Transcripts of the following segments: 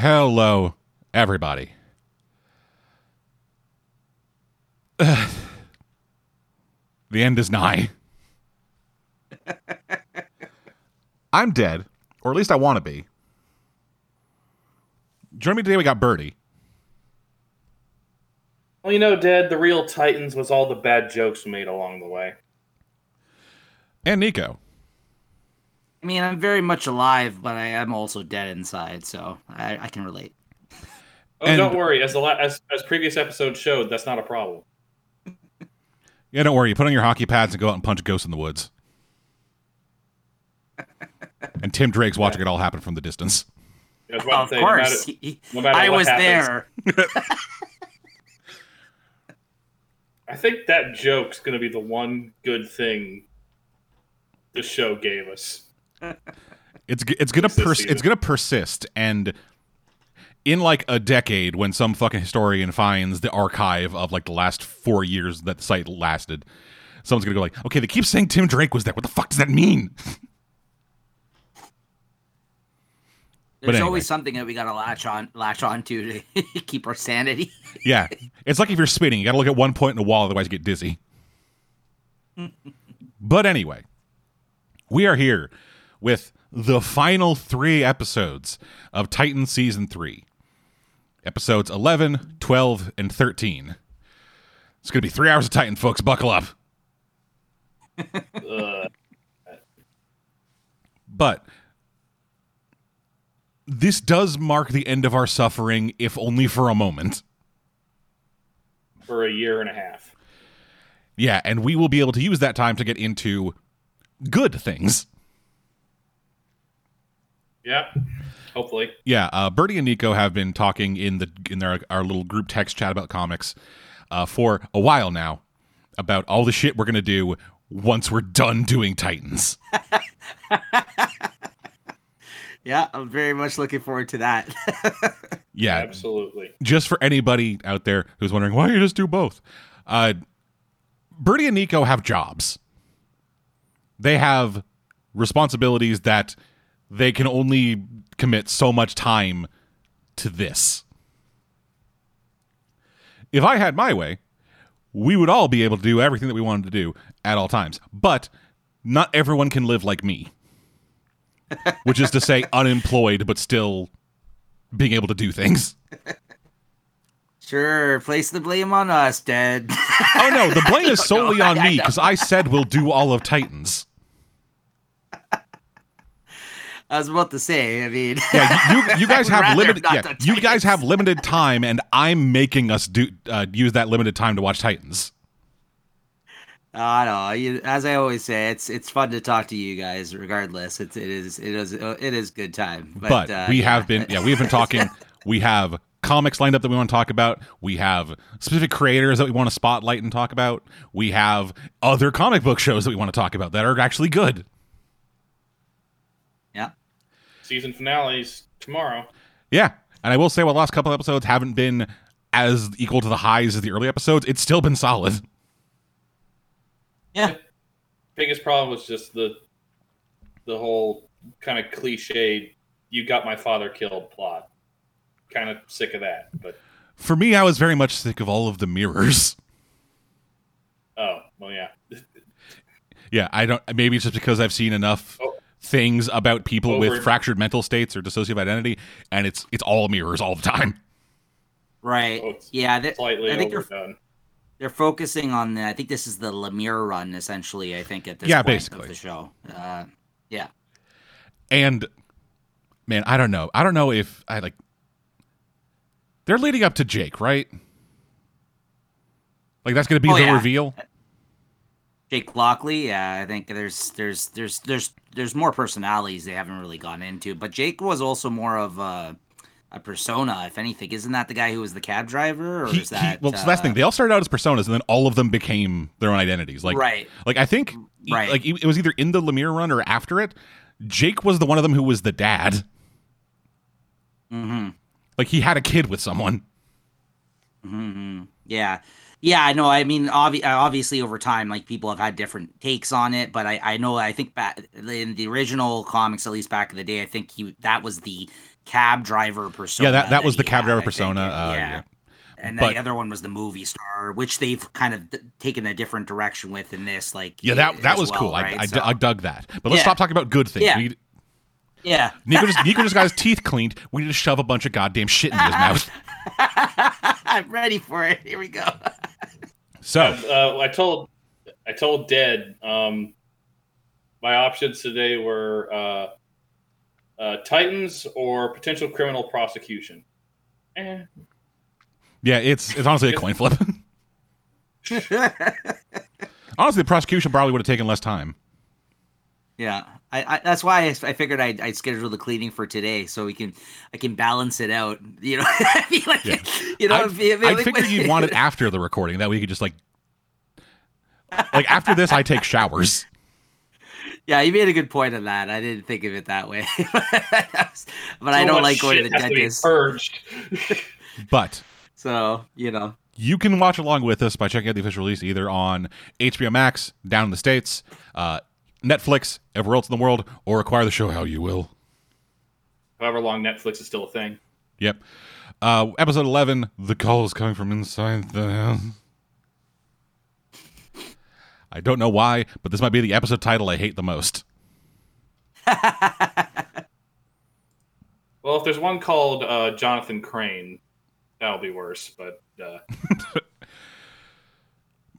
Hello, everybody. the end is nigh. I'm dead, or at least I want to be. Joining me today, we got Birdie. Well, you know, Dad, the real Titans was all the bad jokes we made along the way. And Nico. I mean, I'm very much alive, but I am also dead inside, so I, I can relate. Oh, And- don't worry. As the la- as as previous episodes showed, that's not a problem. Yeah, don't worry. You put on your hockey pads and go out and punch ghosts in the woods. and Tim Drake's watching it all happen from the distance. I was of to say, no course, matter- He- no matter I was happens. there. I think that joke's going to be the one good thing the show gave us. It's it's gonna It's pers- it's gonna persist, and in like a decade, when some fucking historian finds the archive of like the last four years that the site lasted, someone's gonna go like, "Okay, they keep saying Tim Drake was there. What the fuck does that mean?" There's anyway. always something that we gotta latch on, latch on to to keep our sanity. yeah, it's like if you're spinning, you gotta look at one point in the wall, otherwise you get dizzy. but anyway, we are here with the final three episodes of Titan Season 3. Episodes 11, 12, and 13. It's going to be three hours of Titan, folks. Buckle up. But this does mark the end of our suffering, if only for a moment. for a year and a half. Yeah, and we will be able to use that time to get into good things. Yeah, hopefully. Yeah, uh, Bertie and Nico have been talking in the in their our little group text chat about comics uh, for a while now about all the shit we're gonna do once we're done doing Titans. yeah, I'm very much looking forward to that. Yeah, Absolutely. just for anybody out there who's wondering why you just do both. Uh, Bertie and Nico have jobs. They have responsibilities that they can only commit so much time to this. If I had my way, we would all be able to do everything that we wanted to do at all times. But not everyone can live like me. Which is to say unemployed but still being able to do things. sure, place the blame on us, Dad. Oh no, the blame is solely on me because I said we'll do all of Titans. I was about to say. I mean, Yeah, you, you, guys have limited. Yeah, you guys have limited time, and I'm making us do uh, use that limited time to watch Titans. I know. You, as I always say, it's it's fun to talk to you guys. Regardless, it's it is it is it is good time. But, But, uh, we yeah. have been. Yeah, we have been talking. we have comics lined up that we want to talk about. We have specific creators that we want to spotlight and talk about. We have other comic book shows that we want to talk about that are actually good. Yeah. Season finales tomorrow. Yeah, and I will say, while the last couple episodes haven't been as equal to the highs as the early episodes, it's still been solid. Yeah. Biggest problem was just the the whole kind of cliched "you got my father killed" plot. Kind of sick of that, but For me, I was very much sick of all of the mirrors. oh well, yeah. Yeah, I don't. Maybe it's just because I've seen enough Oh. Things about people with fractured mental states or dissociative identity, and it's it's all mirrors all the time. Right. Oh, it's yeah. They, Slightly I think they're they're focusing on the. I think this is the Lemire run, essentially. I think at this Yeah, point basically. of the show. Uh, yeah. And man, I don't know. I don't know if I like. They're leading up to Jake, right? Like that's going to be Oh, the yeah. reveal. Jake Lockley, yeah, I think there's there's there's there's there's more personalities they haven't really gone into, but Jake was also more of a, a persona, if anything. Isn't that the guy who was the cab driver, or He- is he- that? well, so that's the thing. uh, They all started out as personas, and then all of them became their own identities. Like, right, like I think, Right. like it was either in the Lemire run or after it. Jake was the one of them who was the dad. hmm Like he had a kid with someone. hmm Yeah. Yeah, I know. I mean, obvi- uh, obviously, over time, like people have had different takes on it, but I, I know. I think back in the original comics, at least back in the day, I think he that was the cab driver persona. yeah, that that was the cab had, driver I persona. Uh, yeah. And But- the other one was the movie star, which they've kind of th- taken a different direction with in this. Like, Yeah, that that was well, cool. right? I, I, So- I dug that. But let's Yeah. stop talking about good things. Yeah. We need, yeah. Nico just Nico just got his teeth cleaned. We need to shove a bunch of goddamn shit in his mouth. I'm ready for it. Here we go. So Uh, I told I told Dead um, my options today were uh, uh, Titans or potential criminal prosecution. Eh, yeah, it's it's honestly a coin flip. honestly, the prosecution probably would have taken less time. Yeah, I, I that's why I, I figured I'd, I'd schedule the cleaning for today so we can I can balance it out. You know, I feel like Yeah. you know. I, I feel I like- figured you'd want it after the recording. That way you could just like like after this, I take showers. Yeah, you made a good point on that. I didn't think of it that way, but I don't like going to the has be dentist. Purged. But So you know, you can watch along with us by checking out the official release either on HBO Max down in the states, uh, Netflix everywhere else in the world, or acquire the show how you will. However long Netflix is still a thing. Yep. Uh, episode 11, The Call is Coming from Inside the House. I don't know why, but this might be the episode title I hate the most. Well, if there's one called uh, Jonathan Crane, that'll be worse. But uh,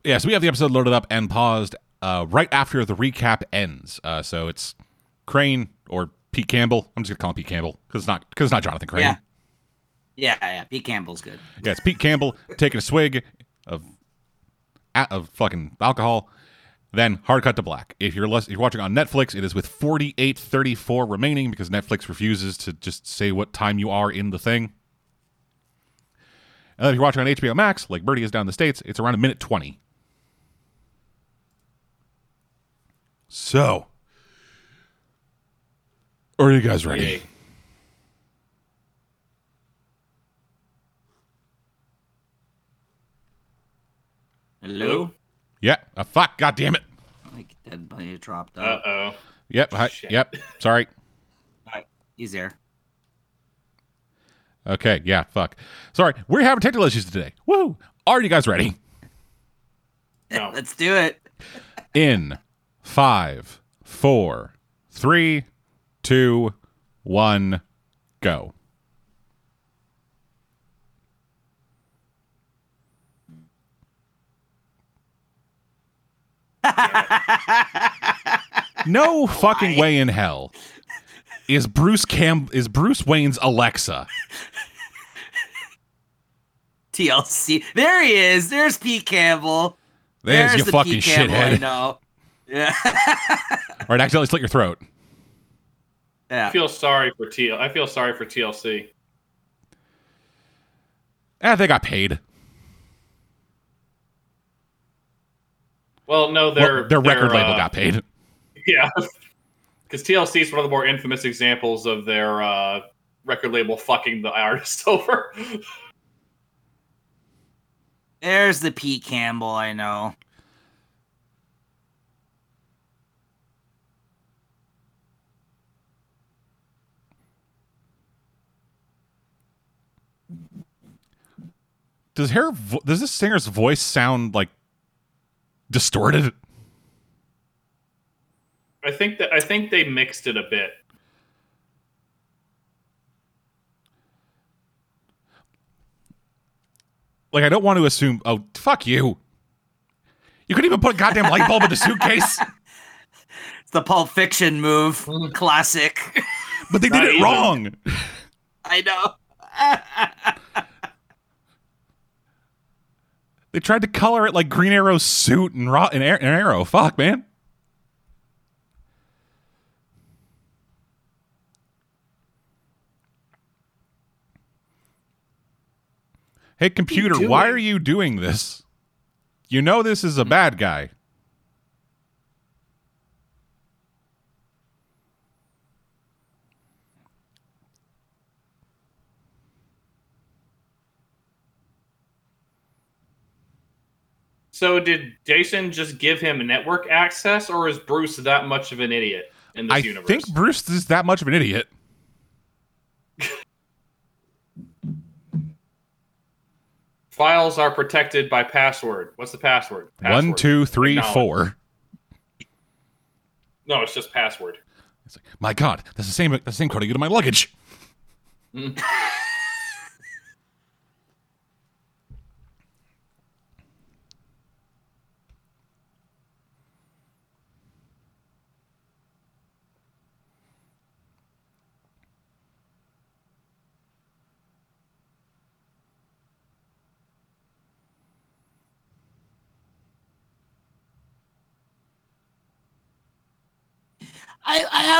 Yeah, so we have the episode loaded up and paused uh, right after the recap ends. Uh, so it's Crane or Pete Campbell. I'm just gonna call him Pete Campbell because it's not because it's not Jonathan Crane. Yeah. yeah, yeah. Pete Campbell's good. Yeah, it's Pete Campbell taking a swig of of fucking alcohol. Then hard cut to black. If you're less, if you're watching on Netflix, it is with 48:34 remaining because Netflix refuses to just say what time you are in the thing. And if you're watching on HBO Max, like Birdie is down in the states, it's around a minute 20. So, are you guys ready? yay. Hello. Yeah. Uh, fuck. God damn it. Like dead body dropped Uh oh. Yep. Hi, yep. Sorry. He's there. Okay, yeah, fuck. Sorry, we're having technical issues today. Woo! Are you guys ready? No. Let's do it. In five, four, three, two, one, go. no fucking way in hell is Bruce Cam is Bruce Wayne's Alexa. TLC. There he is. There's Pete Campbell. There's, you the fucking Pete Campbell I know. Yeah. All right, accidentally slit your throat. Yeah. I feel sorry for TL. I feel sorry for TLC. Eh, they got paid. Well, no, Well, their their record label uh, got paid. Yeah, because TLC is one of the more infamous examples of their uh, record label fucking the artist over. There's the Pete Campbell I know. Does her vo- does this singer's voice sound like distorted? I think that I think they mixed it a bit. Like I don't want to assume. Oh, fuck you! You couldn't even put a goddamn light bulb in the suitcase. It's the Pulp Fiction move. Mm. Classic. But they did it even. wrong. I know. They tried to color it like Green Arrow's suit and, ro- and, Ar- and Arrow. Fuck, man. Hey, computer, why are you doing this? You know this is a bad guy. So did Jason just give him network access, or is Bruce that much of an idiot in this I universe? I think Bruce is that much of an idiot. Files are protected by password. What's the password? password. One, two, three, four. No, it's just password. It's like, my God, that's the same. That's the same code I get in my luggage. Mm.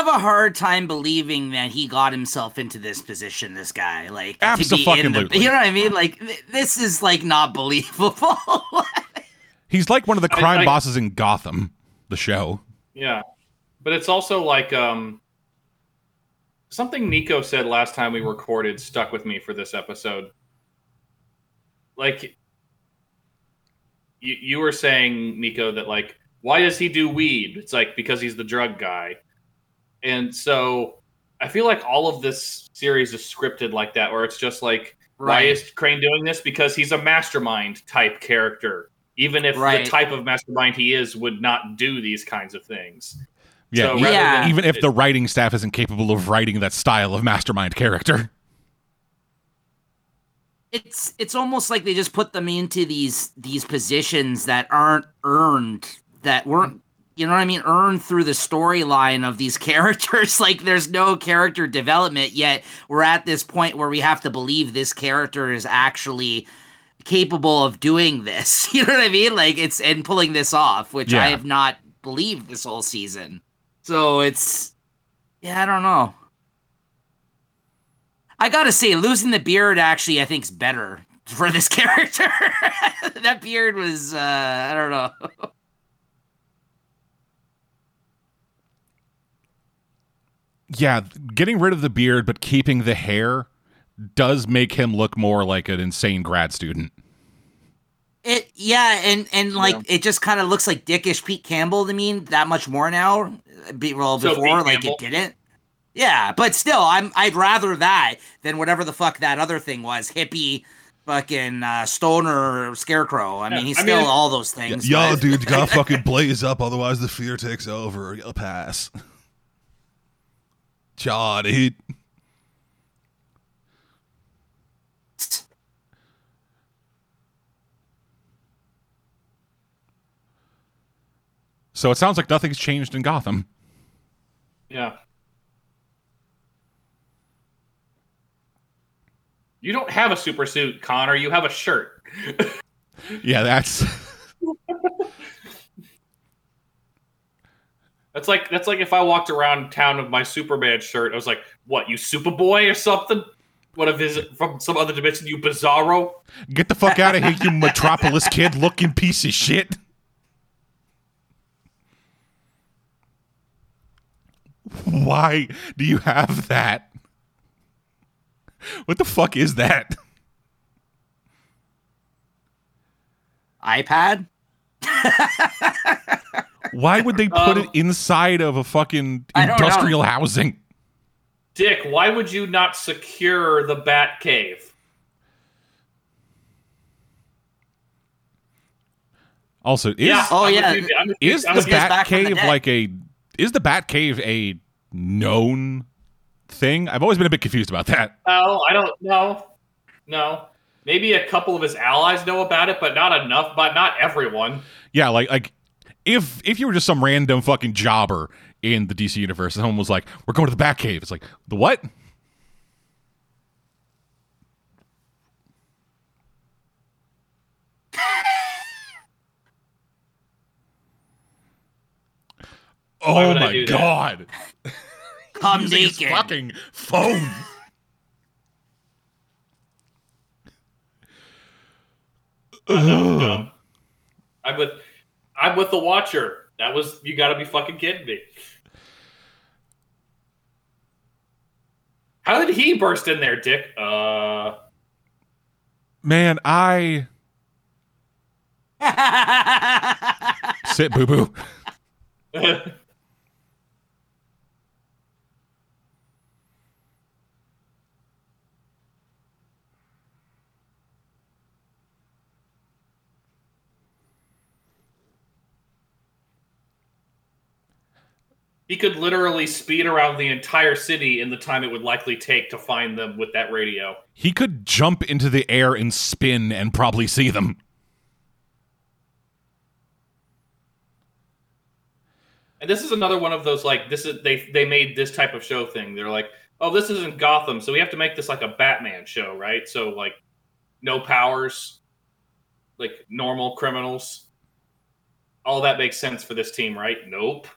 have a hard time believing that he got himself into this position. This guy, like, to be in the, Abso-fucking-lutely. you know what I mean? Like, th- this is like not believable. He's like one of the I- crime I- bosses in Gotham, the show. Yeah, but it's also like um, something Nico said last time we recorded stuck with me for this episode. Like you, you were saying, Nico, that like why does he do weed? It's like because he's the drug guy, and so I feel like all of this series is scripted like that, where it's just like why is Crane doing this? Because he's a mastermind type character. Even if Right. the type of mastermind he is would not do these kinds of things. Yeah, So Yeah. than- even if the writing staff isn't capable of writing that style of mastermind character. it's it's almost like they just put them into these these positions that aren't earned that weren't you know what I mean? Earned through the storyline of these characters. Like there's no character development yet. We're at this point where we have to believe this character is actually capable of doing this. You know what I mean? Like it's and pulling this off which Yeah. I have not believed this whole season. So it's yeah I don't know. I gotta say, losing the beard actually, I think, is better for this character. that beard was, uh, I don't know. Yeah, getting rid of the beard but keeping the hair does make him look more like an insane grad student. It, yeah, and and like Yeah. it just kind of looks like dickish Pete Campbell to me that much more now. Be, well, before Pete like Campbell? it didn't. Yeah, but still, I'm I'd rather that than whatever the fuck that other thing was, hippie, fucking uh, stoner, scarecrow. I mean, he's I still mean- all those things. Y'all, dude, you gotta fucking blaze up, otherwise the fear takes over. You'll pass. Dude. So it sounds like nothing's changed in Gotham. Yeah. You don't have a super suit, Connor. You have a shirt. Yeah, that's That's like that's like if I walked around town with my Superman shirt. I was like, "What? You Superboy or something? What a visit from some other dimension? You Bizarro?" get the fuck out of here, you Metropolis kid looking piece of shit. Why do you have that? What the fuck is that? iPad. Why would they put Um, it inside of a fucking I don't know. industrial housing? Dick, why would you not secure the Bat Cave? Also, is yeah. Oh, I'm yeah. you. I'm is. I'm the with. Bat- Bat back from the Cave like a is the Bat Cave a known thing? I've always been a bit confused about that. No, I don't know. No. Maybe a couple of his allies know about it, but not enough. But not everyone. Yeah, like like if if you were just some random fucking jobber in the DC universe and someone was like, "We're going to the Batcave," it's like, "The what?" Oh my god! Come naked. fucking phone. I'm with I'm with the Watcher. That was you got to be fucking kidding me. How did he burst in there, Dick? Uh, Man, I sit boo boo. he could literally speed around the entire city in the time it would likely take to find them with that radio. He could jump into the air and spin and probably see them. And this is another one of those like this is they they made this type of show thing. They're like, oh, this isn't Gotham, so we have to make this like a Batman show, right? So like, no powers, like normal criminals. All that makes sense for this team, right? Nope.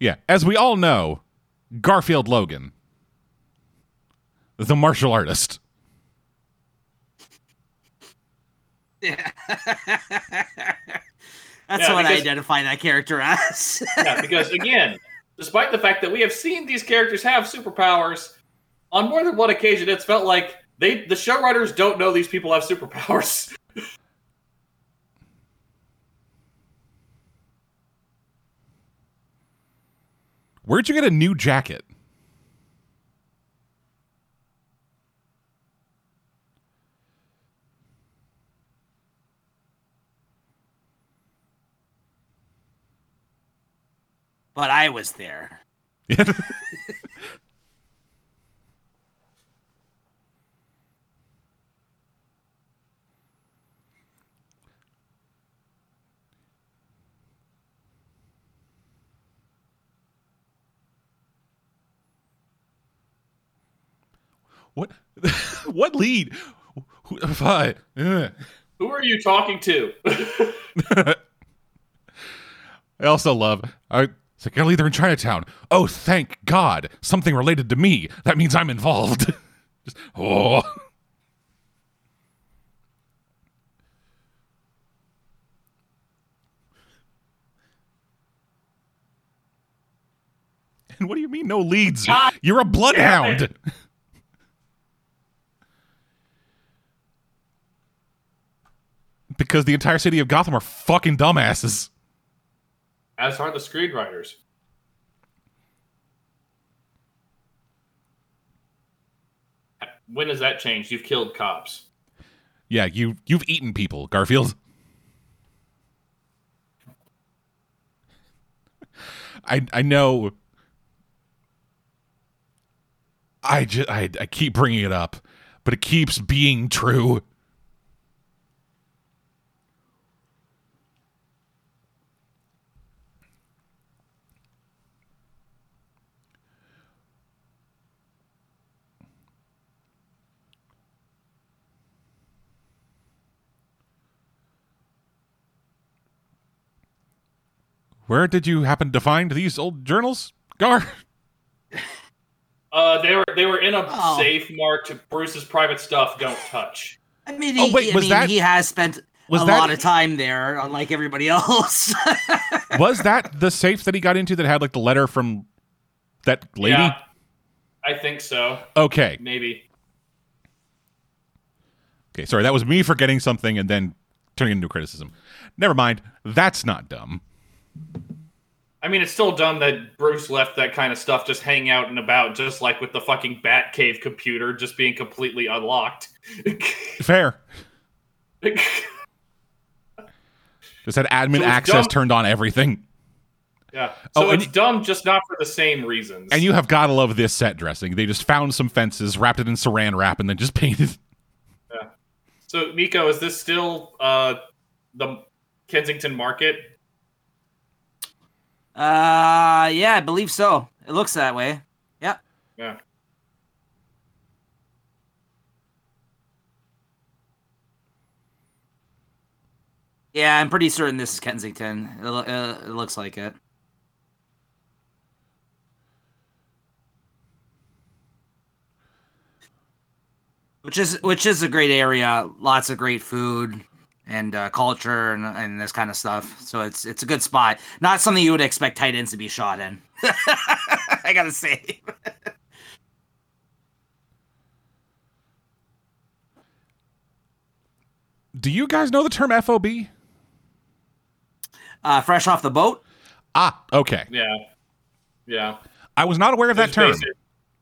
Yeah, as we all know, Garfield Logan, the martial artist. Yeah. That's Yeah, what I identify that character as. Yeah, because again, despite the fact that we have seen these characters have superpowers, on more than one occasion, it's felt like they the showrunners don't know these people have superpowers. Where'd you get a new jacket? but I was there. What? what lead? Who-. Ugh. Who are you talking to? I also love. I, it's like, Ellie, they're in Chinatown. Oh, thank God. Something related to me. That means I'm involved. Just, oh. And what do you mean, no leads? God You're a bloodhound. Because the entire city of Gotham are fucking dumbasses. As are the screenwriters. When has that changed? You've killed cops. Yeah, you you've eaten people, Garfield. I I know. I just I, I keep bringing it up, but it keeps being true. Where did you happen to find these old journals, Gar? Uh, they were they were in a Oh. safe marked Bruce's private stuff. Don't touch. I mean, Oh, he, wait, I was mean, that- he has spent was a that- lot of time there, unlike everybody else. Was that the safe that he got into that had like the letter from that lady? Yeah, I think so. Okay. Maybe. Okay, sorry, that was me forgetting something and then turning it into criticism. Never mind. That's not dumb. I mean, it's still dumb that Bruce left that kind of stuff just hanging out and about, just like with the fucking Batcave computer just being completely unlocked. Fair. Just had admin So access dumb- turned on everything. yeah. Oh, So and it's dumb, just not for the same reasons. And you have gotta love this set dressing. They just found some fences, wrapped it in saran wrap, and then just painted. Yeah. So, Nico, is this still uh, the Kensington Market? Uh, yeah, I believe so. It looks that way. Yeah. Yeah. Yeah, I'm pretty certain this is Kensington. It, lo- uh, it looks like it. Which is which is a great area. Lots of great food and uh, culture and, and this kind of stuff. So it's it's a good spot. Not something you would expect Titans to be shot in. I gotta say. Do you guys know the term FOB? Uh, fresh off the boat. Ah, okay. Yeah. Yeah. I was not aware of that term. basic.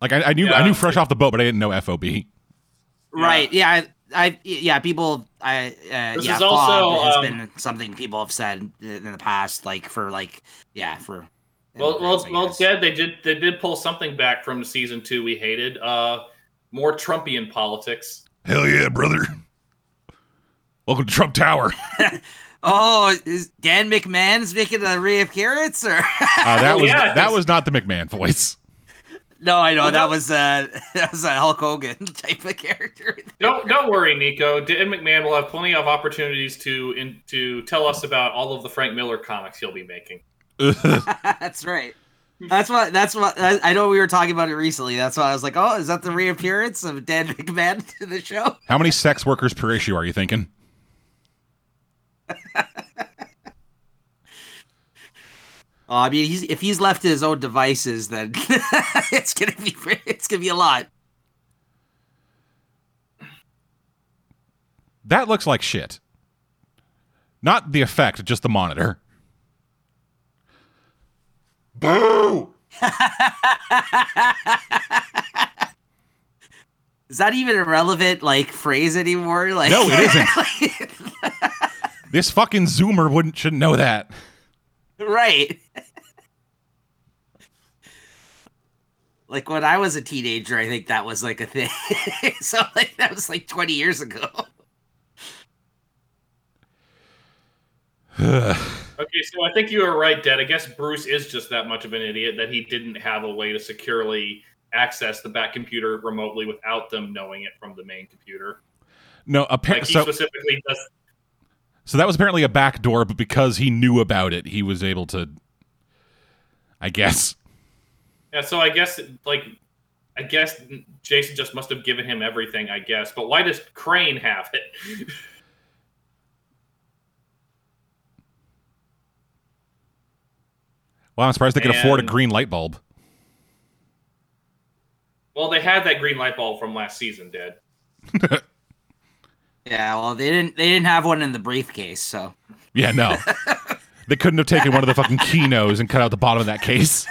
Like I, I knew I knew fresh off the boat, but I didn't know FOB. Right. Yeah. I yeah, people I uh, This yeah, is also has um, been something people have said in the past, like for like yeah for. Well, well, immigrants, I well, guess. Dad, they did they did pull something back from season two we hated. Uh, more Trumpian politics. Hell yeah, brother. Welcome to Trump Tower. Oh, is Dan McMahon's making a reappearance or? Uh, that was Yeah, that was not the McMahon voice. No, I know Well, that that- was uh that was a Hulk Hogan type of character. Don't don't worry, Nico. Dan McMahon will have plenty of opportunities to in, to tell us about all of the Frank Miller comics he'll be making. that's right. That's what. That's what. I, I know we were talking about it recently. That's why I was like, "Oh, is that the reappearance of Dan McMahon to the show?" How many sex workers per issue are you thinking? Oh, I mean, he's, if he's left to his own devices, then it's gonna be it's gonna be a lot. That looks like shit. Not the effect, just the monitor. Boo! Is that even a relevant like phrase anymore? Like, No, it isn't. This fucking zoomer wouldn't shouldn't know that. right. Like when I was a teenager, I think that was like a thing. so like that was like twenty years ago. Okay, so I think you were right, Dad. I guess Bruce is just that much of an idiot that he didn't have a way to securely access the back computer remotely without them knowing it from the main computer. No, apparently he so specifically does. so that was apparently a back door, but because he knew about it, he was able to I guess. Yeah, so I guess like I guess Jason just must have given him everything. I guess, but why does Crane have it? Well, I'm surprised they could afford a green light bulb. well, they had that green light bulb from last season, Dad. Yeah, well, they didn't they didn't have one in the briefcase, so Yeah, no. they couldn't have taken one of the fucking keynotes and cut out the bottom of that case.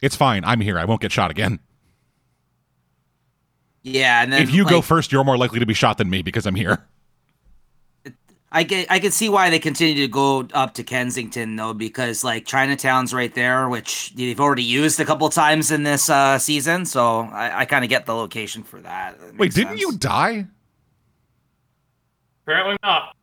It's fine. I'm here. I won't get shot again. yeah. And then if you go first, you're more likely to be shot than me because I'm here. I get I can see why they continue to go up to Kensington though, because like Chinatown's right there, which they've already used a couple times in this uh, season. So I, I kind of get the location for that. That Wait, didn't sense. you die? Apparently not.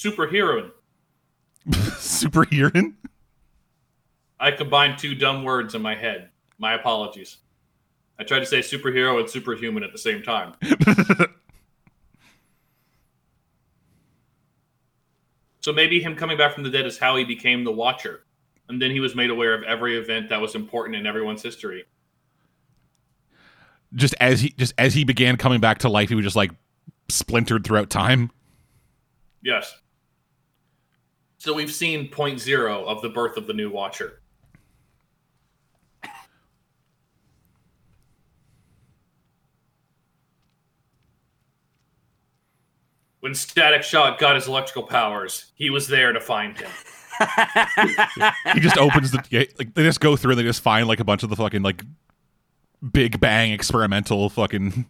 Superhero. Superhuman? I combined two dumb words in my head. My apologies. I tried to say superhero and superhuman at the same time. So maybe him coming back from the dead is how he became the Watcher. And then he was made aware of every event that was important in everyone's history. just as he just as he began coming back to life, he was just like splintered throughout time. Yes. So we've seen point zero of the birth of the new Watcher. When Static Shock got his electrical powers, he was there to find him. He just opens the yeah, like they just go through and they just find like a bunch of the fucking like Big Bang experimental fucking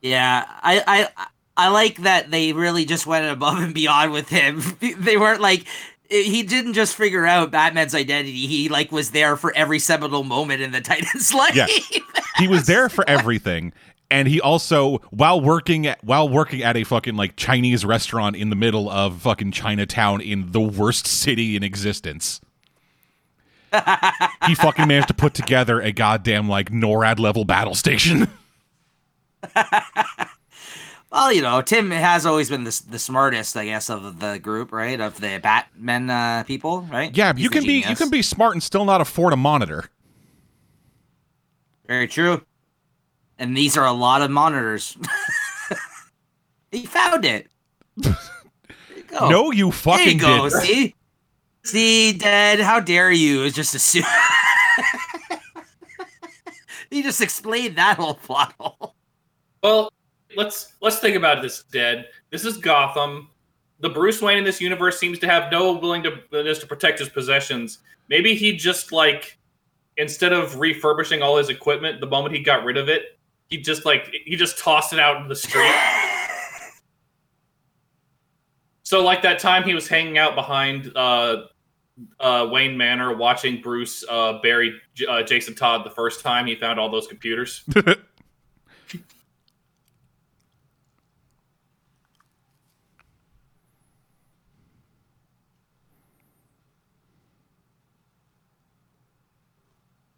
Yeah, I, I I like that they really just went above and beyond with him. they weren't like he didn't just figure out Batman's identity. He like was there for every seminal moment in the Titans' life. Yeah. he was there for everything and he also while working at while working at a fucking like chinese restaurant in the middle of fucking chinatown in the worst city in existence he fucking managed to put together a goddamn like norad level battle station well, you know, Tim has always been the the smartest, I guess, of the group, right? Of the Batman uh, people, right? yeah He's you can be you can be smart and still not afford a monitor very true. And these are a lot of monitors. he found it. There you go. no you fucking there you go. did See, See, Dad, how dare you? It's just assume. you just explained that whole plot hole. Well, let's let's think about this, Dead. This is Gotham. The Bruce Wayne in this universe seems to have no willingness to protect his possessions. Maybe he just like instead of refurbishing all his equipment, the moment he got rid of it, he just like he just tossed it out in the street. so like that time he was hanging out behind uh, uh, Wayne Manor watching Bruce uh, bury J- uh, Jason Todd the first time he found all those computers.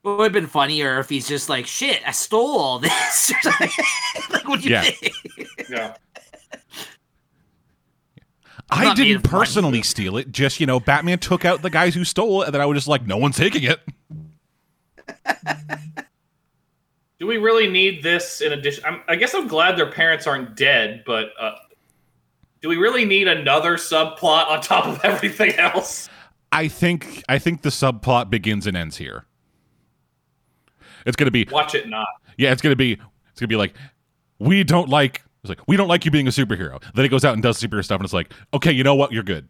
It would have been funnier if he's just like, shit, I stole all this. like, what do you Yeah. think? yeah. I didn't funny. personally steal it. Just you know, Batman took out the guys who stole it, and then I was just like, no one's taking it. Do we really need this in addition? I'm, I guess I'm glad their parents aren't dead, but uh, do we really need another subplot on top of everything else? I think I think the subplot begins and ends here. It's gonna be Watch it not. yeah, it's gonna be it's gonna be like we don't like it's like we don't like you being a superhero. Then he goes out and does superhero stuff, and it's like okay, you know what, you're good.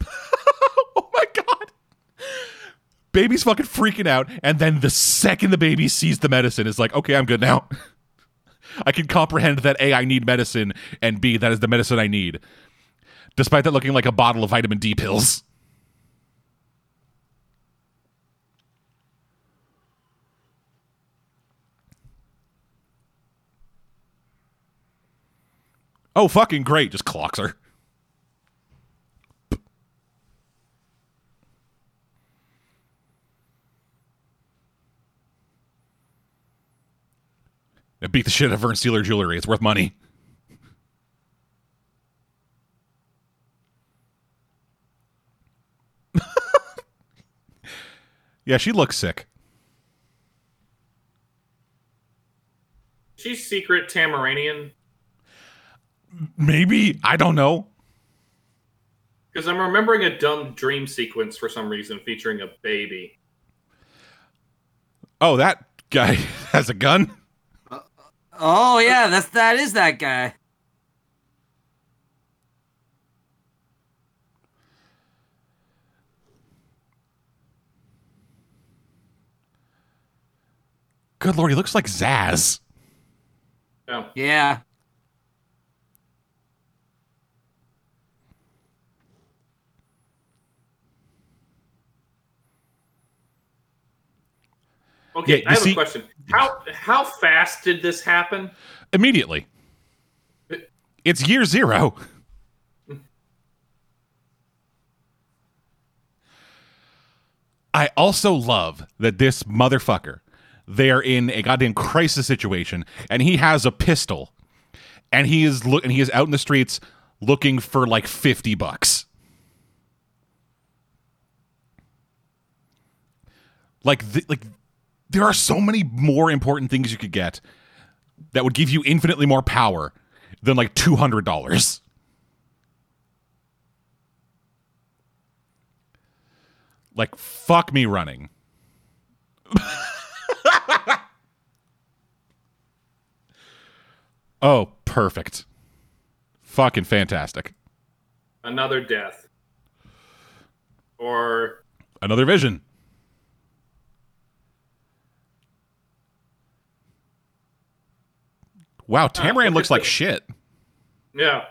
oh my god, baby's fucking freaking out, and then the second the baby sees the medicine, it's like okay, I'm good now. I can comprehend that a I need medicine, and b that is the medicine I need, despite that looking like a bottle of vitamin D pills. Oh, fucking great. Just clocks her. Beat the shit out of her and steal her jewelry. It's worth money. yeah, she looks sick. She's secret Tamaranian Maybe. I don't know. because I'm remembering a dumb dream sequence for some reason featuring a baby. Oh, that guy has a gun. Uh, oh yeah, that's that is that guy. Good lord, he looks like Zaz. Yeah. Yeah. Okay, Yeah, I have see- a question. How how fast did this happen? Immediately. It's year zero. I also love that this motherfucker, they're in a goddamn crisis situation, and he has a pistol, and he is look and he is out in the streets looking for like fifty bucks. Like, th- like, there are so many more important things you could get that would give you infinitely more power than like two hundred dollars. Like fuck me running. oh, perfect. Fucking fantastic. Another death. Or Another vision. Wow, ah, Tamaran look looks like shit. yeah.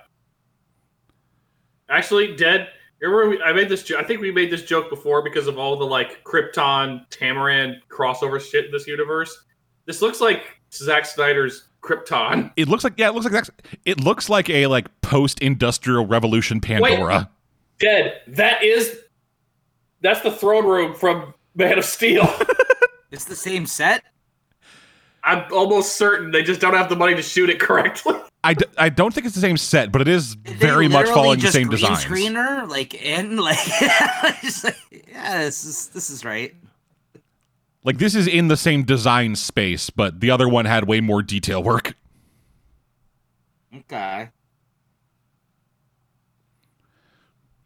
Actually, dead. Remember, I made this. jo- I think we made this joke before because of all the like Krypton, Tamaran crossover shit in this universe. This looks like Zack Snyder's Krypton. It looks like yeah, it looks like that's, it looks like a like post-industrial revolution Pandora. Dead. That is. That's the throne room from Man of Steel. It's the same set. I'm almost certain they just don't have the money to shoot it correctly. I, d- I don't think it's the same set, but it is very much literally following the just same green designs. Screener, like in like, just like, yeah, this is this is right. Like this is in the same design space, but the other one had way more detail work. Okay.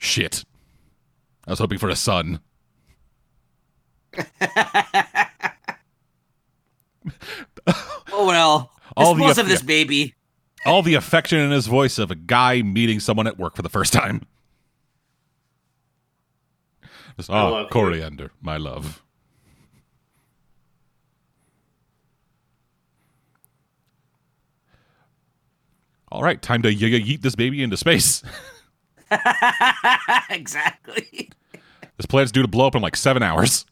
shit. I was hoping for a son. oh well. All the Dispose of this baby. All the affection in his voice of a guy meeting someone at work for the first time. Just, oh, ah, love you." Koriand'r, my love. All right, time to y- y- yeet this baby into space. exactly. This planet's due to blow up in like seven hours.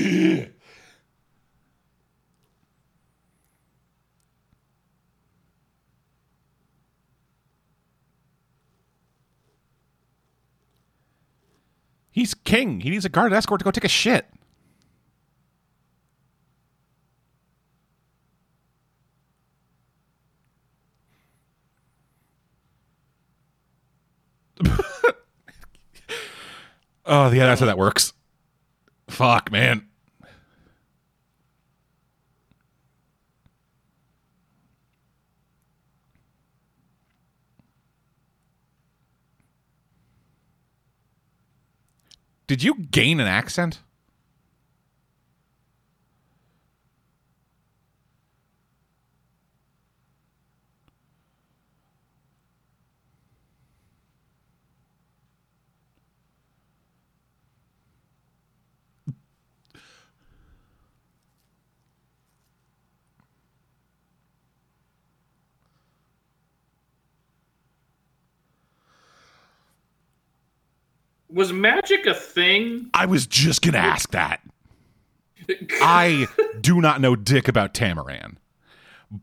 He's king. He needs a guard escort to go take a shit. oh, yeah, that's how that works. Fuck, man. Did you gain an accent? Was magic a thing? I was just gonna ask that. I do not know dick about Tamaran,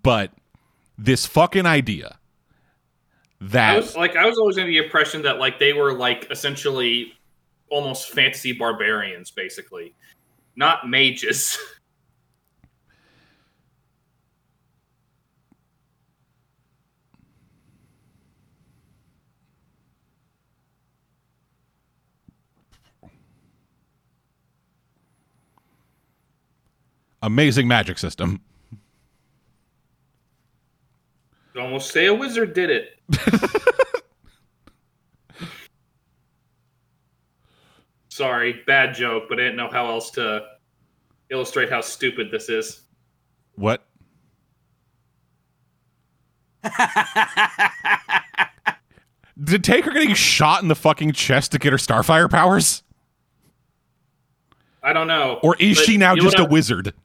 but this fucking idea I that was like, I was always under the impression that like they were like essentially almost fantasy barbarians, basically, not mages. amazing magic system. almost say a wizard did it. Sorry, bad joke, but I didn't know how else to illustrate how stupid this is. What? Did Taker getting shot in the fucking chest to get her Starfire powers? I don't know. Or is she now just a wizard?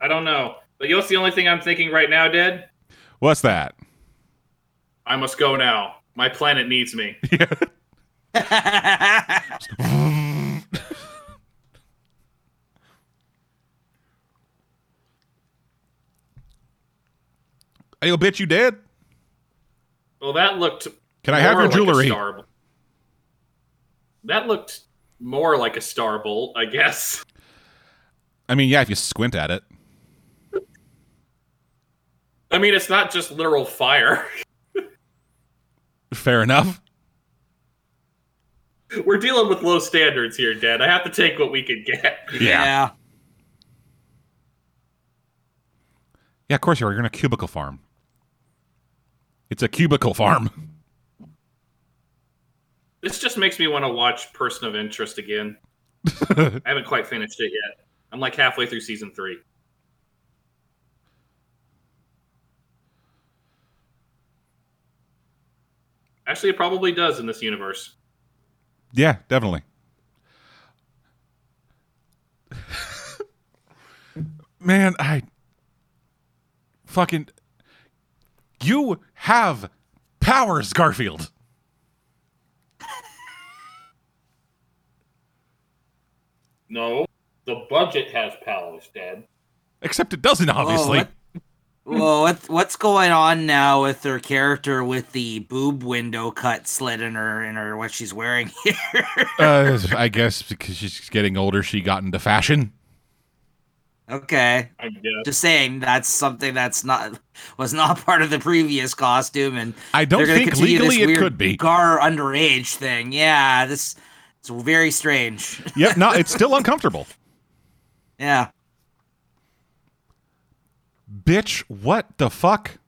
I don't know. But you know what's the only thing I'm thinking right now, Dad? What's that? I must go now. My planet needs me. Hey, little bitch, you dead? Well, that looked. Can I have your like jewelry? star- That looked more like a star bolt, I guess. I mean, yeah, if you squint at it. I mean, it's not just literal fire. Fair enough. We're dealing with low standards here, Dad. I have to take what we can get. Yeah. yeah. Yeah, of course you are. You're in a cubicle farm. It's a cubicle farm. This just makes me want to watch Person of Interest again. I haven't quite finished it yet. I'm like halfway through season three. Actually, it probably does in this universe. Yeah, definitely. Man, I fucking you have powers, Garfield. No, the budget has powers, Dad. Except it doesn't, obviously. what? Well, what, what's going on now with her character with the boob window cut slit in her in her what she's wearing here? Uh, I guess because she's getting older, she got into fashion. okay, I guess. just saying that's something that's not was not part of the previous costume, and I don't think continue this legally it weird could be. Gar underage thing. Yeah, this it's very strange. Yep, no, it's still uncomfortable. yeah. Bitch, what the fuck?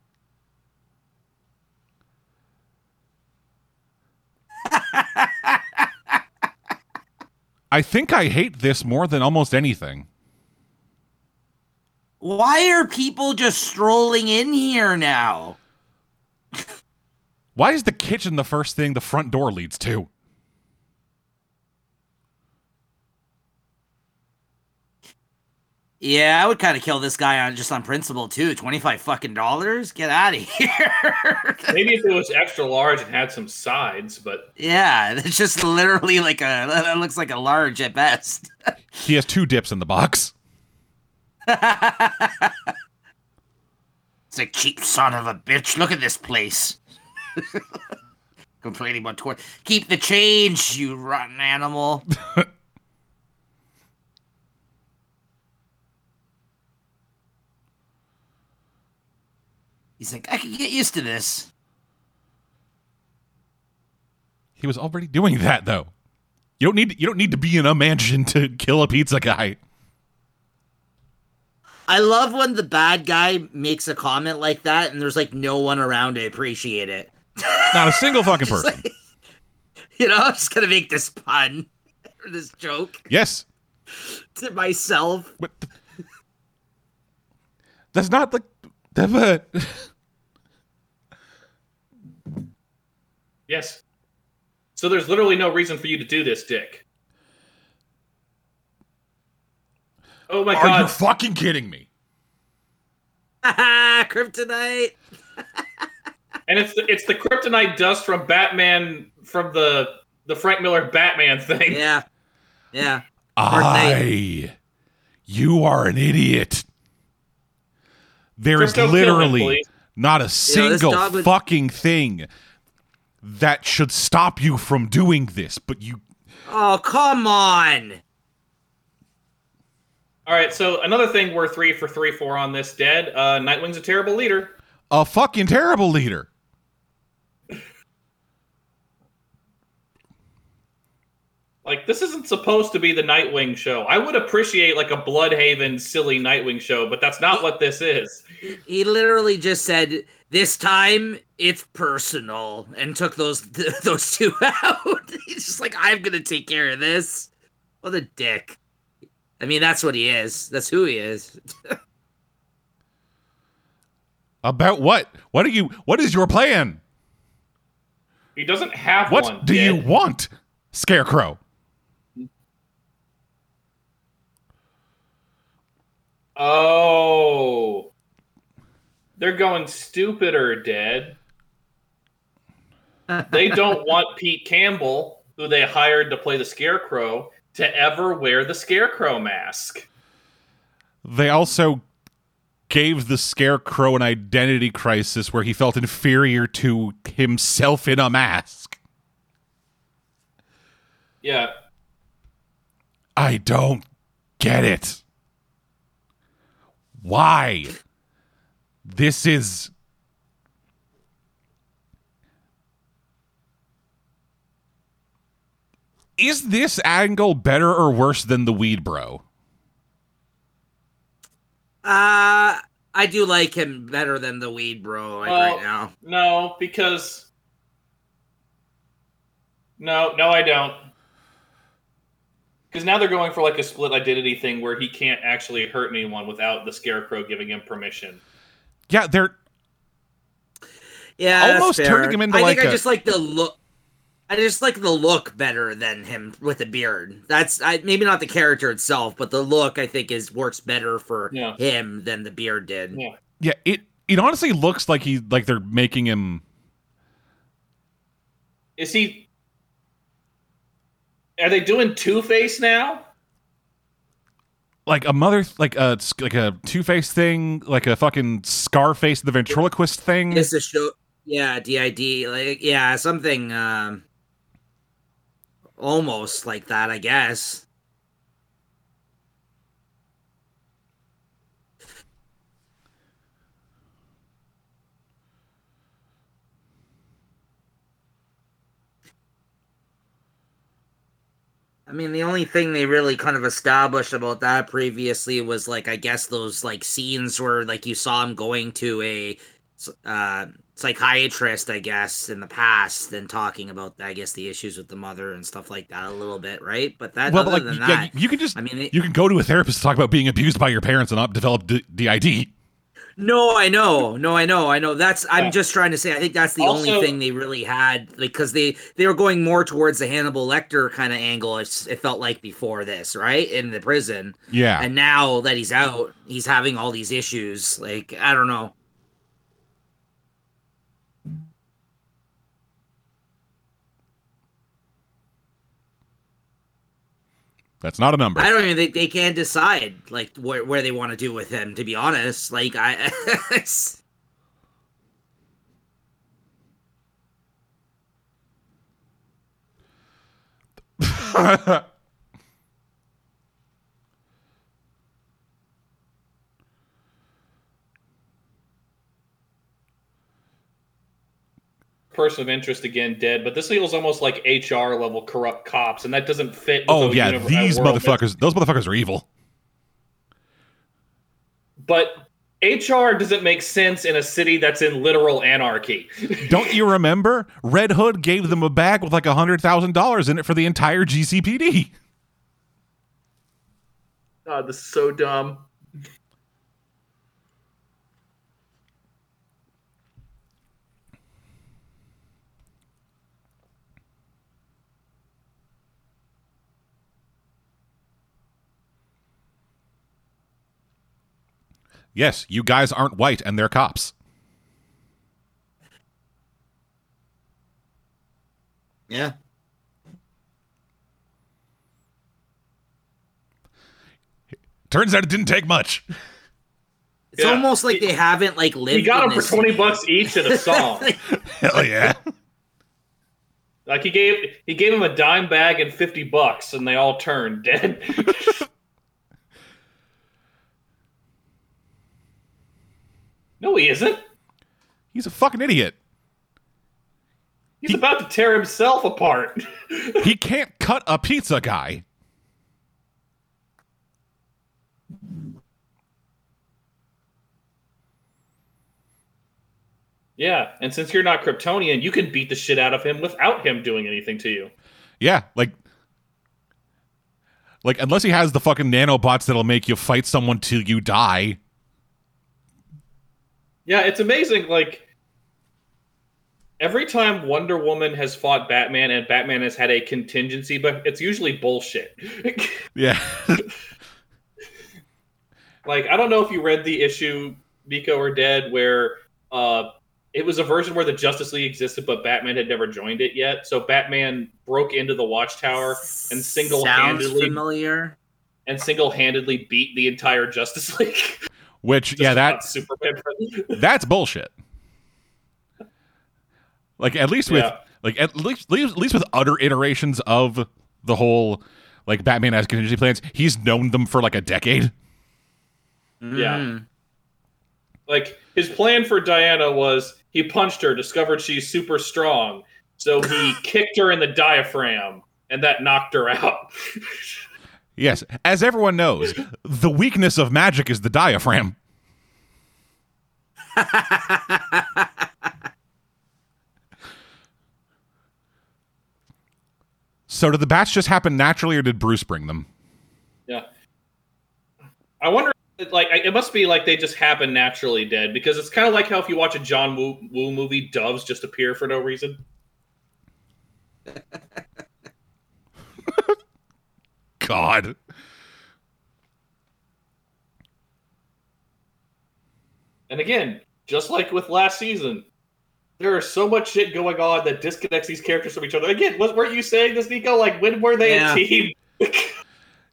I think I hate this more than almost anything. Why are people just strolling in here now? Why is the kitchen the first thing the front door leads to? Yeah, I would kind of kill this guy on just on principle too. Twenty five fucking dollars. Get out of here. Maybe if it was extra large and had some sides, but yeah, it's just literally like a. That looks like a large at best. He has two dips in the box. It's a cheap son of a bitch. Look at this place. Complaining about toy. Keep the change, you rotten animal. He's like, I can get used to this. He was already doing that though. You don't need you don't need to be in a mansion to kill a pizza guy. I love when the bad guy makes a comment like that and there's like no one around to appreciate it. Not a single fucking person. like- you know, I'm just gonna make this pun or this joke Yes. to myself. But th- that's not the the but yes. So there's literally no reason for you to do this, Dick. Oh my god. Are you fucking kidding me? Kryptonite. and it's the, it's the kryptonite dust from Batman from the the Frank Miller Batman thing. Yeah. Yeah. I you are an idiot. There is Crypto him, literally not a single dog would- fucking thing that should stop you from doing this, but you Oh, come on. All right, so another thing we're three for three for on this dead. Uh, Nightwing's a terrible leader. a fucking terrible leader. Like this isn't supposed to be the Nightwing show. I would appreciate like a Blüdhaven silly Nightwing show, but that's not what this is. He literally just said, "This time it's personal," and took those those two out. He's just like, "I'm gonna take care of this." What a dick. I mean, that's what he is. That's who he is. About what? What are you what is your plan? He doesn't have What one. do you want? Scarecrow. Oh, they're going stupider, dead. they don't want Pete Campbell, who they hired to play the Scarecrow, to ever wear the Scarecrow mask. They also gave the Scarecrow an identity crisis where he felt inferior to himself in a mask. Yeah, I don't get it. Why? This is. Is this angle better or worse than the Weed Bro? Uh I do like him better than the weed bro like Well- right now. no, because no, no, I don't. Because now they're going for like a split identity thing where he can't actually hurt anyone without the Scarecrow giving him permission. Yeah, they're Yeah, that's Almost fair. turning him into I like think I a- just like the look. I just like the look better than him with the beard. That's I, maybe not the character itself, but the look I think is works better for Yeah. him than the beard did. Yeah. yeah. It it honestly looks like he like they're making him. Is he? Are they doing Two Face now? like a mother, like a like a Two Face thing, like a fucking Scarface the ventriloquist thing. It's a show. Yeah, DID. Like, yeah, something um, almost like that, I guess. I mean, the only thing they really kind of established about that previously was like, I guess those like scenes where like you saw him going to a uh, psychiatrist, I guess, in the past, and talking about, I guess, the issues with the mother and stuff like that a little bit, right? But that, well, other but like, yeah, that, you can just I mean, it- you can go to a therapist to talk about being abused by your parents and not develop D- DID. No, I know. No, I know. I know. That's I'm Yeah. just trying to say I think that's the only thing they really had because they they were going more towards the Hannibal Lecter kind of angle it's, it felt like before this, right? In the prison. Yeah, And now that he's out, he's having all these issues. Like, I don't know. That's not a number. I don't even think they can decide like where, where they want to do with him, to be honest. Like I person of interest again dead, but this feels almost like HR level corrupt cops, and that doesn't fit. with oh the yeah, univ- these motherfuckers. Those motherfuckers are evil. But HR doesn't make sense in a city that's in literal anarchy. Don't you remember? Red Hood gave them a bag with like a hundred thousand dollars in it for the entire GCPD. God, this is so dumb. Yes, you guys aren't white and they're cops. yeah. Turns out it didn't take much. It's Yeah. almost like they haven't like lived. He got them for twenty bucks each in a song. Hell yeah. like he gave he gave him a dime bag and fifty bucks, and they all turned dead. no, he isn't. He's a fucking idiot. He's about to tear himself apart. He can't cut a pizza guy. yeah, and since you're not Kryptonian, you can beat the shit out of him without him doing anything to you. Yeah, like like unless he has the fucking nanobots that'll make you fight someone till you die. Yeah, it's amazing. Like every time Wonder Woman has fought Batman and Batman has had a contingency, but it's usually bullshit. Yeah. like I don't know if you read the issue Nico or Dead where uh it was a version where the Justice League existed, but Batman had never joined it yet. So Batman broke into the Watchtower and single-handedly familiar. and single-handedly beat the entire Justice League. Which Just yeah, about that Superman. that's bullshit. Like at least with Yeah. like at least at least with other iterations of the whole like Batman has contingency plans, he's known them for like a decade. Yeah. Mm. like his plan for Diana was he punched her, discovered she's super strong, so he kicked her in the diaphragm, and that knocked her out. Yes, as everyone knows, the weakness of magic is the diaphragm. So did the bats just happen naturally, or did Bruce bring them? yeah, I wonder. Like it must be like they just happen naturally dead because it's kind of like how if you watch a John Woo, Woo movie, doves just appear for no reason. God. And again, just like with last season, there is so much shit going on that disconnects these characters from each other. Again, was, weren't you saying this, Nico? Like when were they Yeah. a team? Yeah,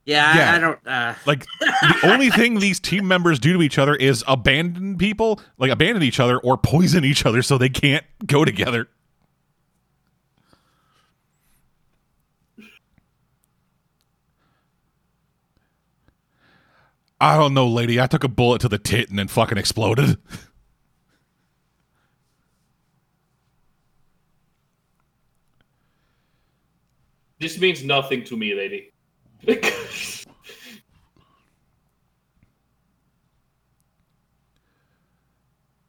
Yeah. I, I don't. Uh, Like the only thing these team members do to each other is abandon people, like abandon each other or poison each other so they can't go together. I don't know, lady. I took a bullet to the tit and then fucking exploded. This means nothing to me, lady.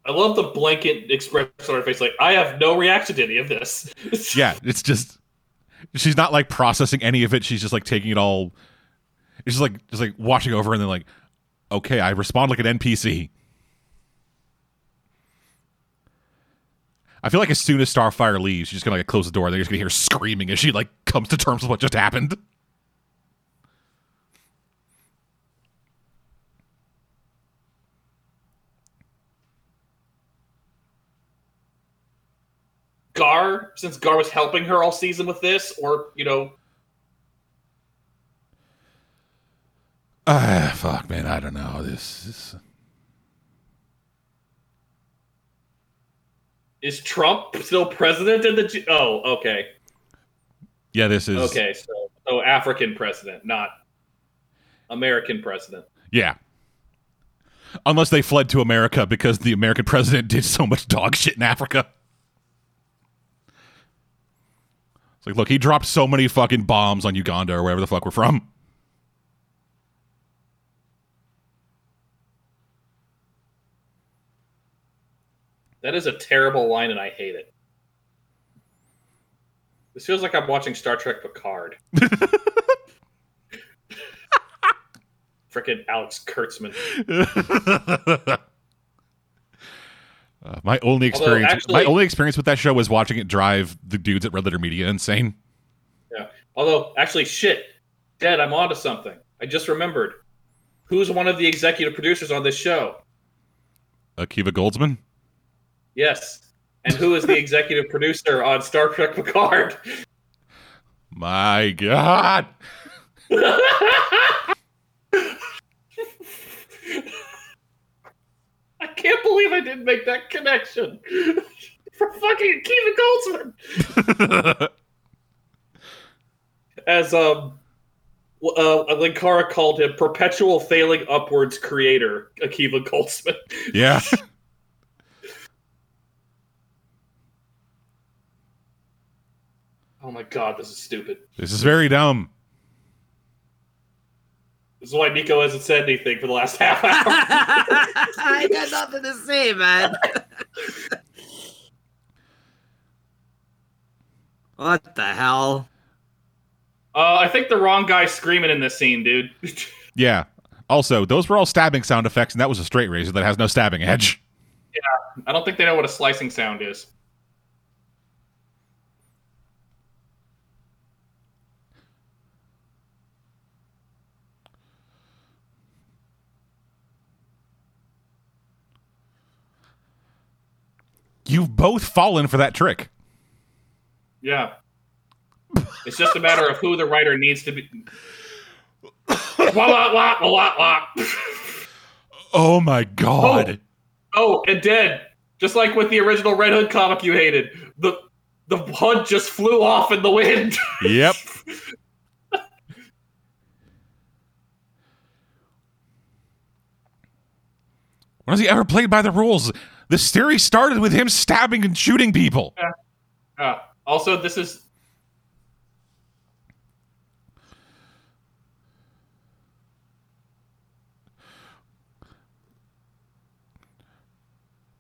I love the blanket expression on her face, like I have no reaction to any of this. yeah, it's just she's not like processing any of it. She's just like taking it all. It's just like just like watching over and then like, okay, I respond like an NPC. I feel like as soon as Starfire leaves, she's just gonna like close the door. They're just gonna hear screaming as she like comes to terms with what just happened. Gar, since Gar was helping her all season with this, or you know, Ah, fuck, man. I don't know. This is is Trump still president in the? G- oh, okay, yeah. This is okay. So, so African president, not American president. Yeah. Unless they fled to America because the American president did so much dog shit in Africa. It's like, look, he dropped so many fucking bombs on Uganda or wherever the fuck we're from. That is a terrible line, and I hate it. This feels like I'm watching Star Trek Picard. Frickin' Alex Kurtzman. Uh, my only experience, actually- my only experience with that show was watching it drive the dudes at Red Letter Media insane. Yeah. Although, actually, shit, Dad, I'm onto something. I just remembered. Who's one of the executive producers on this show? Akiva Goldsman. Yes. And who is the executive producer on Star Trek Picard? My God. I can't believe I didn't make that connection. For fucking Akiva Goldsman. As um uh, Linkara called him perpetual failing upwards creator, Akiva Goldsman. yeah. Oh my god, this is stupid. This is very dumb. This is why Nico hasn't said anything for the last half hour. I got nothing to say, man. what the hell? uh, I think the wrong guy screaming in this scene, dude. Yeah. Also, those were all stabbing sound effects, and that was a straight razor that has no stabbing edge. Yeah, I don't think they know what a slicing sound is. You've both fallen for that trick. Yeah. It's just a matter of who the writer needs to be. wah, wah, wah, wah, wah. Oh my god. Oh, oh and dead. Just like with the original Red Hood comic you hated. The the hood just flew off in the wind. Yep. When has he ever played by the rules? The series started with him stabbing and shooting people. Uh, also, this is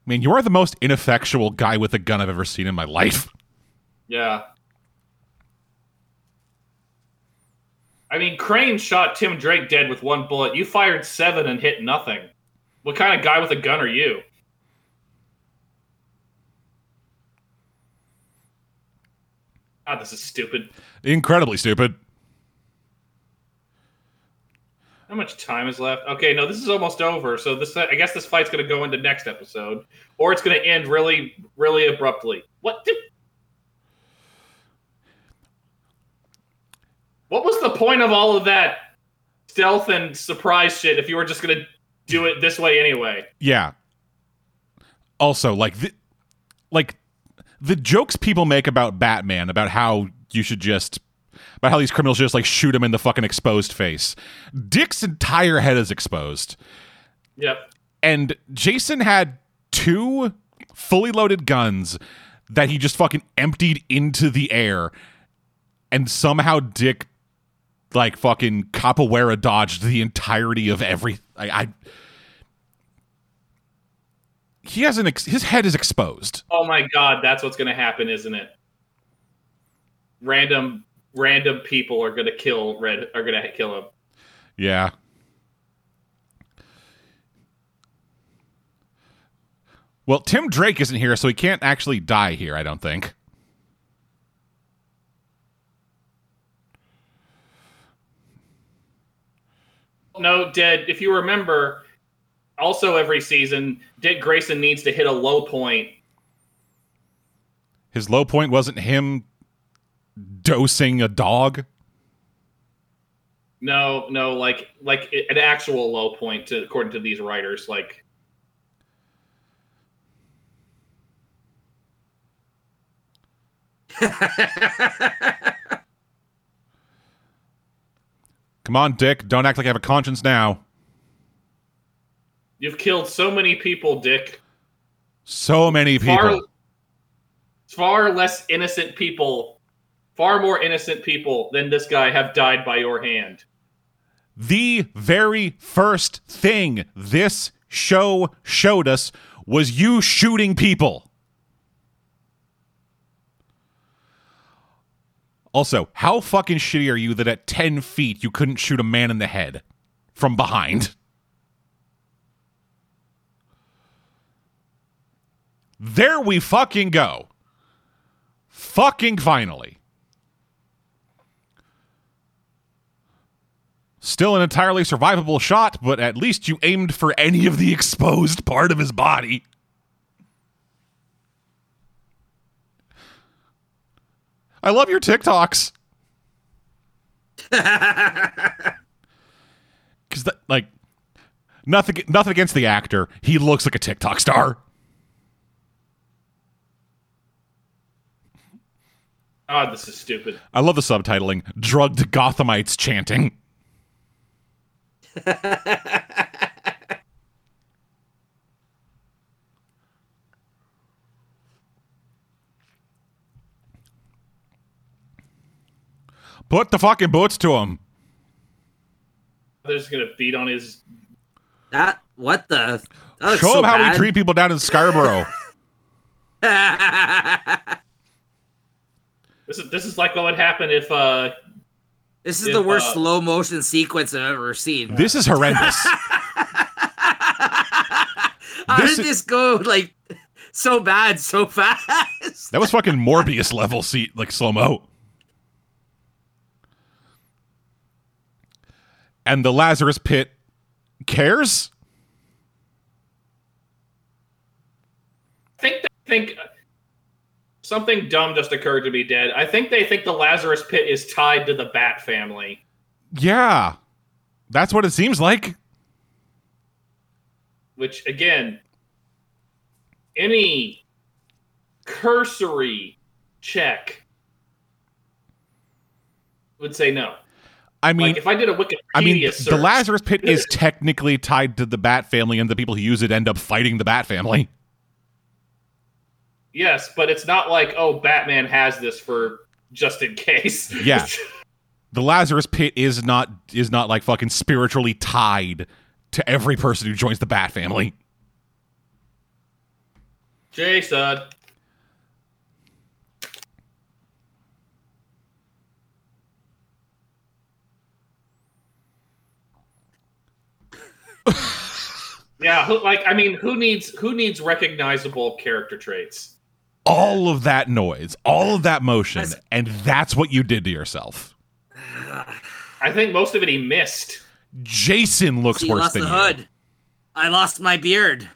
I mean, you are the most ineffectual guy with a gun I've ever seen in my life. yeah. I mean, Crane shot Tim Drake dead with one bullet. You fired seven and hit nothing. What kind of guy with a gun are you? God, this is stupid. Incredibly stupid. How much time is left? Okay, no, this is almost over. So this, I guess, this fight's going to go into next episode, or it's going to end really, really abruptly. What? Did... What was the point of all of that? stealth and surprise shit if you were just gonna do it this way anyway. Yeah. Also, like the, like the jokes people make about Batman about how you should just about how these criminals just like shoot him in the fucking exposed face. Dick's entire head is exposed. Yep. And Jason had two fully loaded guns that he just fucking emptied into the air. And somehow Dick like fucking capoeira dodged the entirety of every I, I he has an ex- his head is exposed. Oh my god, that's what's gonna happen, isn't it? Random random people are gonna kill Red are gonna kill him. Yeah. Well, Tim Drake isn't here, so he can't actually die here, I don't think. No, Dead, if you remember, also every season, Dick Grayson needs to hit a low point. His low point wasn't him dosing a dog. No, no, like like an actual low point to according to these writers. Like Come on, Dick. Don't act like I have a conscience now. You've killed so many people, Dick. So many people. Far far less innocent people, far more innocent people than this guy have died by your hand. the very first thing this show showed us was you shooting people. Also, how fucking shitty are you that at 10 feet you couldn't shoot a man in the head from behind? There we fucking go. Fucking finally. Still an entirely survivable shot, but at least you aimed for any of the exposed part of his body. I love your TikToks. Cuz that like nothing nothing against the actor. He looks like a TikTok star. God, this is stupid. I love the subtitling. Drugged Gothamites chanting. Put the fucking boots to him. They're just gonna beat on his. That what the? That looks Show so him how bad. we treat people down in Scarborough. This is this is like what would happen if uh this is If, the worst uh, slow motion sequence I've ever seen. this is horrendous. How this did is- this go like so bad so fast? That was fucking Morbius level seat, like slow mo. And the Lazarus pit cares. I think they think something dumb just occurred to me, Dead. I think they think the Lazarus Pit is tied to the Bat family. Yeah, that's what it seems like. Which again, any cursory check would say no. I mean, like if I did a Wikipedia I mean, search, the Lazarus pit is technically tied to the Bat family, and the people who use it end up fighting the Bat family. Yes, but it's not like oh, Batman has this for just in case. Yeah. The Lazarus pit is not is not like fucking spiritually tied to every person who joins the Bat family. Jason. yeah, who, like I mean, who needs who needs recognizable character traits? All of that noise, all of that motion, That's- and that's what you did to yourself. I think most of it he missed. Jason looks He worse lost than the you. hood. I lost my beard.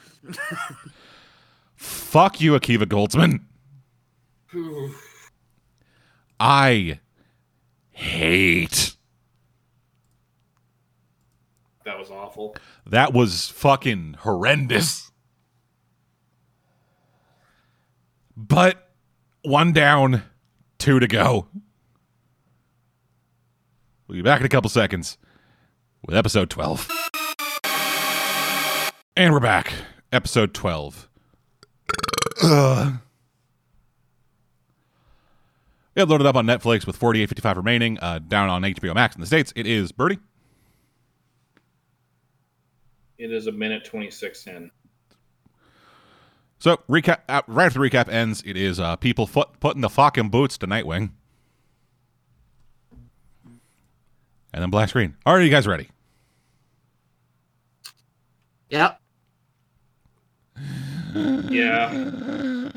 Fuck you, Akiva Goldsman. I hate That was awful. That was fucking horrendous. But one down, two to go. We'll be back in a couple seconds with episode 12. And we're back. Episode 12. Ugh. Yeah, loaded up on Netflix with 48.55 remaining. Uh, down on HBO Max in the States, it is Birdie. It is a minute twenty six in. So recap uh, right after the recap ends, it is uh, people foot, putting the fucking boots to Nightwing, and then black screen. Are you guys ready? Yep. Yeah.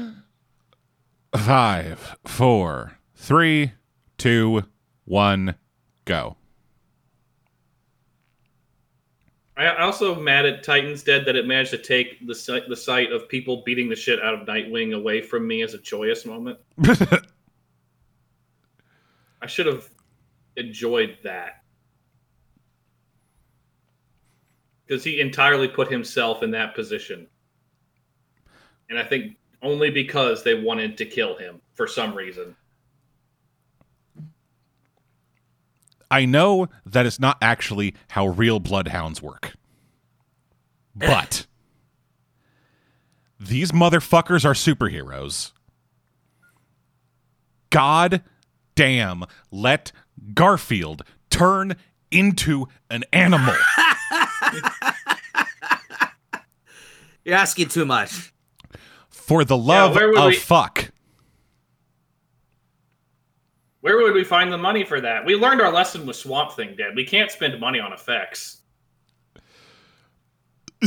Five, four, three, two, one, go. I also mad at Titans Dead that it managed to take the sight, the sight of people beating the shit out of Nightwing away from me as a joyous moment. I should have enjoyed that. Because he entirely put himself in that position. And I think only because they wanted to kill him for some reason. I know that it's not actually how real bloodhounds work. But these motherfuckers are superheroes. God damn, let Garfield turn into an animal. You're asking too much. For the love where would of we- fuck. Where would we find the money for that? We learned our lesson with Swamp Thing Dead. We can't spend money on effects.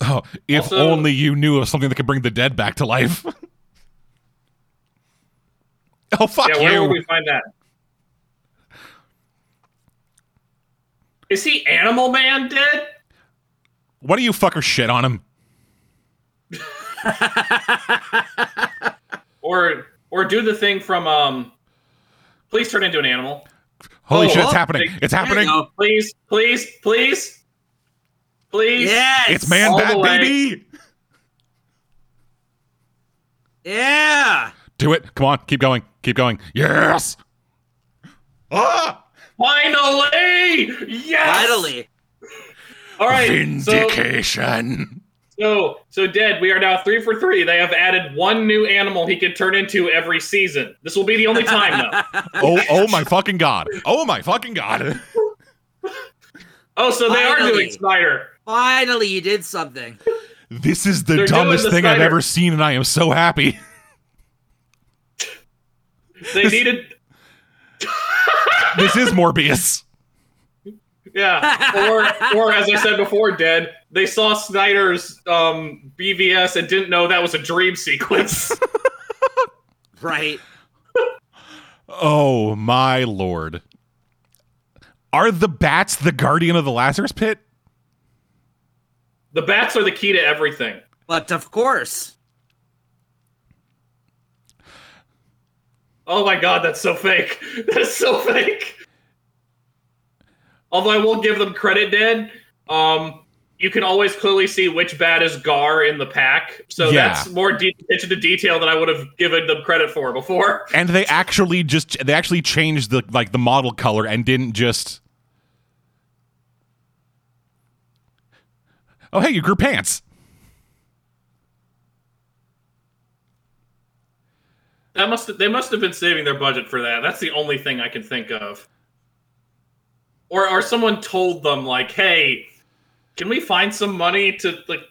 Oh, if Also- only you knew of something that could bring the dead back to life. oh, fuck yeah, where you. would we find that? Is he Animal Man dead? What do you fuckers shit on him? Or or do the thing from um Please turn into an animal. Holy Oh, shit, it's oh, happening. they- It's happening. go. Please, please, please. Please. Yes. It's man bat, baby. Yeah. Do it. Come on. Keep going. Keep going. Yes. Ah! Finally! Yes! Finally. All right. So, Vindication. so, so, so Dead, we are now three for three. They have added one new animal he can turn into every season. This will be the only time, though. oh, oh my fucking god. Oh my fucking god. Oh, so they are Finally. doing Snyder. Finally, you did something. This is the They're dumbest the thing I've ever seen, and I am so happy. They needed. This is Morbius. Yeah, or or as I said before, dead. They saw Snyder's um, BVS and didn't know that was a dream sequence. Right. Oh my lord. Are the bats the guardian of the Lazarus pit? the bats are the key to everything. But of course. Oh my god, that's so fake. That's so fake. Although I will give them credit, Dead. Um, you can always clearly see which bat is Gar in the pack, so Yeah. that's more de- attention to detail than I would have given them credit for before. And they actually just they actually changed the like the model color and didn't just Oh hey, you grew pants. That must they must have been saving their budget for that. That's the only thing I can think of. Or or someone told them like, "Hey, can we find some money to like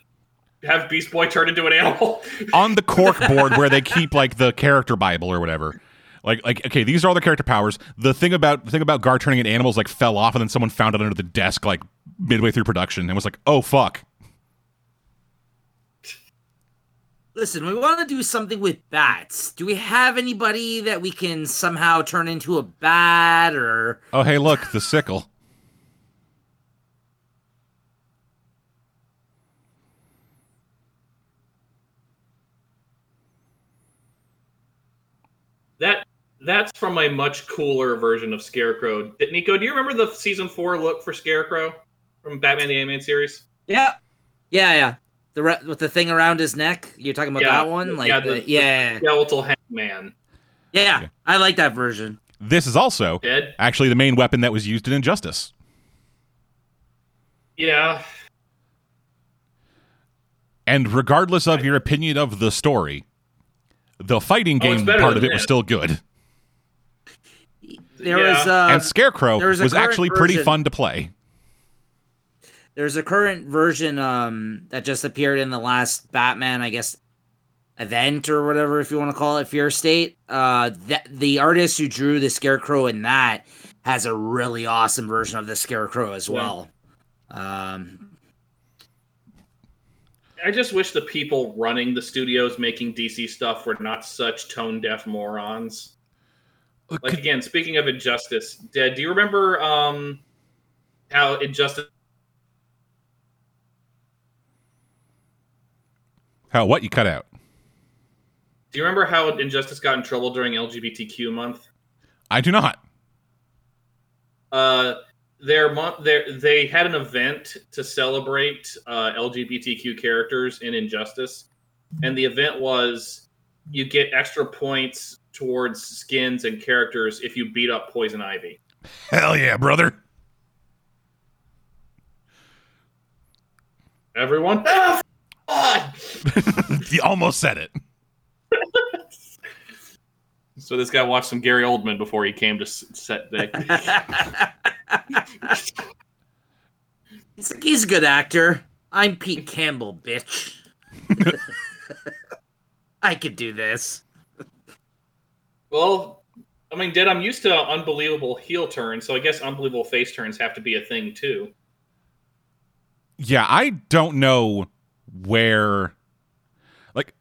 have Beast Boy turn into an animal?" on the cork board where they keep like the character bible or whatever. Like like okay these are all the character powers. The thing about the thing about gar turning into animals like fell off and then someone found it under the desk like midway through production and was like oh fuck Listen, we want to do something with bats. Do we have anybody that we can somehow turn into a bat or oh hey look the sickle that that's from a much cooler version of Scarecrow. Nico, do you remember the season four look for Scarecrow from Batman the Animated Series? Yeah, yeah, yeah. The re- with the thing around his neck. You're talking about Yeah, that one, like yeah, the, the- yeah, Skeletal Hangman. yeah, Yeah. I like that version. This is also Dead? actually the main weapon that was used in Injustice. Yeah. And regardless of your opinion of the story, the fighting Oh, game better part of than it was still good. There Yeah. was uh, and Scarecrow there was was, a current actually pretty fun to play. There's a current version um that just appeared in the last Batman, I guess, event or whatever, if you want to call it, Fear State. Uh, that the artist who drew the Scarecrow in that has a really awesome version of the Scarecrow as Yeah. well. Um, I just wish the people running the studios making DC stuff were not such tone deaf morons. Like again, speaking of Injustice, Dead, do you remember um how Injustice How what you cut out? do you remember how Injustice got in trouble during LGBTQ month? I do not. Uh their month their they had an event to celebrate uh, LGBTQ characters in Injustice, and the event was you get extra points towards skins and characters if you beat up Poison Ivy. Hell yeah, brother. Everyone, ah, God! you almost said it. So this guy watched some Gary Oldman before he came to set day. he's, he's a good actor. I'm Pete Campbell, bitch. I could do this. well, I mean, Did I'm used to unbelievable heel turns, so I guess unbelievable face turns have to be a thing too. Yeah, I don't know where like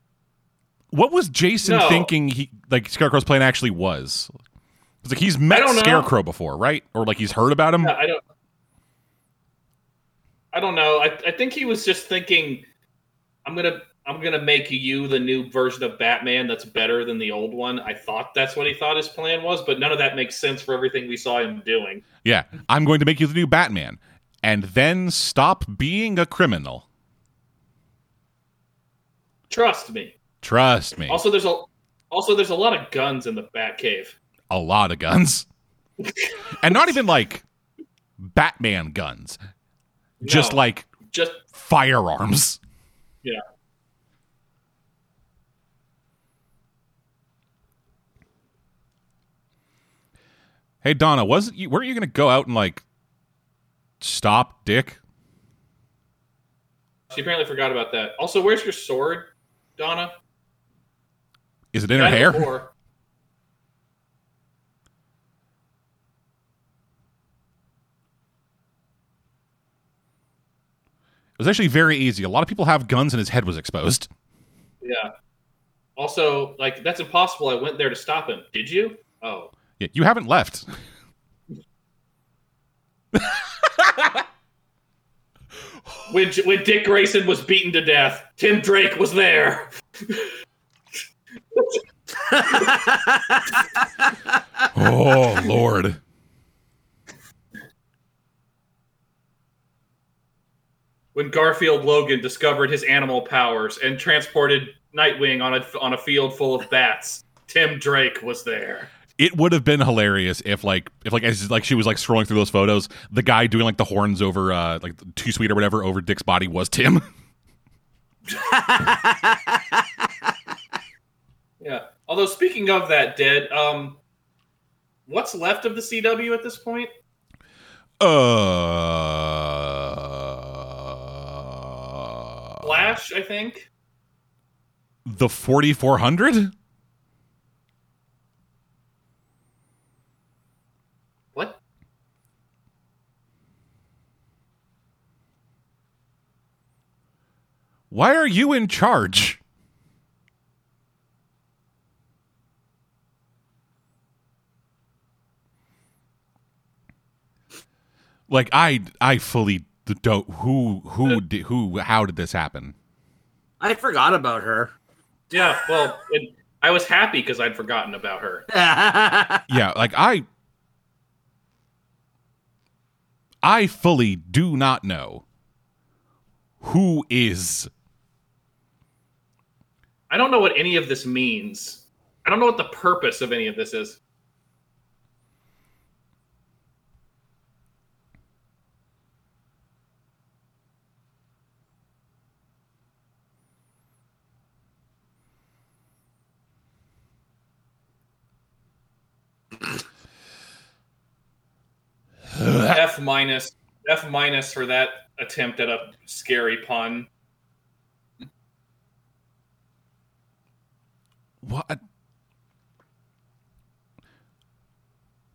what was Jason No. thinking he like Scarecrow's plan actually was? It's like he's met. Scarecrow before, right? Or like he's heard about him. Yeah, I don't. I don't know. I, I think he was just thinking, I'm gonna I'm gonna make you the new version of Batman that's better than the old one. I thought that's what he thought his plan was, but none of that makes sense for everything we saw him doing. Yeah, I'm going to make you the new Batman and then stop being a criminal. Trust me. Trust me. Also, there's a also there's a lot of guns in the Batcave. a lot of guns. and not even like Batman guns. Just like Just firearms. Yeah. Hey Donna, wasn't you weren't you gonna go out and like stop Dick? she apparently forgot about that. Also, where's your sword, Donna? Is it in her hair? before. It was actually very easy. A lot of people have guns and his head was exposed. Yeah. Also, like that's impossible. I went there to stop him. Did you? Oh. Yeah, you haven't left. When when Dick Grayson was beaten to death, Tim Drake was there. oh Lord. When Garfield Logan discovered his animal powers and transported Nightwing on a on a field full of bats, Tim Drake was there. It would have been hilarious if like if like as like she was like scrolling through those photos, the guy doing like the horns over uh like too sweet or whatever over Dick's body was Tim. Yeah. Although speaking of that, dead, um, what's left of the CW at this point? Uh Flash, I think. the 4400? What? Why are you in charge? Like I I fully don't who who uh, did, who how did this happen? I forgot about her. Yeah. Well, it, I was happy because I'd forgotten about her. yeah, like I I fully do not know who is I don't know what any of this means. I don't know what the purpose of any of this is. F minus F minus for that attempt at a scary pun. What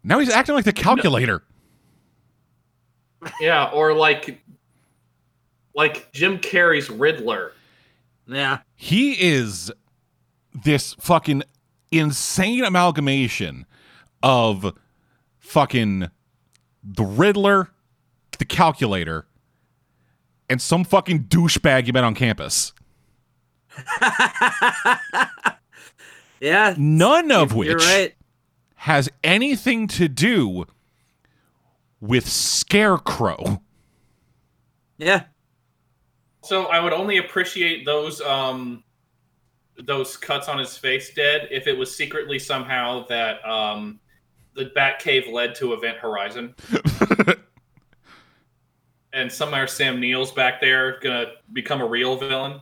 Now he's acting like the calculator. Yeah, or like like Jim Carrey's Riddler. yeah. He is this fucking insane amalgamation of fucking the Riddler, the calculator, and some fucking douchebag you met on campus. yeah. None of which right. has anything to do with Scarecrow. Yeah. So I would only appreciate those um those cuts on his face dead if it was secretly somehow that um the Batcave led to Event Horizon. and somehow Sam Neill's back there gonna become a real villain.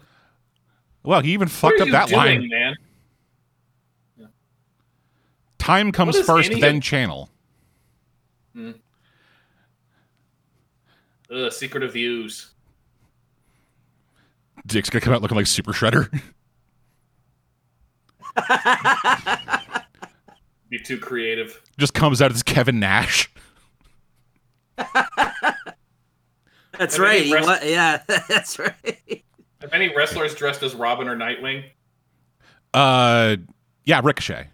Well, he even fucked What up are you that doing, line. man. Time comes first, then of- channel. Ugh, secret of views. Dick's gonna come out looking like Super Shredder. Be too creative. Just comes out as Kevin Nash. That's Have any right. He rest- wa- yeah, that's right. Have any wrestlers dressed as Robin or Nightwing? Uh, yeah, Ricochet.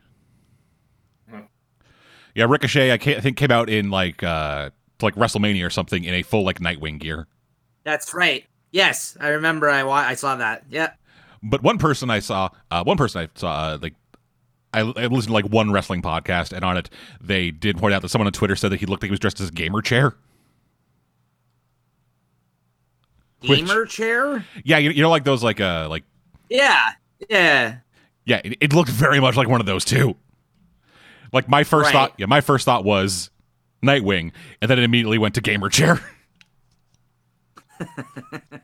Yeah, Ricochet. I, I think came out in like uh like WrestleMania or something in a full like Nightwing gear. That's right. Yes, I remember. I wa- I saw that. Yeah. But one person I saw, uh, one person I saw, uh, like I, I listened to like one wrestling podcast, and on it they did point out that someone on Twitter said that he looked like he was dressed as a gamer chair. Which- Gamer chair. Yeah, you, you know, like those like uh like Yeah. Yeah. yeah, it, it looked very much like one of those too. Like my first Right. thought, yeah, my first thought was Nightwing, and then it immediately went to gamer chair.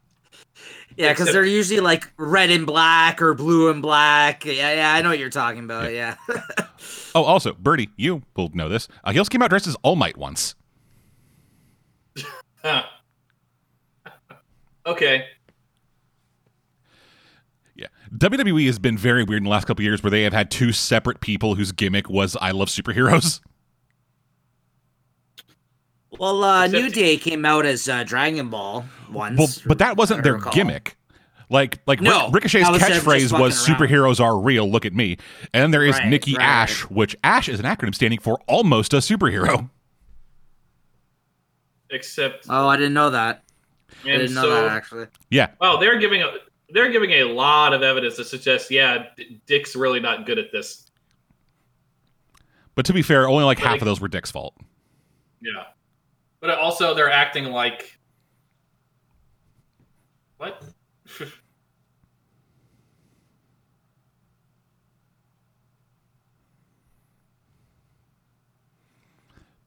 Yeah, because they're usually like red and black or blue and black. Yeah, yeah, I know what you're talking about. Yeah. Oh, also, Birdie, you will know this. Uh, he also came out dressed as All Might once. Okay. Yeah, WWE has been very weird in the last couple of years, where they have had two separate people whose gimmick was "I love superheroes." well, uh, New Day came out as uh, Dragon Ball once. Well, but that wasn't their recall. gimmick. Like, like No, Ric- Ricochet's was catchphrase was fucking around. "Superheroes are real. Look at me." And then there is Right, Nikki right, Ash, which Ash is an acronym standing for almost a superhero. Except Oh, I didn't know that. I didn't know so that actually. Yeah, wow, they're giving a they're giving a lot of evidence to suggest yeah, D- Dick's really not good at this. but to be fair, only like half of those were Dick's fault. Yeah. But also they're acting like what?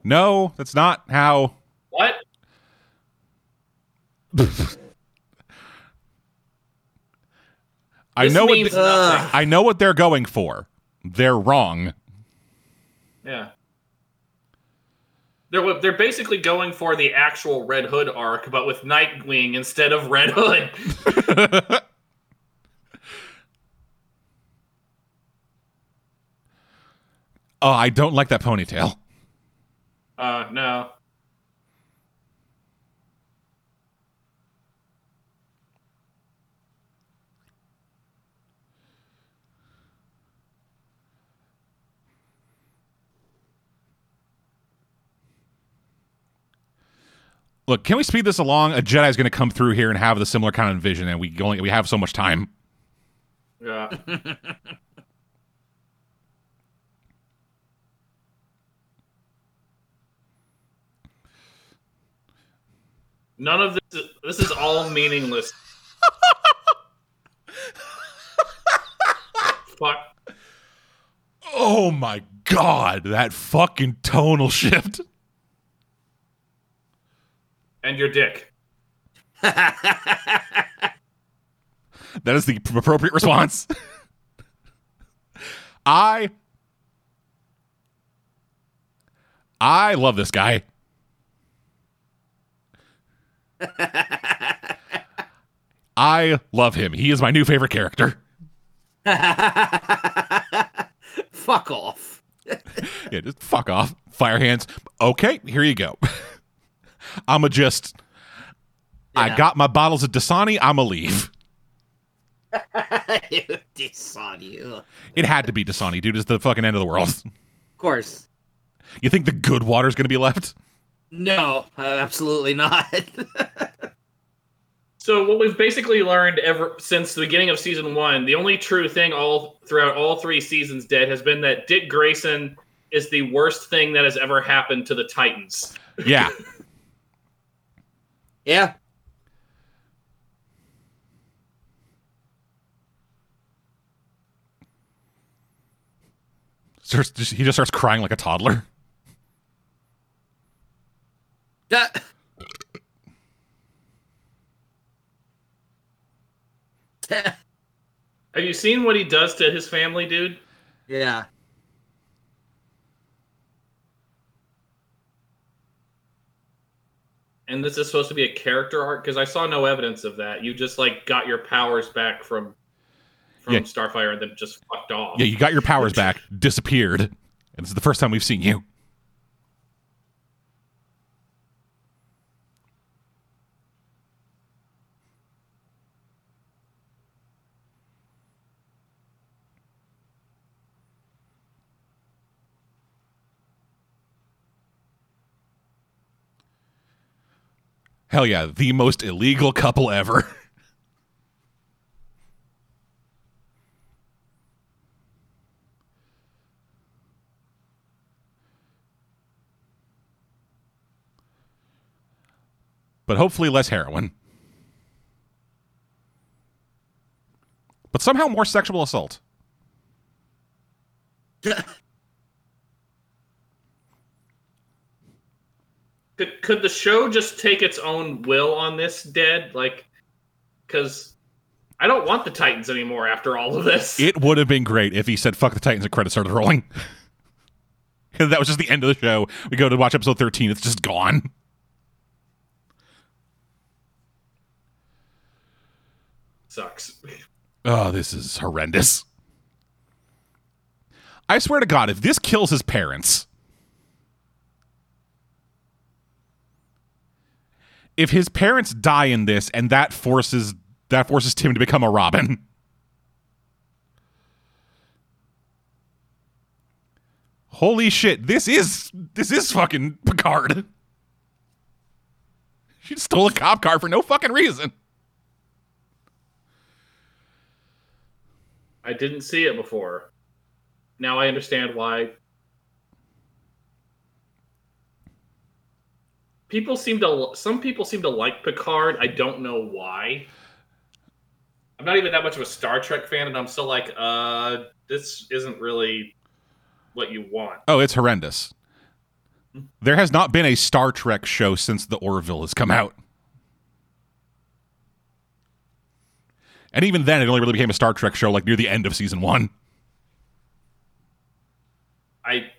No, that's not how. what? I know what they-. I know what they're going for. They're wrong. Yeah. They're they're basically going for the actual Red Hood arc, but with Nightwing instead of Red Hood. Oh, I don't like that ponytail. Uh, no. look, can we speed this along? A Jedi is going to come through here and have the similar kind of vision, and we only we have so much time. Yeah. None of this. This is all meaningless. Fuck. Oh my god! That fucking tonal shift. And your dick. That is the appropriate response. I I love this guy. I love him. He is my new favorite character. Fuck off. Yeah, just fuck off. Fire hands. Okay, here you go. I'ma just I got my bottles of Dasani, I'ma leave. Disani. Ugh. Of It had to be Dasani, dude. It's the fucking end of the world. Of course. You think the good water's gonna be left? No, uh, absolutely not. So what we've basically learned ever since the beginning of season one, the only true thing all throughout all three seasons, dead, has been that Dick Grayson is the worst thing that has ever happened to the Titans. Yeah. yeah. He just starts crying like a toddler. That- uh. Have you seen what he does to his family, dude? yeah. And this is supposed to be a character arc because I saw no evidence of that. You just like got your powers back from from Yeah. Starfire and then just fucked off. Yeah, you got your powers back, disappeared, and this is the first time we've seen you. Hell yeah, the most illegal couple ever. but hopefully less heroin. But somehow more sexual assault. Could could the show just take its own will on this dead? Like, because I don't want the Titans anymore after all of this. It would have been great if he said "fuck the Titans" and credits started rolling. That was just the end of the show. We go to watch episode thirteen; it's just gone. Sucks. Oh, this is horrendous. I swear to God, if this kills his parents, if his parents die in this, and that forces that forces Tim to become a Robin. Holy shit! This is this is fucking Picard. She stole a cop car for no fucking reason. I didn't see it before. Now I understand why. People seem to some people seem to like Picard. I don't know why. I'm not even that much of a Star Trek fan, and I'm still like, uh, this isn't really what you want. Oh, it's horrendous. There has not been a Star Trek show since the Orville has come out. And even then, it only really became a Star Trek show like near the end of season one. I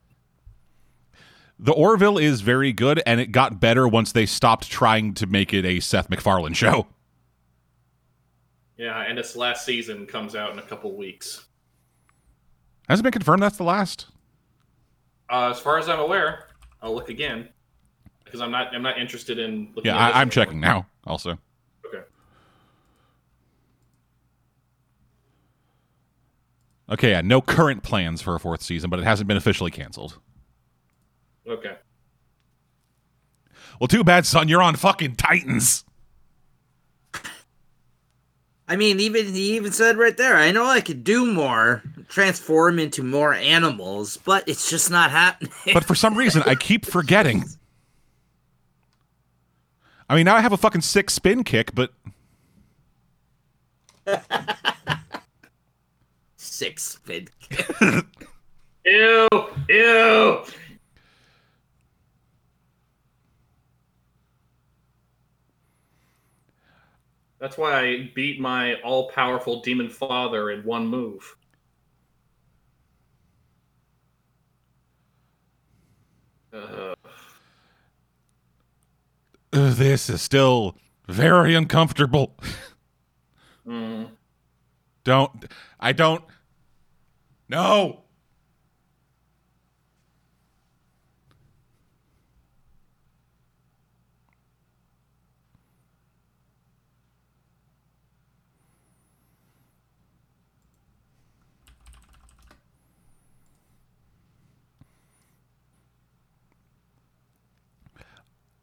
The Orville is very good, and it got better once they stopped trying to make it a Seth MacFarlane show. yeah, and its last season comes out in a couple weeks. Has it been confirmed that's the last? Uh, as far as I'm aware, I'll look again because I'm not I'm not interested in. Looking Yeah, at I, I'm checking now. Also, Okay. okay, yeah, no current plans for a fourth season, but it hasn't been officially canceled. Okay. Well, too bad, son. You're on fucking Titans. I mean, even he even said right there, I know I could do more, transform into more animals, but it's just not happening. but for some reason I keep forgetting. I mean, now I have a fucking sick spin kick, but Six spin. Kick. ew, ew. That's why I beat my all-powerful demon father in one move. Uh, this is still very uncomfortable. mm. Don't. I don't. No.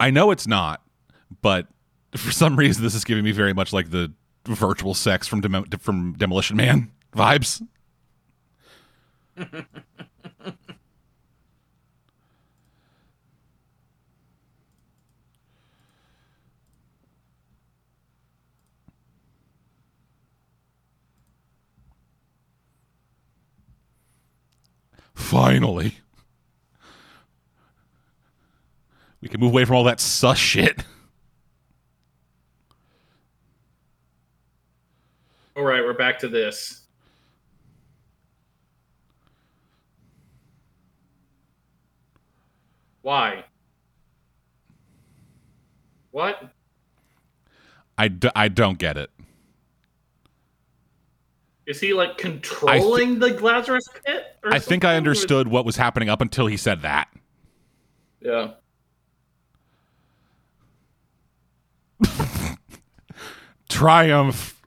I know it's not, but for some reason this is giving me very much like the virtual sex from from Demolition Man vibes. Finally. We can move away from all that sus shit. All right, we're back to this. Why? What? I, d- I don't get it. Is he like controlling the Lazarus pit? Or I think I understood what was happening up until he said that. Yeah. Triumph.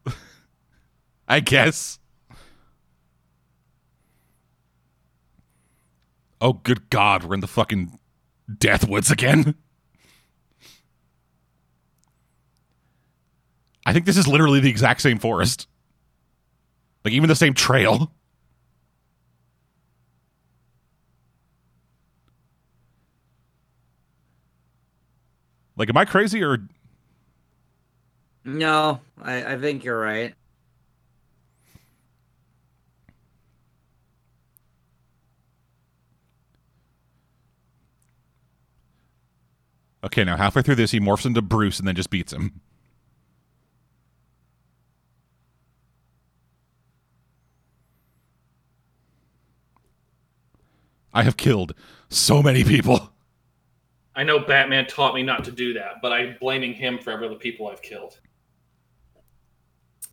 I guess. Oh, good God, we're in the fucking Deathwoods again. I think this is literally the exact same forest. Like, even the same trail. Like, am I crazy or No, I, I think you're right. Okay, now halfway through this, he morphs into Bruce and then just beats him. I have killed so many people. I know Batman taught me not to do that, but I'm blaming him for every the people I've killed.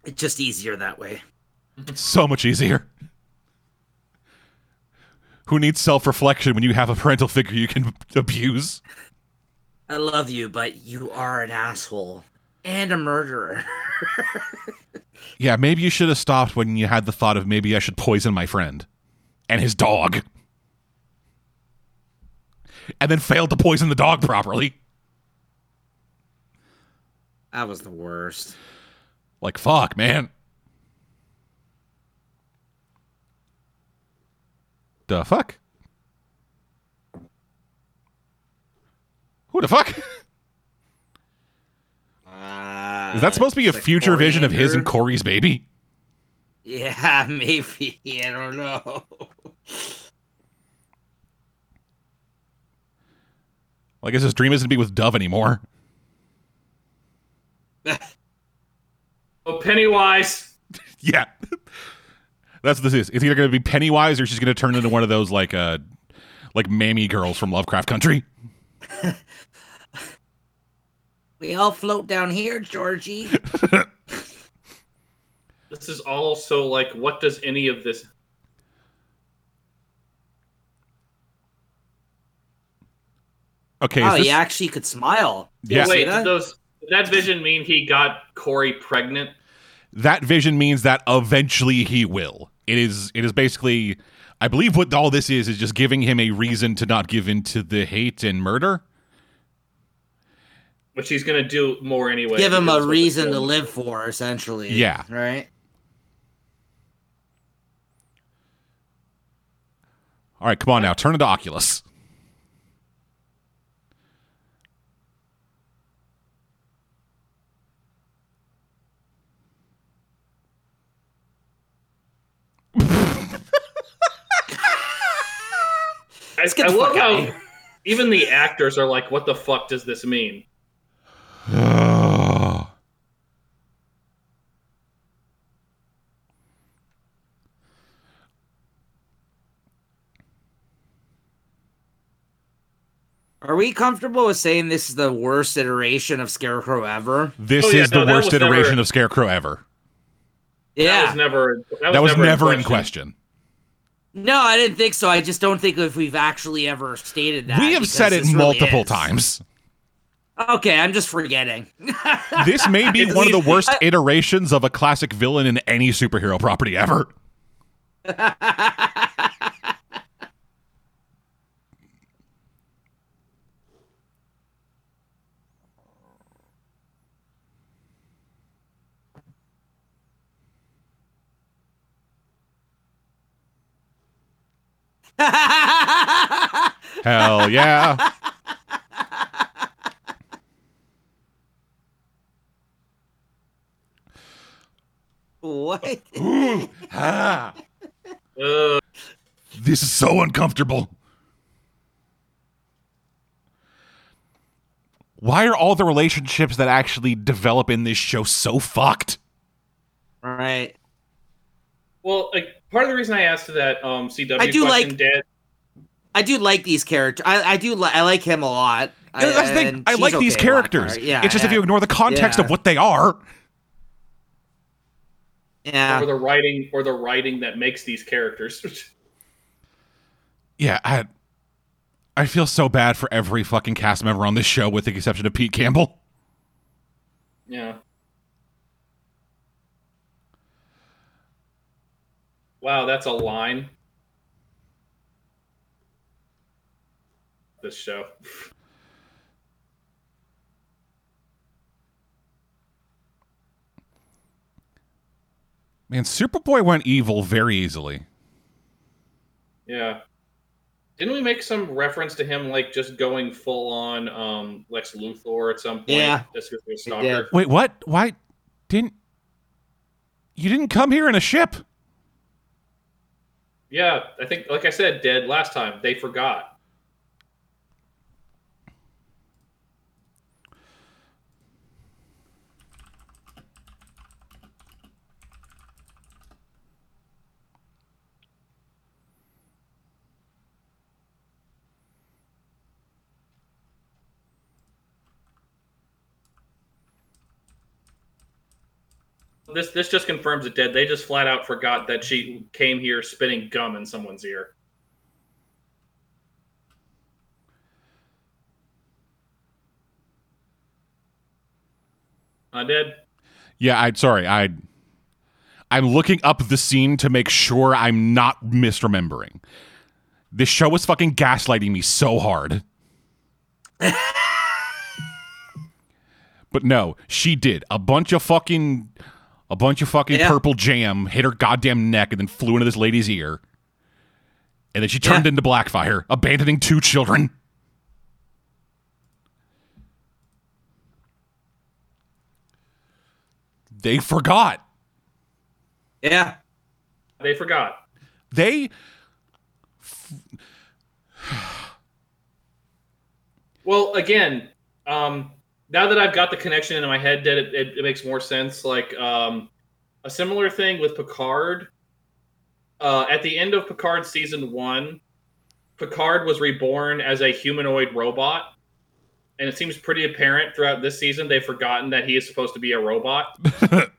It's just easier that way. So much easier. Who needs self reflection when you have a parental figure you can abuse? I love you, but you are an asshole and a murderer. Yeah, maybe you should have stopped when you had the thought of maybe I should poison my friend and his dog. And then failed to poison the dog properly. that was the worst. Like, fuck, man. The fuck? Who the fuck? Uh, Is that supposed to be a future vision of his and? Kory's baby? Yeah, maybe. I don't know. Well, I guess his dream isn't to be with Dove anymore. Oh, Pennywise! Yeah. That's what this is. It's either going to be Pennywise or she's going to turn into one of those like uh like mammy girls from Lovecraft Country. We all float down here, Georgie. This is also like, what does any of this? Okay, oh, is this, he actually could smile. Yeah. See Wait, that? Does did that vision mean he got Kory pregnant? that vision means that eventually he will. It is it is basically I believe what all this is is just giving him a reason to not give in to the hate and murder. Which he's gonna do more anyway. Give him a reason to live for, essentially. Yeah. Right? All right, come on now, turn into Oculus. Let's get I the love fuck out how here. even the actors are like, "What the fuck does this mean?" Are we comfortable with saying this is the worst iteration of Scarecrow ever? this Oh, yeah, is no, the worst was never- iteration of Scarecrow ever. That Yeah. was never. That was, That was never, in in question. No, I didn't think so. I just don't think if we've actually ever stated that. we have said it this really multiple times. Okay, I'm just forgetting. This may be one of the worst iterations of a classic villain in any superhero property ever. Hell yeah. what? Ooh, Ah, Uh, this is so uncomfortable. Why are all the relationships that actually develop in this show so fucked? Right. well, like, part of the reason I asked that um, CW I do question, like- Dad, I do like these characters. I, I do. Li- I like him a lot. Yeah, that's the thing. I she's like these okay, characters. Yeah. it's just if you ignore the context Yeah. of what they are. Yeah. or the writing, or the writing that makes these characters. Yeah, I I feel so bad for every fucking cast member on this show with the exception of Pete Campbell. yeah. Wow, that's a line. This show. Man, Superboy went evil very easily. Yeah. Didn't we make some reference to him like just going full on um Lex Luthor at some point? Yeah. Just because he was a We did. stalker. Wait, what? Why didn't you didn't come here in a ship? Yeah, I think like I said, dead last time, they forgot. This this just confirms it dead. They just flat out forgot that she came here spitting gum in someone's ear. Uh, I did. Yeah, I sorry, I I'm looking up the scene to make sure I'm not misremembering. This show was fucking gaslighting me so hard. but no, she did. A bunch of fucking a bunch of fucking Yeah. purple jam hit her goddamn neck and then flew into this lady's ear. And then she turned Yeah. into Blackfire, abandoning two children. They forgot. Yeah. They forgot. They Well, again, um, now that I've got the connection in my head, that it, it, it makes more sense. Like um, a similar thing with Picard. Uh, at the end of Picard season one, Picard was reborn as a humanoid robot, and it seems pretty apparent throughout this season they've forgotten that he is supposed to be a robot.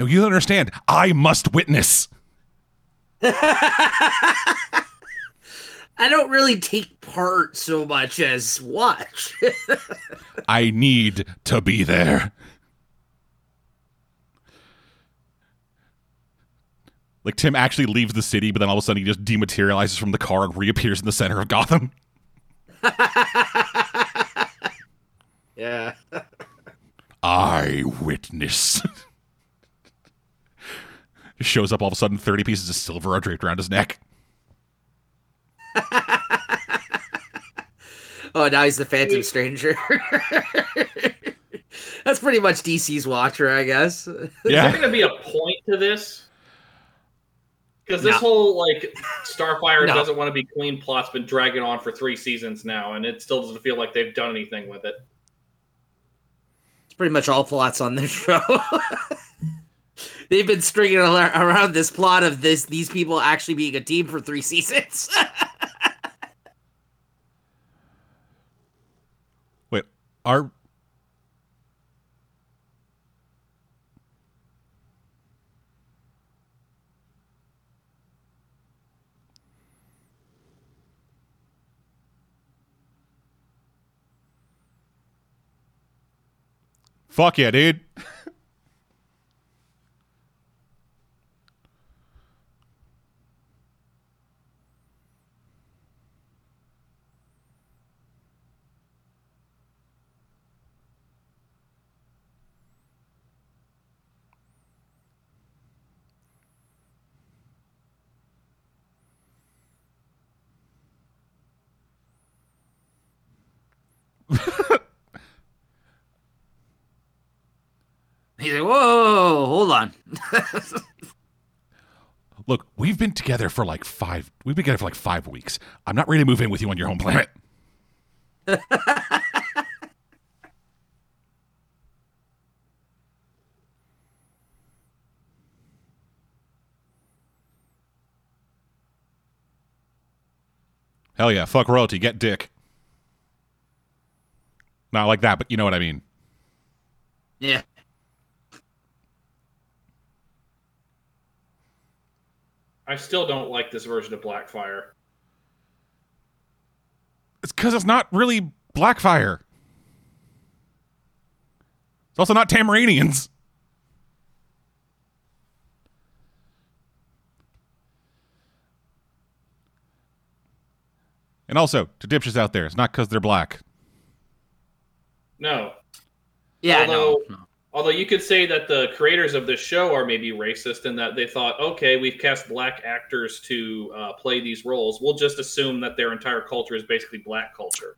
No, you don't understand. I must witness. I don't really take part so much as watch. I need to be there. Like Tim actually leaves the city, but then all of a sudden he just dematerializes from the car and reappears in the center of Gotham. Yeah. I Just shows up all of a sudden, 30 pieces of silver are draped around his neck. Oh, now he's the Phantom Stranger. That's pretty much DC's Watcher, I guess. Yeah. Is there going to be a point to this? Because this No. whole like Starfire No. doesn't want to be clean plot's been dragging on for three seasons now, and it still doesn't feel like they've done anything with it. It's pretty much all plots on this show. They've been stringing around this plot of this these people actually being a team for three seasons. Wait, are. Fuck yeah, dude. He's like, whoa, hold on. Look, we've been together for like five. We've been together for like five weeks. I'm not ready to move in with you on your home planet. Hell yeah, fuck royalty, get dick. Not like that, but you know what I mean. Yeah. I still don't like this version of Blackfire. It's because it's not really Blackfire. It's also not Tamaraneans. And also, to dipshits out there, it's not because they're black. No, Yeah, Although- no, no. Although you could say that the creators of this show are maybe racist in that they thought, okay, we've cast black actors to uh, play these roles. We'll just assume that their entire culture is basically black culture.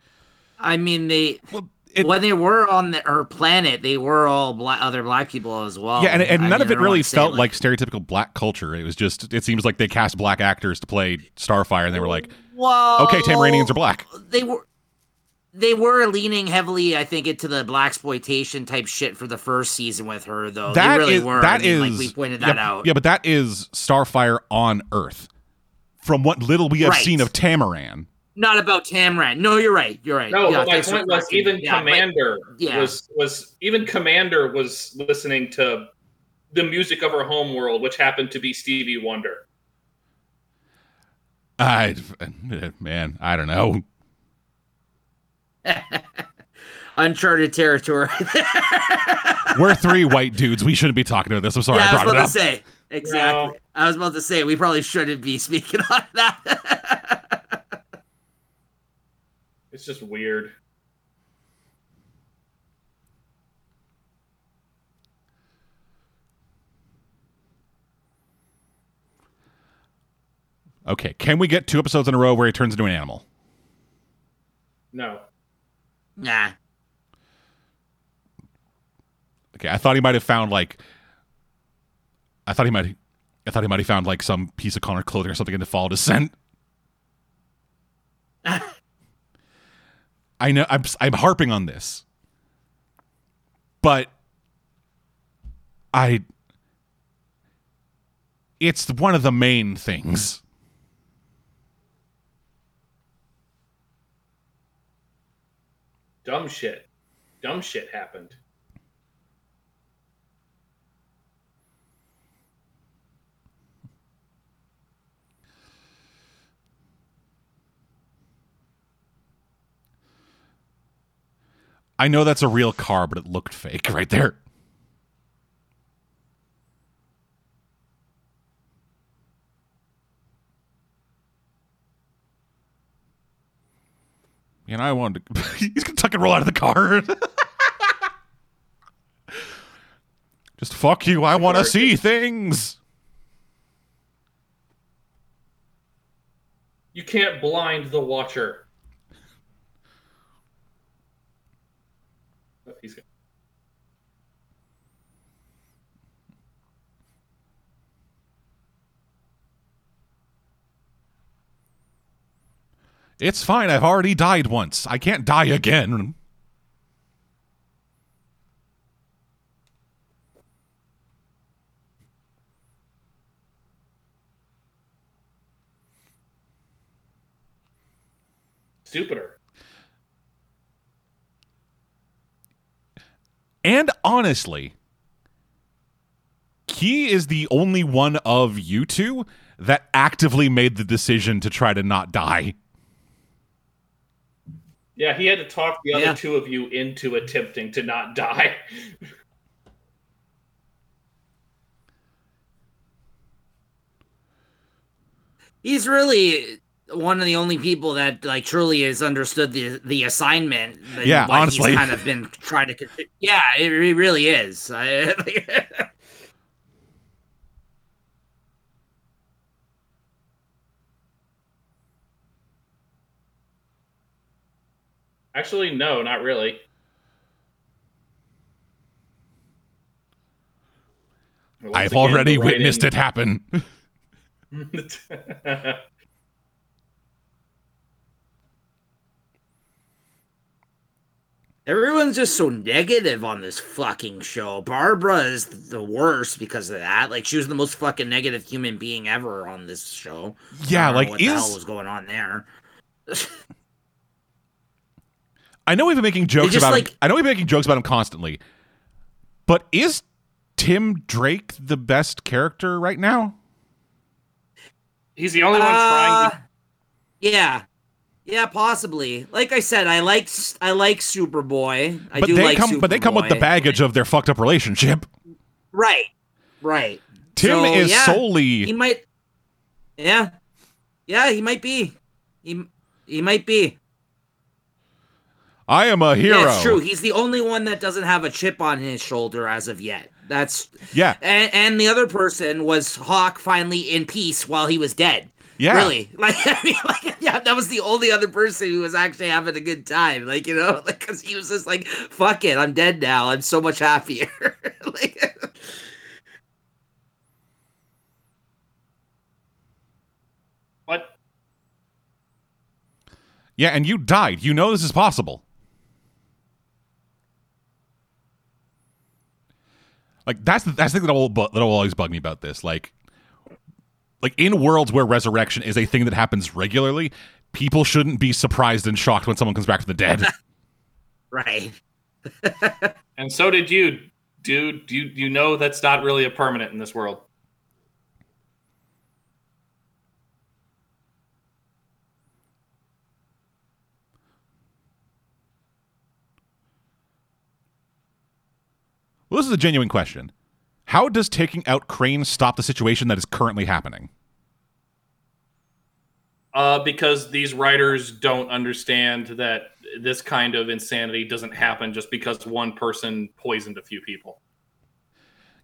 I mean, they Well, it, when they were on the, her planet, they were all black, other black people as well. yeah, and, and none mean, of it really wanna felt like stereotypical black culture. It was just, it seems like they cast black actors to play Starfire, and they were like, well, okay, Tamaraneans are black. They were. They were leaning heavily, I think, into the blaxploitation type shit for the first season with her, though. That they really is- were. that I mean, like we pointed yeah, that out. Yeah, but that is Starfire on Earth. From what little we have Right. seen of Tamaran. Not about Tamaran. No, you're right. You're right. No, yeah, but my point was correcting. even Yeah, but- Commander yeah. was was even Commander was listening to the music of her home world, which happened to be Stevie Wonder. I, man, I don't know. uncharted territory. We're three white dudes. We shouldn't be talking about this. I'm sorry yeah, I I was about to say exactly. No. I was about to say we probably shouldn't be speaking on that. It's just weird. Okay, can we get two episodes in a row where he turns into an animal? No. Nah. Okay, I thought he might have found like, I thought he might, I thought he might have found like some piece of Conner clothing or something in the fall descent. I know I'm I'm harping on this, but I, it's one of the main things. Dumb shit. Dumb shit happened. I know that's a real car, but it looked fake right there. you know, I wanted to. he's gonna tuck and roll out of the car. Just fuck you. I want to see things. You can't blind the watcher. It's fine. I've already died once. I can't die again. stupider. And honestly, he is the only one of you two that actively made the decision to try to not die. Yeah, he had to talk the other Yeah. two of you into attempting to not die. He's really one of the only people that like truly has understood the the assignment. Yeah, honestly. he's kind of been trying to. Yeah, it re- really is. I, Actually, no, not really. Once I've again, already the witnessed it happen. Everyone's just so negative on this fucking show. Barbara is the worst because of that. Like she was the most fucking negative human being ever on this show. yeah, I don't know like what the hell was going on there? I know we've been making jokes just, about him. I know we've been making jokes about him constantly. But is Tim Drake the best character right now? He's the only one trying Uh, to. Yeah, yeah, possibly. Like I said, I like I like Superboy. I but do they like come but they come with the baggage of their fucked up relationship. Right, right. Tim So, is yeah, solely He might. Yeah, yeah, he might be. He he might be. I am a hero. Yeah, true. He's the only one that doesn't have a chip on his shoulder as of yet. That's Yeah. and, and the other person was Hawk finally in peace while he was dead. Yeah. Really? Like, I mean, like, yeah, that was the only other person who was actually having a good time. Like, you know, like, because he was just like, fuck it, I'm dead now. I'm so much happier. like, What? Yeah, and you died. You know this is possible. Like that's the that's the thing that will that will always bug me about this. Like, like in worlds where resurrection is a thing that happens regularly, people shouldn't be surprised and shocked when someone comes back from the dead. right. And so did you, dude. You you know that's not really a permanent in this world. Well, this is a genuine question. How does taking out Crane stop the situation that is currently happening? Uh, because these writers don't understand that this kind of insanity doesn't happen just because one person poisoned a few people.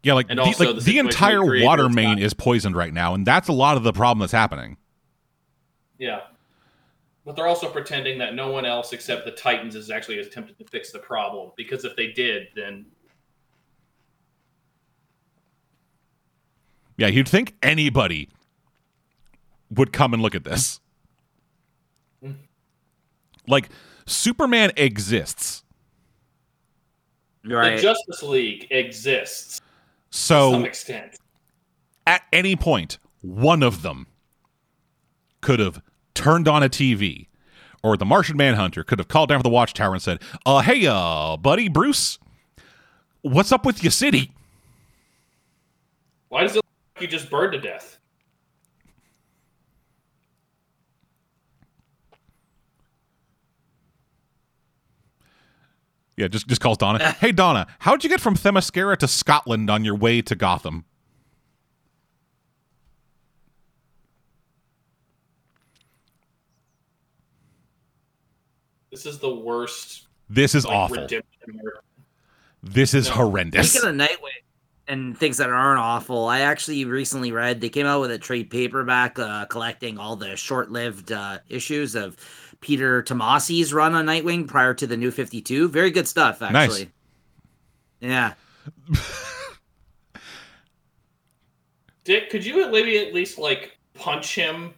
Yeah, like And the, also like, the the entire water main not- is poisoned right now, and that's a lot of the problem that's happening. Yeah. But they're also pretending that no one else except the Titans is actually attempting to fix the problem. Because if they did, then Yeah, you'd think anybody would come and look at this. Like, Superman exists. Right. the Justice League exists to So, some extent. at any point, one of them could have turned on a TV, or the Martian Manhunter could have called down from the watchtower and said, uh, hey, uh, buddy, Bruce, what's up with your city? Why does it look like you just burned to death? Yeah, just, just calls Donna. hey, Donna, how'd you get from Themyscira to Scotland on your way to Gotham? This is the worst This is like, awful. redemption. This is No. horrendous. Speaking of Nightwing, and things that aren't awful. I actually recently read they came out with a trade paperback uh, collecting all the short-lived uh, issues of Peter Tomasi's run on Nightwing prior to the New Fifty Two. Very good stuff, Nice. actually. Yeah. Dick, could you maybe at least like punch him?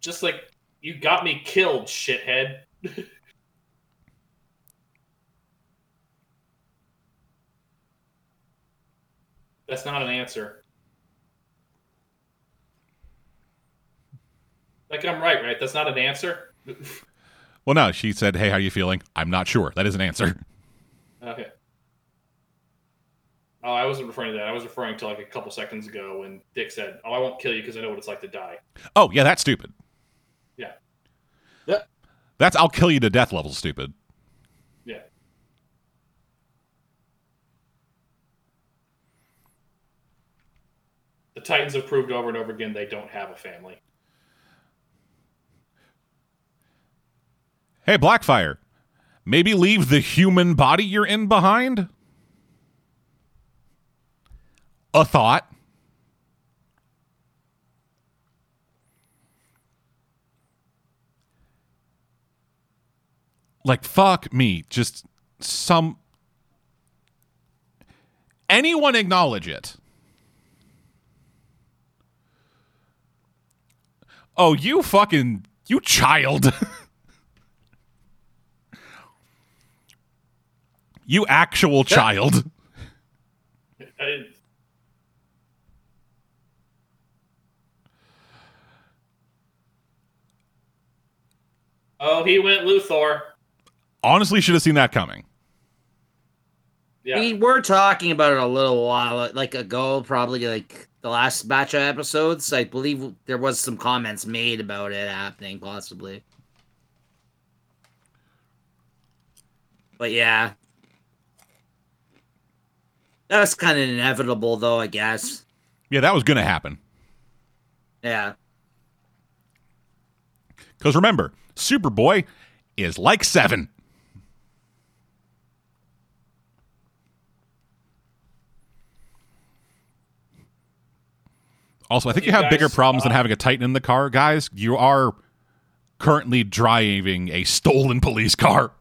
Just like you got me killed, shithead. That's not an answer. Like I'm right, right? That's not an answer. Well, no, she said, "Hey, how are you feeling?" I'm not sure. That is an answer. Okay. Oh, I wasn't referring to that. I was referring to like a couple seconds ago when Dick said, "Oh, I won't kill you because I know what it's like to die." Oh, yeah, that's stupid. Yeah. Yeah. That's I'll kill you to death level stupid. Yeah. The Titans have proved over and over again they don't have a family. Hey, Blackfire, maybe leave the human body you're in behind? A thought. Like, fuck me. Just some. Anyone acknowledge it? Oh, you fucking. You child. You actual child. I, oh, he went Luthor. Honestly, should have seen that coming. Yeah. We were talking about it a little while like ago, probably like the last batch of episodes. I believe there was some comments made about it happening, possibly. But yeah. That's kind of inevitable though, I guess. Yeah, that was going to happen. Yeah. Because remember, Superboy is like seven. Also, I think you, You have bigger guys, problems than uh, having a Titan in the car, guys. You are currently driving a stolen police car.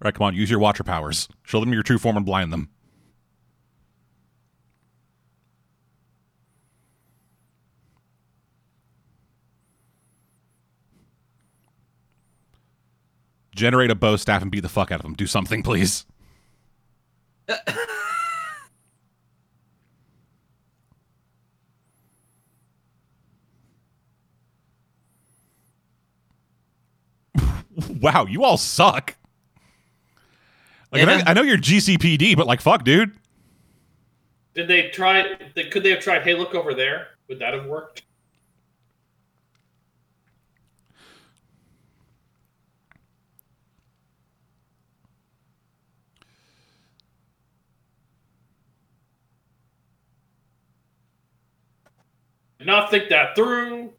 All right, come on, use your watcher powers. Show them your true form and blind them. Generate a bow staff and beat the fuck out of them. Do something, please. wow, you all suck. Like, I, know, I know you're GCPD, but like, fuck, dude. Did they try? They, could they have tried? Hey, look over there. Would that have worked? Did not think that through.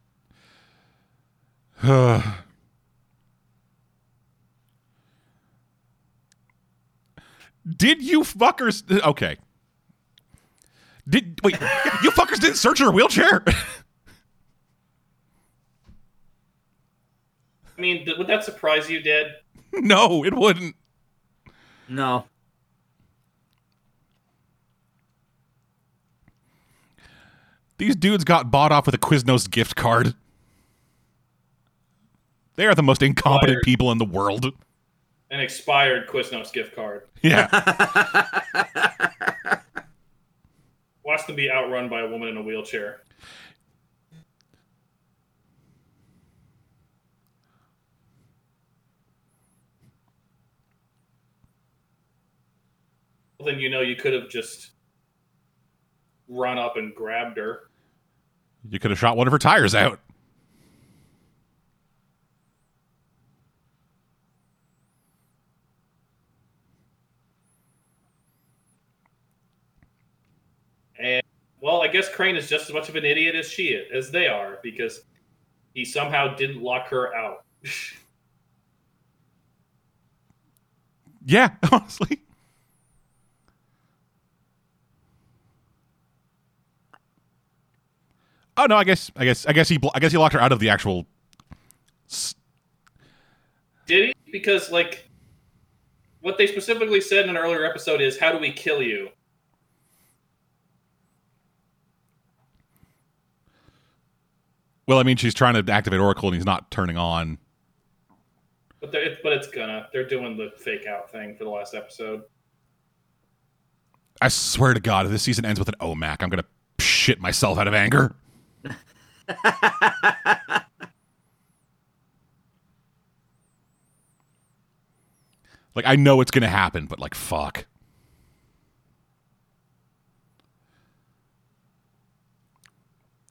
Did you fuckers? Okay. Did wait? you fuckers didn't search her wheelchair? I mean, th- would that surprise you, Dad? no, it wouldn't. No. These dudes got bought off with a Quiznos gift card. They are the most incompetent Liar. people in the world. An expired Quiznos gift card. Yeah. Watch them be outrun by a woman in a wheelchair. Well, then you know you could have just run up and grabbed her. you could have shot one of her tires out. Well, I guess Crane is just as much of an idiot as she is, as they are, because he somehow didn't lock her out. Yeah, honestly. Oh no, I guess I guess I guess he I guess he locked her out of the actual Did he? Because like, what they specifically said in an earlier episode is, "How do we kill you?" Well, I mean, she's trying to activate Oracle and he's not turning on. But they're, but it's gonna. They're doing the fake out thing for the last episode. I swear to God, if this season ends with an OMAC, I'm gonna shit myself out of anger. Like I know it's gonna happen, but like fuck.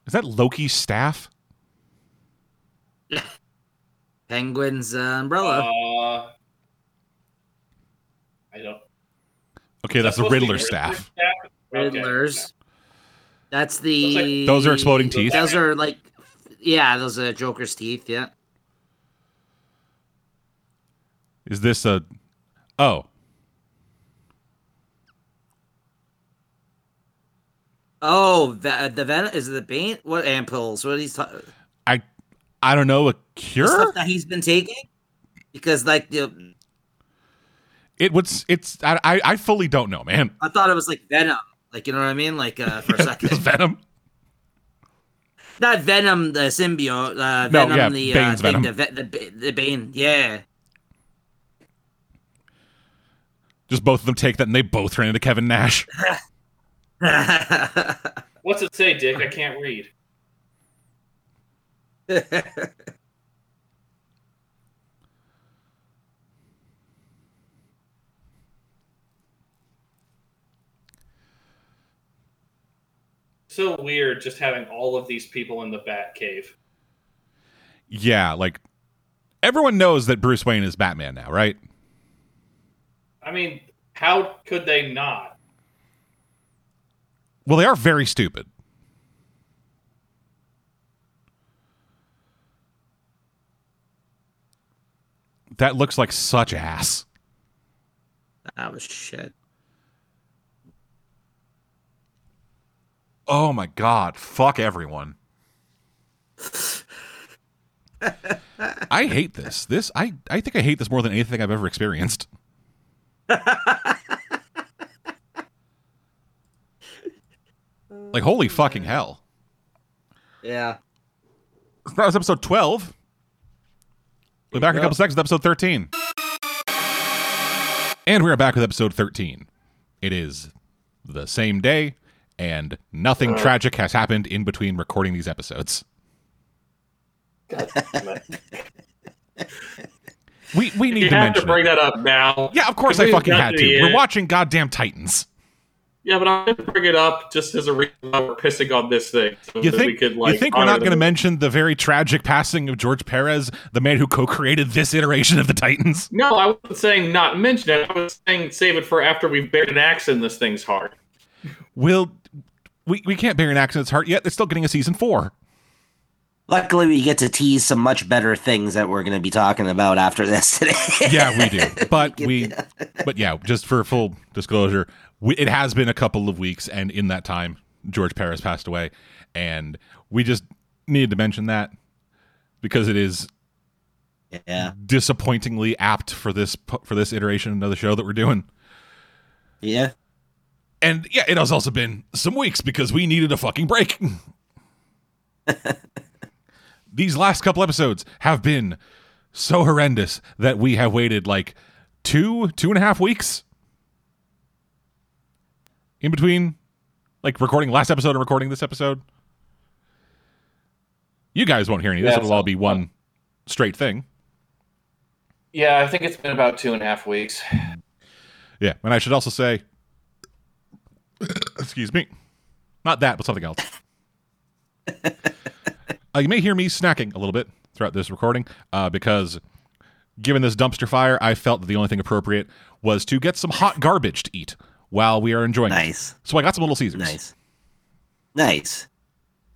Is that Loki's staff? Penguin's uh, umbrella. Uh, I don't. Okay, that's the supposed Riddler staff. Okay. Riddlers. That's the. Like- Those are exploding teeth. Those are like, yeah, those are Joker's teeth. Yeah. Is this a? Oh, Oh, the the venom is it the Bane? What ampoules? What he's talking? I, I don't know. A The cure? stuff that he's been taking? Because like the, It was. It's. I. I, I fully don't know, man. I thought it was like venom. Like you know what I mean? Like uh, for a second, Venom. not venom the symbiote. Uh, No, venom yeah, the Bane's uh, thing, Venom. The, ve- the the Bane. Yeah. Just both of them take that, and they both ran into Kevin Nash. What's it say, Dick? I can't read. So weird, just having all of these people in the Bat Cave. Yeah, like everyone knows that Bruce Wayne is Batman now, right? I mean, how could they not? Well, they are very stupid. That looks like such ass. that was shit. Oh my god, fuck everyone. I hate this. This I I think I hate this more than anything I've ever experienced. like holy oh, fucking hell. Yeah. That was episode 12. We'll be back in a couple seconds with episode 13. And we are back with episode 13. It is the same day, and nothing uh. tragic has happened in between recording these episodes. We we need You to have mention to bring it. that up now. Yeah, of course I fucking had to to. We're end- watching goddamn Titans. Yeah, but I'm going to bring it up just as a reason why we're pissing on this thing. So You think we could, like, you think we're honor not going to them. mention the very tragic passing of George Perez, the man who co-created this iteration of the Titans? No, I wasn't saying not mention it. I was saying save it for after we've buried an axe in this thing's heart. Will we we can't bury an axe in its heart yet? It's still getting a season four. Luckily, we get to tease some much better things that we're going to be talking about after this today. Yeah, we do. But we, but yeah, just for full disclosure, we, it has been a couple of weeks, and in that time, George Perez passed away, and we just needed to mention that because it is yeah, disappointingly apt for this for this iteration of the show that we're doing. yeah. And yeah, it has also been some weeks because we needed a fucking break. These last couple episodes have been so horrendous that we have waited like two, two and a half weeks in between like recording last episode and recording this episode. You guys won't hear any of this. It'll all be one straight thing. Yeah, I think it's been about two and a half weeks. Yeah. And I should also say, excuse me, not that, but something else. uh, you may hear me snacking a little bit throughout this recording uh, because given this dumpster fire, I felt that the only thing appropriate was to get some hot garbage to eat while we are enjoying it. Nice, So I got some Little Caesars. nice. Nice.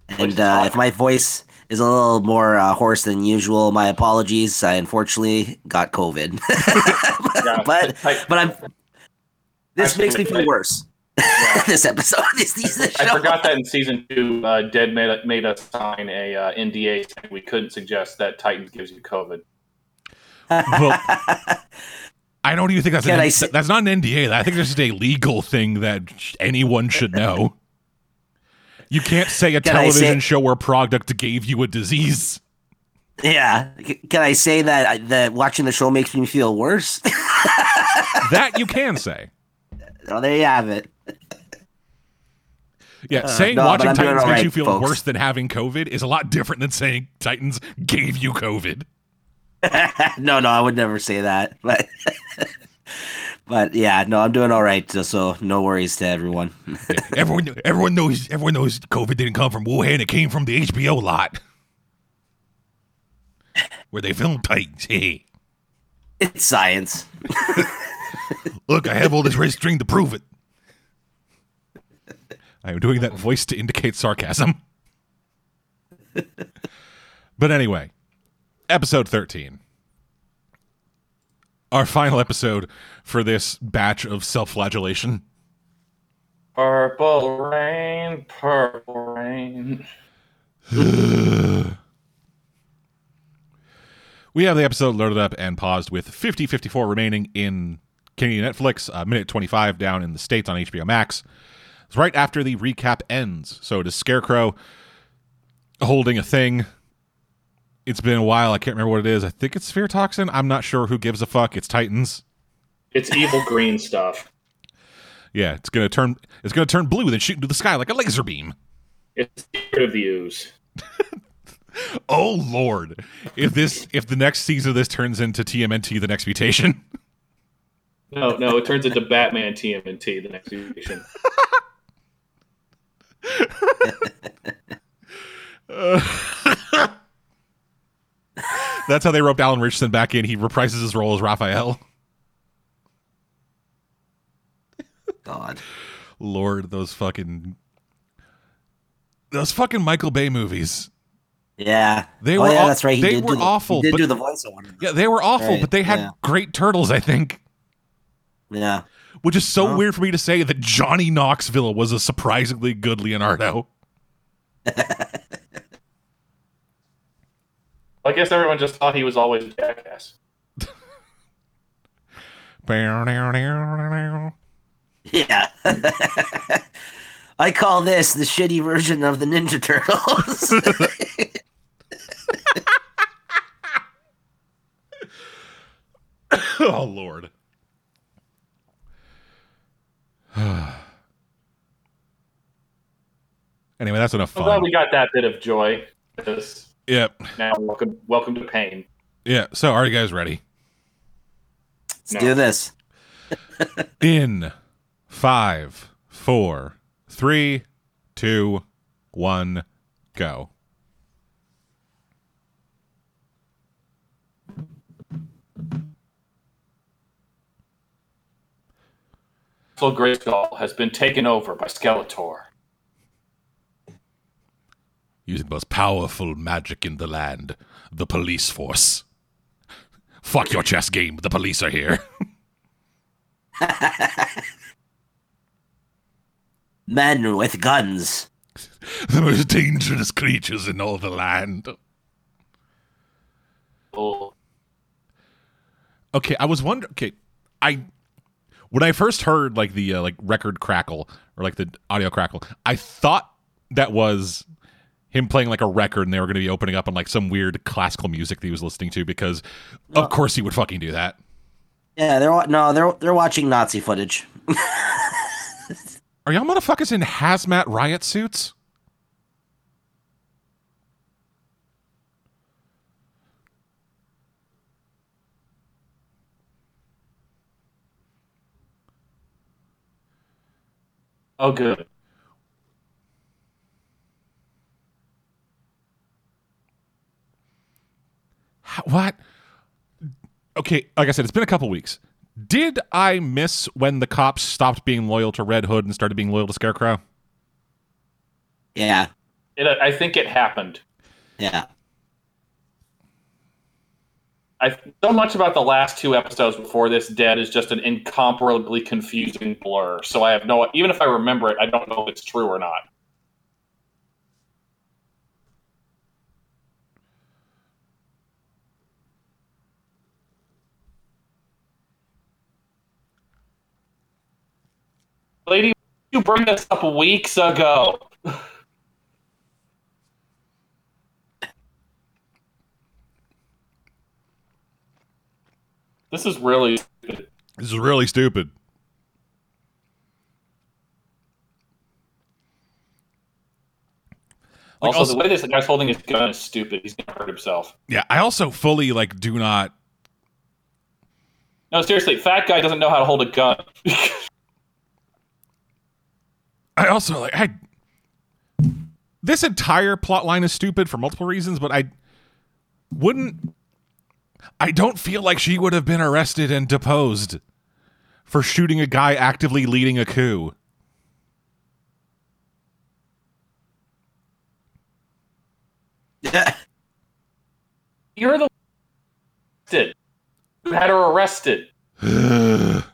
And uh, if my voice is a little more uh, hoarse than usual, my apologies. I unfortunately got COVID. Yeah, but I- but I'm. This Actually, makes me feel I- worse. this episode, this, this, this I show. forgot that in season two, uh, Dead made, made us sign a uh, NDA saying we couldn't suggest that Titans gives you COVID. Well, I don't even think that's Can an, say- that's not an NDA. I think that's just a legal thing that anyone should know. You can't say a Can television say- show or product gave you a disease. yeah. Can I say that that watching the show makes me feel worse? That you can say. oh, there you have it. Yeah, saying Uh, no, watching Titans all makes right, you feel folks. worse than having COVID is a lot different than saying Titans gave you COVID. no, no, I would never say that. But but yeah, no, I'm doing all right. So, no worries to everyone. Yeah, everyone, everyone knows. Everyone knows COVID didn't come from Wuhan. It came from the HBO lot, where they filmed Titans. Hey, it's science. look, I have all this red string to prove it. I am doing that voice to indicate sarcasm. but anyway, episode thirteen, our final episode for this batch of self-flagellation. Purple rain, purple rain. We have the episode loaded up and paused with 50 54 remaining in Canadian Netflix, uh, minute 25 down in the States on HBO Max. It's right after the recap ends. So it is Scarecrow holding a thing. It's been a while. I can't remember what it is. I think it's Fear Toxin. I'm not sure who gives a fuck. It's Titans. It's evil green stuff. Yeah, it's gonna turn. It's gonna turn blue, then shoot into the sky like a laser beam. It's rid of the ooze. Oh lord! If this, if the next season of this turns into TMNT, the next mutation. No, no, it turns into Batman TMNT the next edition. That's how they roped Alan Ritchson back in. He reprises his role as Raphael. God. Lord, those fucking those fucking Michael Bay movies. Yeah. They oh, were yeah, that's right. He they were the, awful, did but- do the voiceover. Yeah, they were awful, Right, but they had yeah. great turtles, I think. Yeah. Which is so weird for me to say that Johnny Knoxville was a surprisingly good Leonardo. I guess everyone just thought he was always a jackass. Yeah. I call this the shitty version of the Ninja Turtles. oh Lord. anyway, that's enough I'm glad we got that bit of joy. Because Yep. now welcome, welcome to pain. Yeah. So are you guys ready? Let's No. do this. In five, four, three, two, one, go. Castle Grayskull has been taken over by Skeletor. Using the most powerful magic in the land, the police force. Fuck your chess game. The police are here. Men with guns. the most dangerous creatures in all the land. Oh, Okay, I was wondering. Okay, I when I first heard like the uh, like record crackle or like the audio crackle, I thought that was him playing like a record, and they were going to be opening up on like some weird classical music that he was listening to because, of course, he would fucking do that. Yeah, they're no, they're they're watching Nazi footage. Are y'all motherfuckers in hazmat riot suits? oh, good. What? Okay, like I said, it's been a couple weeks. Did I miss when the cops stopped being loyal to Red Hood and started being loyal to Scarecrow? Yeah, It, I think it happened. yeah. I so much about the last two episodes before this dead is just an incomparably confusing blur. So I have no even if I remember it, I don't know if it's true or not. Lady, you bring this up weeks ago. This is really stupid. This is really stupid. Like, also, also- the way this guy's holding his gun is stupid. He's gonna hurt himself. Yeah, I also fully like do not No, seriously, fat guy doesn't know how to hold a gun. I also like I this entire plot line is stupid for multiple reasons, but I wouldn't I don't feel like she would have been arrested and deposed for shooting a guy actively leading a coup. You're the arrested. who had her arrested.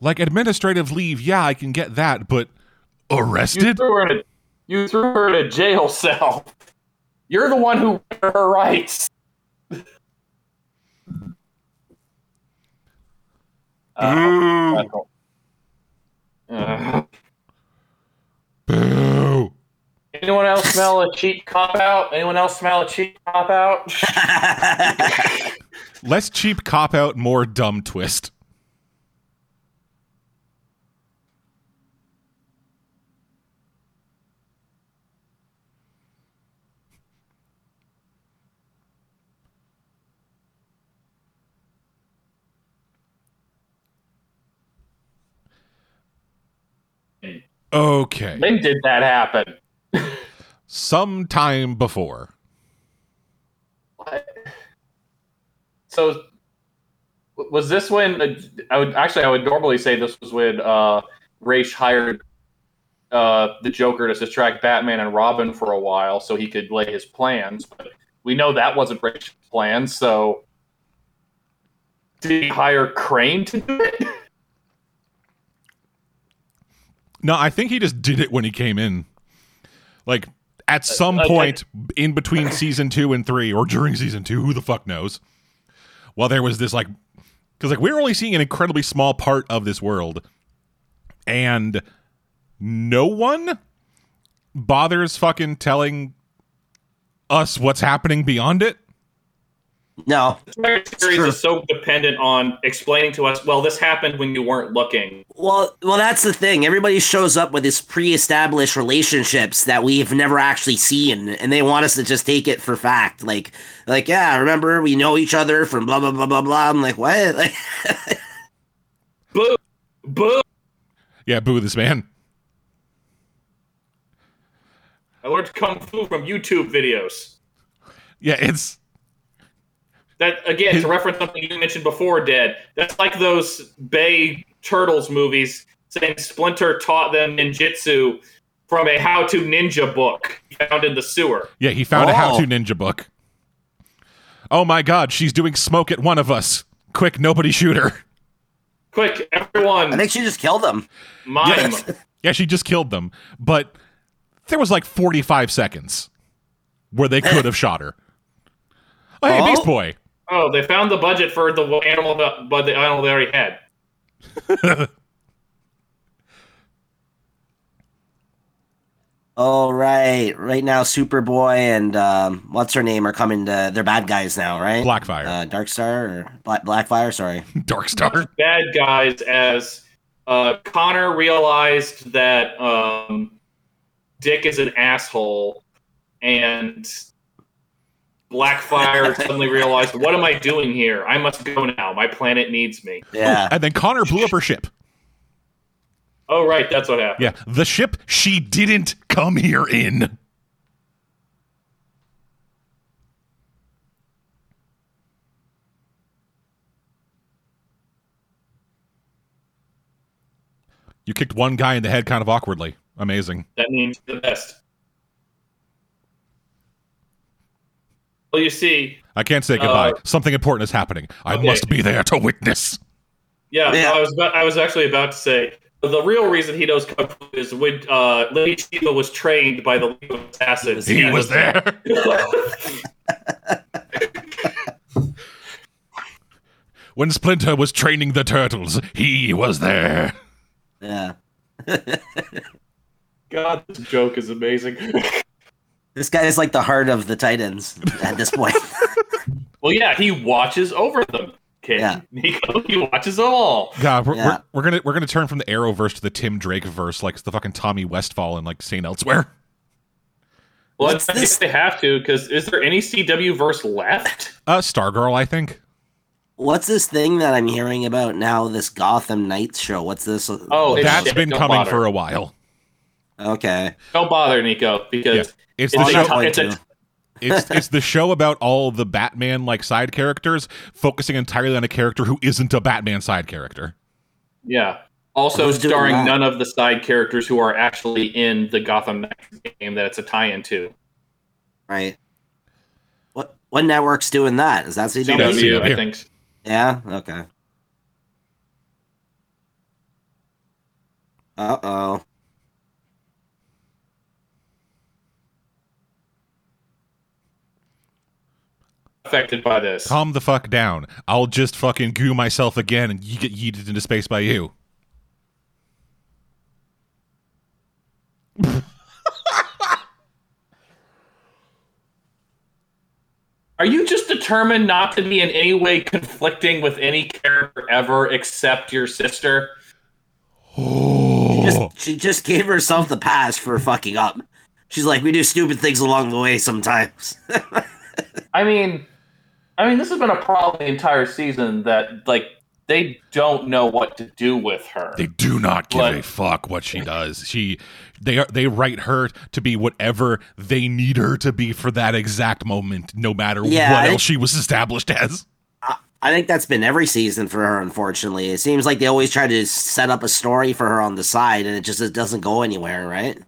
like administrative leave, yeah, I can get that, but You arrested? threw her in a, you threw her in a jail cell. You're the one who her rights. Uh, uh, Boo. anyone else smell a cheap cop out? Anyone else smell a cheap cop out? Less cheap cop out, more dumb twist. Okay. when did that happen? Sometime before. What? So was this when uh, I would actually I would normally say this was when uh Ra's hired uh the Joker to distract Batman and Robin for a while so he could lay his plans, but we know that wasn't Raish's plan, so did he hire Crane to do it? No, I think he just did it when he came in. Like at some Uh, point in between season two and three, or during season two, who the fuck knows? Well, there was this like, because like we're only seeing an incredibly small part of this world, and no one bothers fucking telling us what's happening beyond it. No. The entire series true. is so dependent on explaining to us, well, this happened when you weren't looking. Well, well, that's the thing. Everybody shows up with these pre-established relationships that we've never actually seen, and they want us to just take it for fact. Like, like, yeah, remember we know each other from blah blah blah blah blah. I'm like, what? Like, Boo! Boo! Yeah, boo this man. I learned kung fu from YouTube videos. Yeah, it's That again to reference something you mentioned before, Dead. That's like those Bay Turtles movies saying Splinter taught them ninjutsu from a how-to ninja book found in the sewer. yeah. He found a Oh. how-to ninja book. Oh my god, she's doing smoke at one of us. Quick, nobody shoot her. Quick, everyone, I think she just killed them. mime. Yeah, she just killed them. But there was like 45 seconds where they could have shot her. Oh, hey, Oh. Beast Boy. Oh, they found the budget for the animal, but the animal they already had. All right, right, right now Superboy and um, what's her name are coming to. They're bad guys now, right? Blackfire. Uh, Darkstar or Black Blackfire. Sorry. Dark Star. bad guys as uh, Conner realized that um, Dick is an asshole, and Blackfire suddenly realized, "What am I doing here? I must go now. My planet needs me." Yeah. And then Conner blew up her ship. Oh, right, that's what happened. Yeah, the ship she didn't come here in. You kicked one guy in the head kind of awkwardly. Amazing. That means the best. Well, you see, I can't say goodbye. Uh, Something important is happening. I okay. must be there to witness. yeah, Yeah. I was about, I was actually about to say the real reason he knows kung fu is when uh, Lady Shiva was trained by the League of Assassins. He was there. When Splinter was training the turtles, he was there. Yeah. God, this joke is amazing. This guy is like the heart of the Titans at this point. well, yeah, he watches over them. Okay, Yeah. Nico, he watches them all. God, we're, Yeah. we're, we're gonna we're gonna turn from the Arrowverse to the Tim Drake verse, like it's the fucking Tommy Westphall and like Saint Elsewhere. Well, What's I think this? they have to because is there any CW verse left? Uh, Stargirl, I think. What's this thing that I'm hearing about now? This Gotham Knights show. What's this? Oh, it's- That's shit, been don't coming bother. for a while. okay. Don't bother, Nico, because Yeah. It's it's, the show. Point it's a- It's it's the show about all the Batman like side characters, focusing entirely on a character who isn't a Batman side character. yeah. Also starring none of the side characters who are actually in the Gotham Knights game that it's a tie-in to. Right. What what network's doing that? Is that CW? CW, I CW. think. Yeah. Okay. Uh oh. Affected by this. Calm the fuck down. I'll just fucking goo myself again and you get yeeted into space by you. Are you just determined not to be in any way conflicting with any character ever except your sister? Oh, Just, she just gave herself the pass for fucking up. She's like, we do stupid things along the way sometimes. I mean, I mean, this has been a problem the entire season that like They don't know what to do with her. They do not give But- a fuck what she does. She they are they write her to be whatever they need her to be for that exact moment, no matter Yeah, what I- else she was established as. I think that's been every season for her, unfortunately. It seems like they always try to set up a story for her on the side, and it just it doesn't go anywhere, right?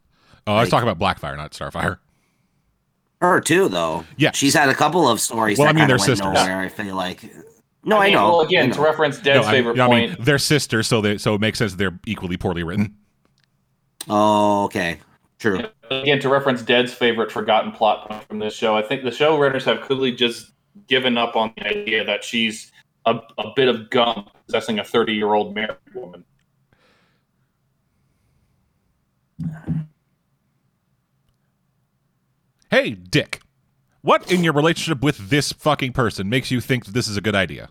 Oh, I was talking about Blackfire, not Starfire. Her too, though. Yeah. she's had a couple of stories. Well, that I mean, kinda they're sisters. Nowhere, I feel like. No, I, mean, know. Well, I again, know. to reference Dad's I- favorite I, point. mean, they're sisters, so they so it makes sense they're equally poorly written. Oh, okay. True. again, to reference Dead's favorite forgotten plot point from this show, I think the show writers have clearly just given up on the idea that she's a, a bit of gum possessing a 30 year old married woman. Hey, Dick, what in your relationship with this fucking person makes you think that this is a good idea?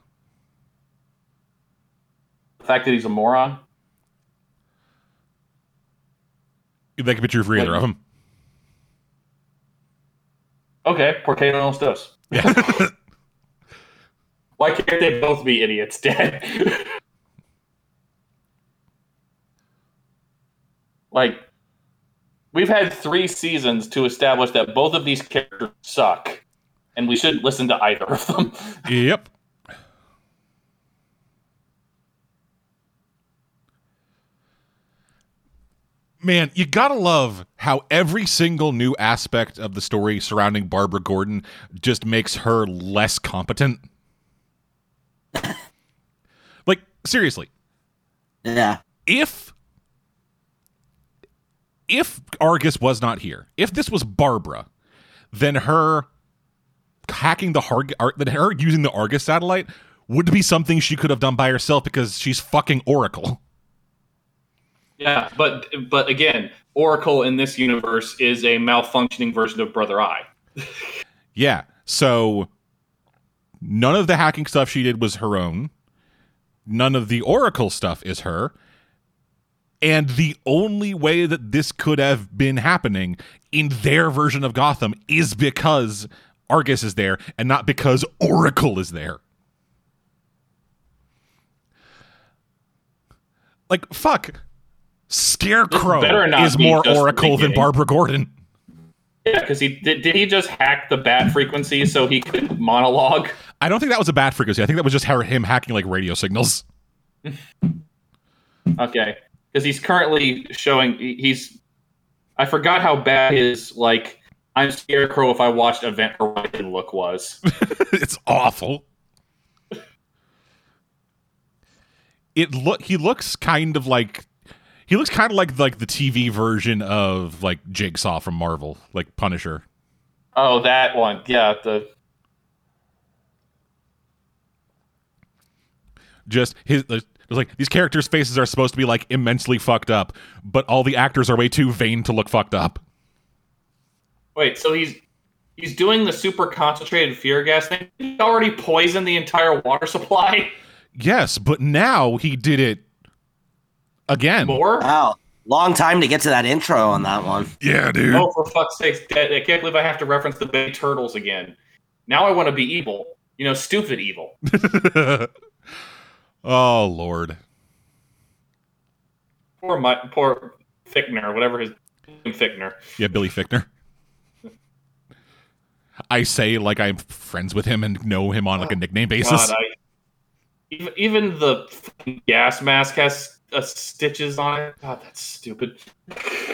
The fact that he's a moron. That could be true for either of them. Okay, porque no los dos. Yeah. Why can't they both be idiots, Dad? like, we've had three seasons to establish that both of these characters suck, and we shouldn't listen to either of them. yep. Man, you gotta love how every single new aspect of the story surrounding Barbara Gordon just makes her less competent. like, seriously, Yeah. if if Argus was not here, if this was Barbara, then her hacking the Har- Ar- then her using the Argus satellite would be something she could have done by herself because she's fucking Oracle. Yeah, but but again, Oracle in this universe is a malfunctioning version of Brother Eye. Yeah. So none of the hacking stuff she did was her own. None of the Oracle stuff is her. And the only way that this could have been happening in their version of Gotham is because Argus is there and not because Oracle is there. Like, fuck. Scarecrow is more Oracle than. Barbara Gordon. Yeah, because he did. Did he just hack the bat frequency so he could monologue? I don't think that was a bat frequency. I think that was just him hacking like radio signals. Okay. Because he's currently showing he's. I forgot how bad his like I'm Scarecrow if I watched Event Horizon look was. it's awful. It look he looks kind of like he looks kind of like like the TV version of like Jigsaw from Marvel, like Punisher. oh, that one, yeah. The Just his there's like these characters' faces are supposed to be like immensely fucked up, but all the actors are way too vain to look fucked up. wait, so he's he's doing the super concentrated fear gas thing. He already poisoned the entire water supply. Yes, but now he did it again. More? Wow. Long time to get to that intro on that one. Yeah, dude. Oh, for fuck's sake. I I can't believe I have to reference the Bay Turtles again. Now I want to be evil. You know, stupid evil. oh lord. Poor my poor Fichtner, whatever his name Fichtner. Yeah, Billy Fichtner. I say like I'm friends with him and know him on like a nickname basis. God, I, even, the gas mask has uh, stitches on it. God, that's stupid.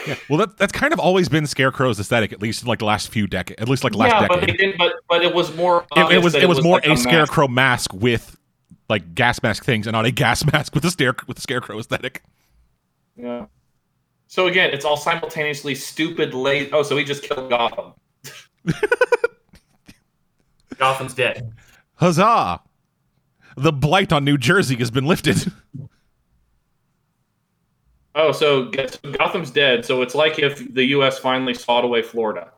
Yeah, well, that that's kind of always been Scarecrow's aesthetic, at least like the last few decades, at least like last yeah, but they decade. didn't. But but it was more. It, it obvious was it was more like a, mask. Scarecrow mask with like gas mask things, and not a gas mask with a stare with a Scarecrow aesthetic. Yeah. So again, it's all simultaneously stupid, late. Oh, so he just killed Gotham. Gotham's dead. Huzzah! The blight on New Jersey has been lifted. Oh, so Gotham's dead. So it's like if the U.S. finally sawed away Florida,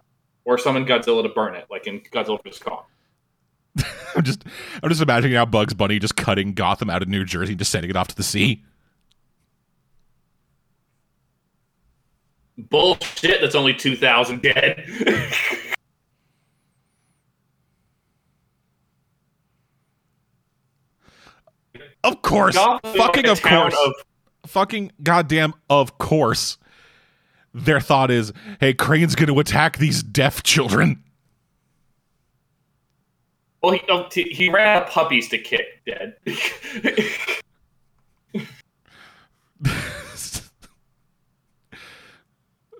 or summoned Godzilla to burn it, like in Godzilla vs Kong. I'm just I'm just imagining now Bugs Bunny just cutting Gotham out of New Jersey and just sending it off to the sea. Bullshit. That's only two thousand dead. Of course, Gotham fucking of course, of- fucking goddamn of course. Their thought is, "Hey, Crane's going to attack these deaf children." Well, he, oh, t- he ran out of puppies to kick. Dead.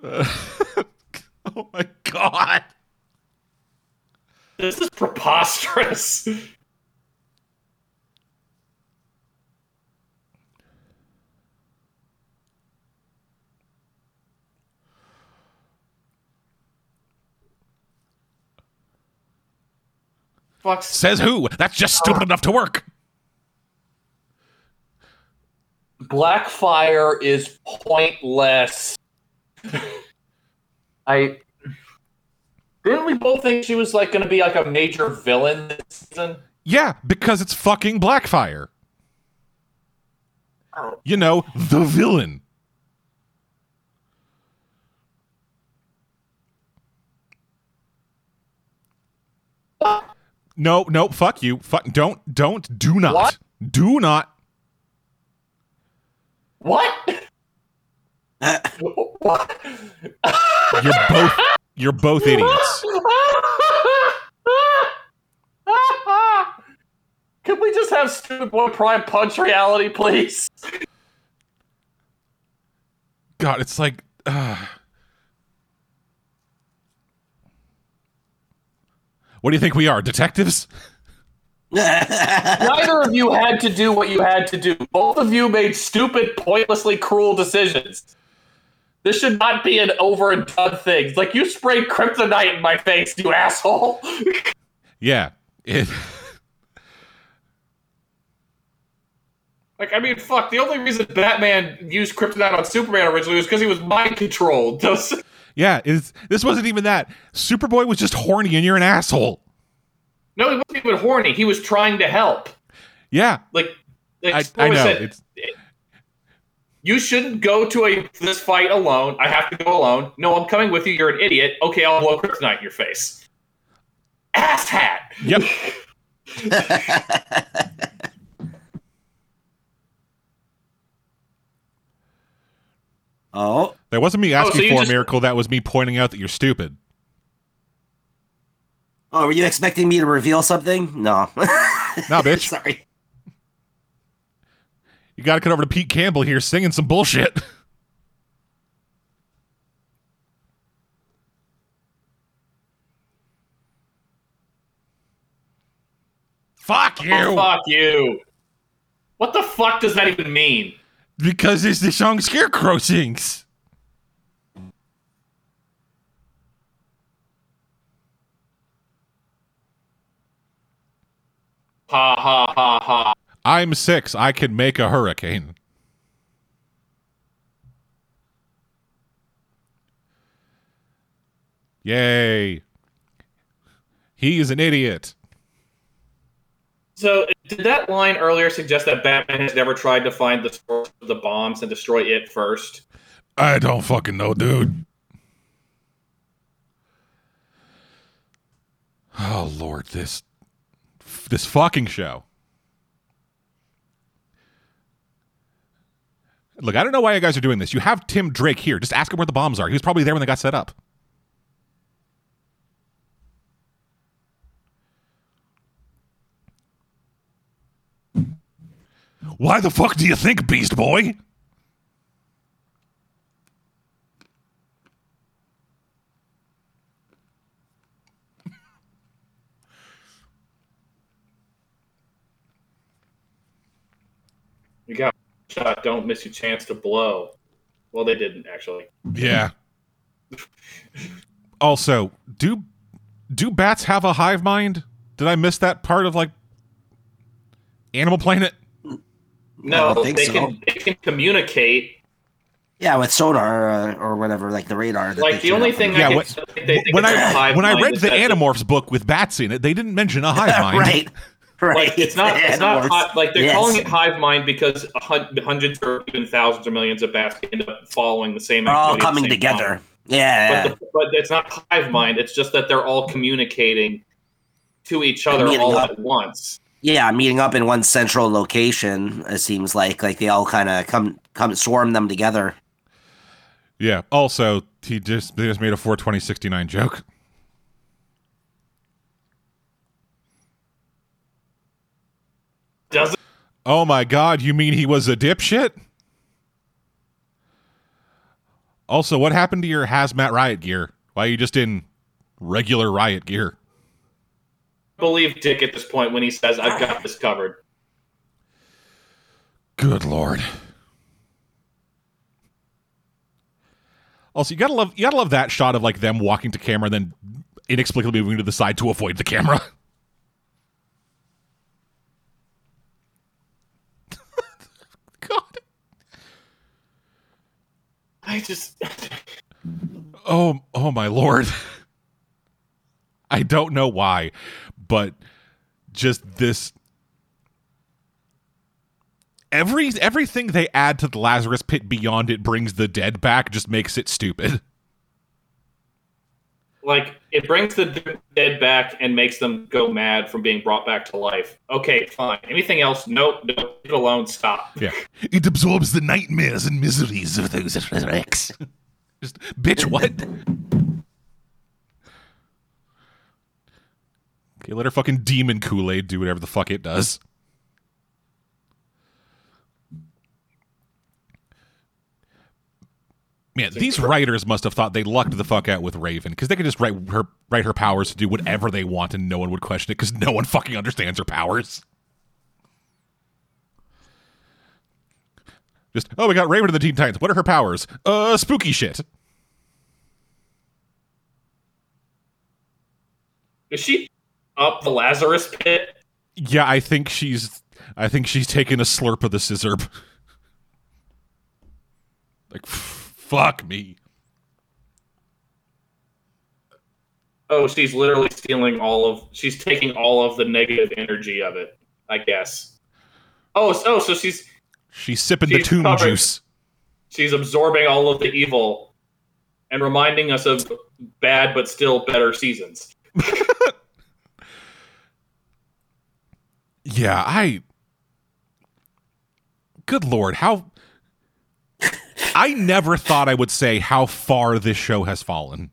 oh my god. this is preposterous. Says who? That's just uh, stupid enough to work. Blackfire is pointless. I didn't we both think she was like going to be like a major villain this season? Yeah, because it's fucking Blackfire. Oh. You know, the villain. No, no, fuck you. Fuck don't don't do not. What? Do not. What? what? You're both you're both idiots. Can we just have stupid boy prime punch reality, please? God, it's like uh, What do you think we are? Detectives? Neither of you had to do what you had to do. Both of you made stupid, pointlessly cruel decisions. This should not be an over and done thing. Like you sprayed kryptonite in my face, you asshole. Yeah. It, like I mean, fuck. The only reason Batman used kryptonite on Superman originally was because he was mind controlled. Yeah, it's, this wasn't even that. Superboy was just horny and you're an asshole. no, he wasn't even horny. He was trying to help. Yeah. Like, like I, I know. said, It's you shouldn't go to a this fight alone. I have to go alone. No, I'm coming with you. You're an idiot. Okay, I'll blow kryptonite in your face. Ass hat. Yep. oh, That wasn't me oh, asking so for just- a miracle. That was me pointing out that you're stupid. oh, were you expecting me to reveal something? No. No, bitch. Sorry. You got to cut over to Pete Campbell here singing some bullshit. Fuck you! Oh, fuck you. What the fuck does that even mean? Because it's the song Scarecrow sings. Ha ha ha ha. I'm six. I can make a hurricane. Yay. He is an idiot. So, did that line earlier suggest that Batman has never tried to find the source of the bombs and destroy it first? I don't fucking know, dude. Oh lord, this this fucking show. Look, I don't know why you guys are doing this. You have Tim Drake here. Just ask him where the bombs are. He was probably there when they got set up. Why the fuck do you think, Beast Boy? You got shot. Don't miss your chance to blow. Well, they didn't actually. Yeah. also, do do bats have a hive mind? Did I miss that part of like Animal Planet? No, I don't think they so. can they can communicate. Yeah, with sonar uh, or whatever, like the radar. that Like the only thing on. Yeah, I can what- they think when it's a I hive when I read the Animorphs book with bats in it, they didn't mention a hive mind. right, right. Like it's not it's not Animorphs. hi- like they're Yes. calling it hive mind because a hun- hundreds or even thousands or millions of bats end up following the same. They're all activity at the coming together. time. Yeah, But, the, but it's not hive mind. It's just that they're all communicating to each other all up. at once. Yeah, meeting up in one central location. It seems like like they all kind of come come swarm them together. Yeah. Also, he just they just made a 42069 joke. Does Oh my god, you mean he was a dipshit? Also, what happened to your hazmat riot gear? Why are you just in regular riot gear? Believe Dick at this point when he says, "I've got this covered." Good lord. Also, you gotta love you gotta love that shot of like them walking to camera and then inexplicably moving to the side to avoid the camera. God. I just Oh, oh my lord. I don't know why, but just this every everything they add to the Lazarus pit beyond it brings the dead back just makes it stupid. like it brings the dead back and makes them go mad from being brought back to life. Okay, fine. Anything else? Nope. Nope. It alone. Stop. Yeah. It absorbs the nightmares and miseries of those that resurrects. Just bitch what? Okay, let her fucking demon Kool-Aid do whatever the fuck it does. Man, these writers must have thought they lucked the fuck out with Raven because they could just write her write her powers to do whatever they want and no one would question it because no one fucking understands her powers. Just oh, we got Raven in the Teen Titans. What are her powers? Uh, spooky shit. Is she up the Lazarus pit? Yeah, I think she's. I think she's taking a slurp of the scissor. like, fuck me. Oh, she's literally stealing all of. She's taking all of the negative energy of it. I guess. Oh, so, oh, so she's She's sipping the tomb covered. juice. she's absorbing all of the evil, and reminding us of bad but still better seasons. Yeah, I. Good lord, how. I never thought I would say how far this show has fallen.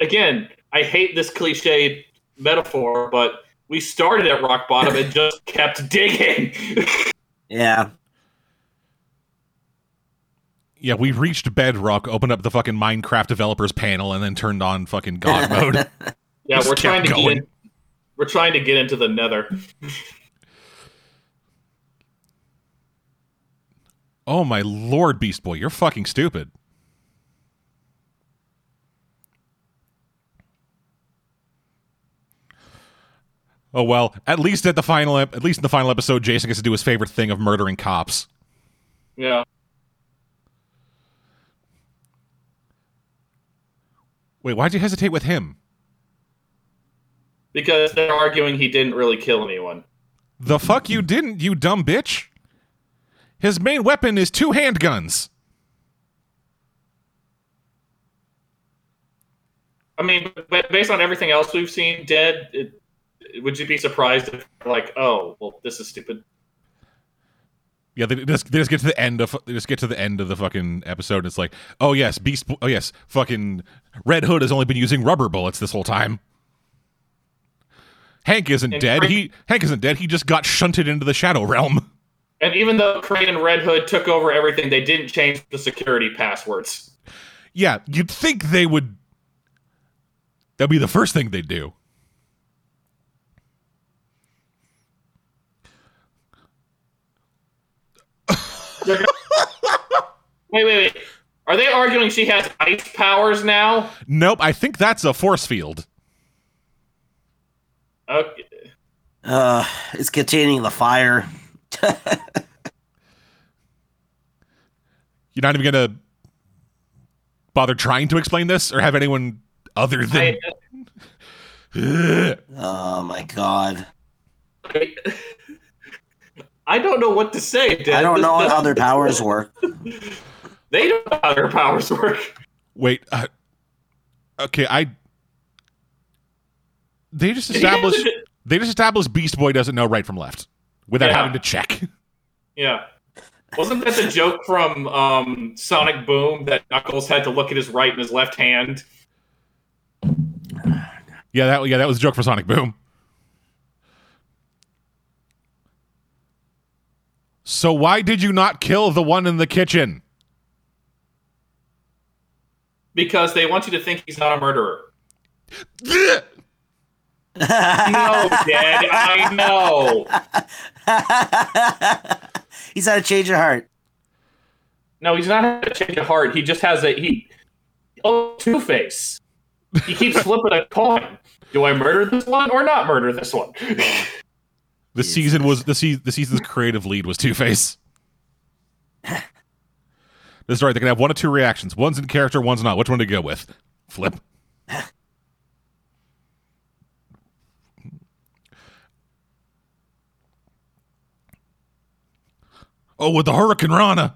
Again, I hate this cliched metaphor, but we started at rock bottom and just kept digging. Yeah. Yeah, we reached bedrock, opened up the fucking Minecraft developers panel, and then turned on fucking God mode. yeah, Just we're trying to going. get in, we're trying to get into the nether. Oh my lord, Beast Boy, you're fucking stupid. Oh well, at least at the final ep- at least in the final episode Jason gets to do his favorite thing of murdering cops. Yeah. Wait, why'd you hesitate with him? Because they're arguing he didn't really kill anyone. The fuck you didn't, you dumb bitch. His main weapon is two handguns. I mean, but based on everything else we've seen, dead. It, would you be surprised if, like, oh, well, this is stupid? Yeah, they just, they just get to the end of they just get to the end of the fucking episode. And it's like, oh yes, Beast. Oh yes, fucking Red Hood has only been using rubber bullets this whole time. Hank isn't dead. He Hank isn't dead. He just got shunted into the Shadow Realm. And even though Crane and Red Hood took over everything, they didn't change the security passwords. Yeah, you'd think they would. That'd be the first thing they'd do. Wait, wait, wait. Are they arguing she has ice powers now? Nope, I think that's a force field. Okay. Uh, it's containing the fire. You're not even gonna bother trying to explain this, or have anyone other than. I, Oh my god. I don't know what to say. Dad. I don't know how their powers work. They don't know how their powers work. Wait. Uh, okay, I. They just established. They just established Beast Boy doesn't know right from left without Yeah. having to check. Yeah. Wasn't that the joke from um, Sonic Boom that Knuckles had to look at his right and his left hand? Yeah, that yeah that was a joke for Sonic Boom. So why did you not kill the one in the kitchen? Because they want you to think he's not a murderer. Ugh! No, Dad, I know. He's had a change of heart. No, he's not had a change of heart. He just has a he. Oh, Two Face. He keeps flipping a coin. Do I murder this one or not murder this one? The season was the se- the season's creative lead was Two Face. This is right. They can have one of two reactions. One's in character, one's not. Which one to go with? Flip. Oh, with the Hurricanrana.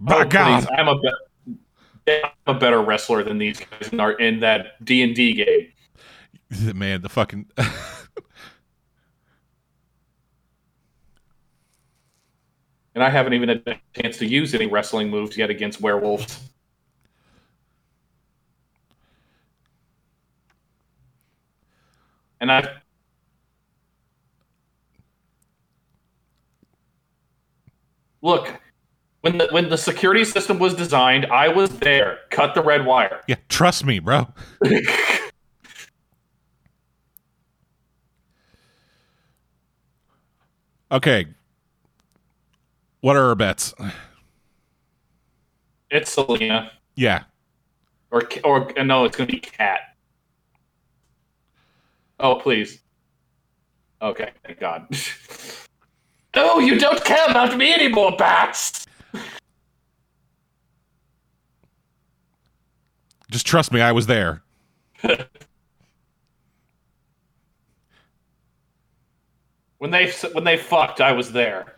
By Oh, God. please, I'm a be- I'm a better wrestler than these guys in, our, in that D and D game. Man, the fucking. And I haven't even had a chance to use any wrestling moves yet against werewolves. And I look when the when the security system was designed, I was there. Cut the red wire. yeah, trust me, bro. Okay. What are our bets? It's Selina Yeah. or or no, it's gonna be Cat. Oh please. Okay, thank God. oh, you don't care about me anymore, Bats. Just trust me, I was there. When they when they fucked, I was there.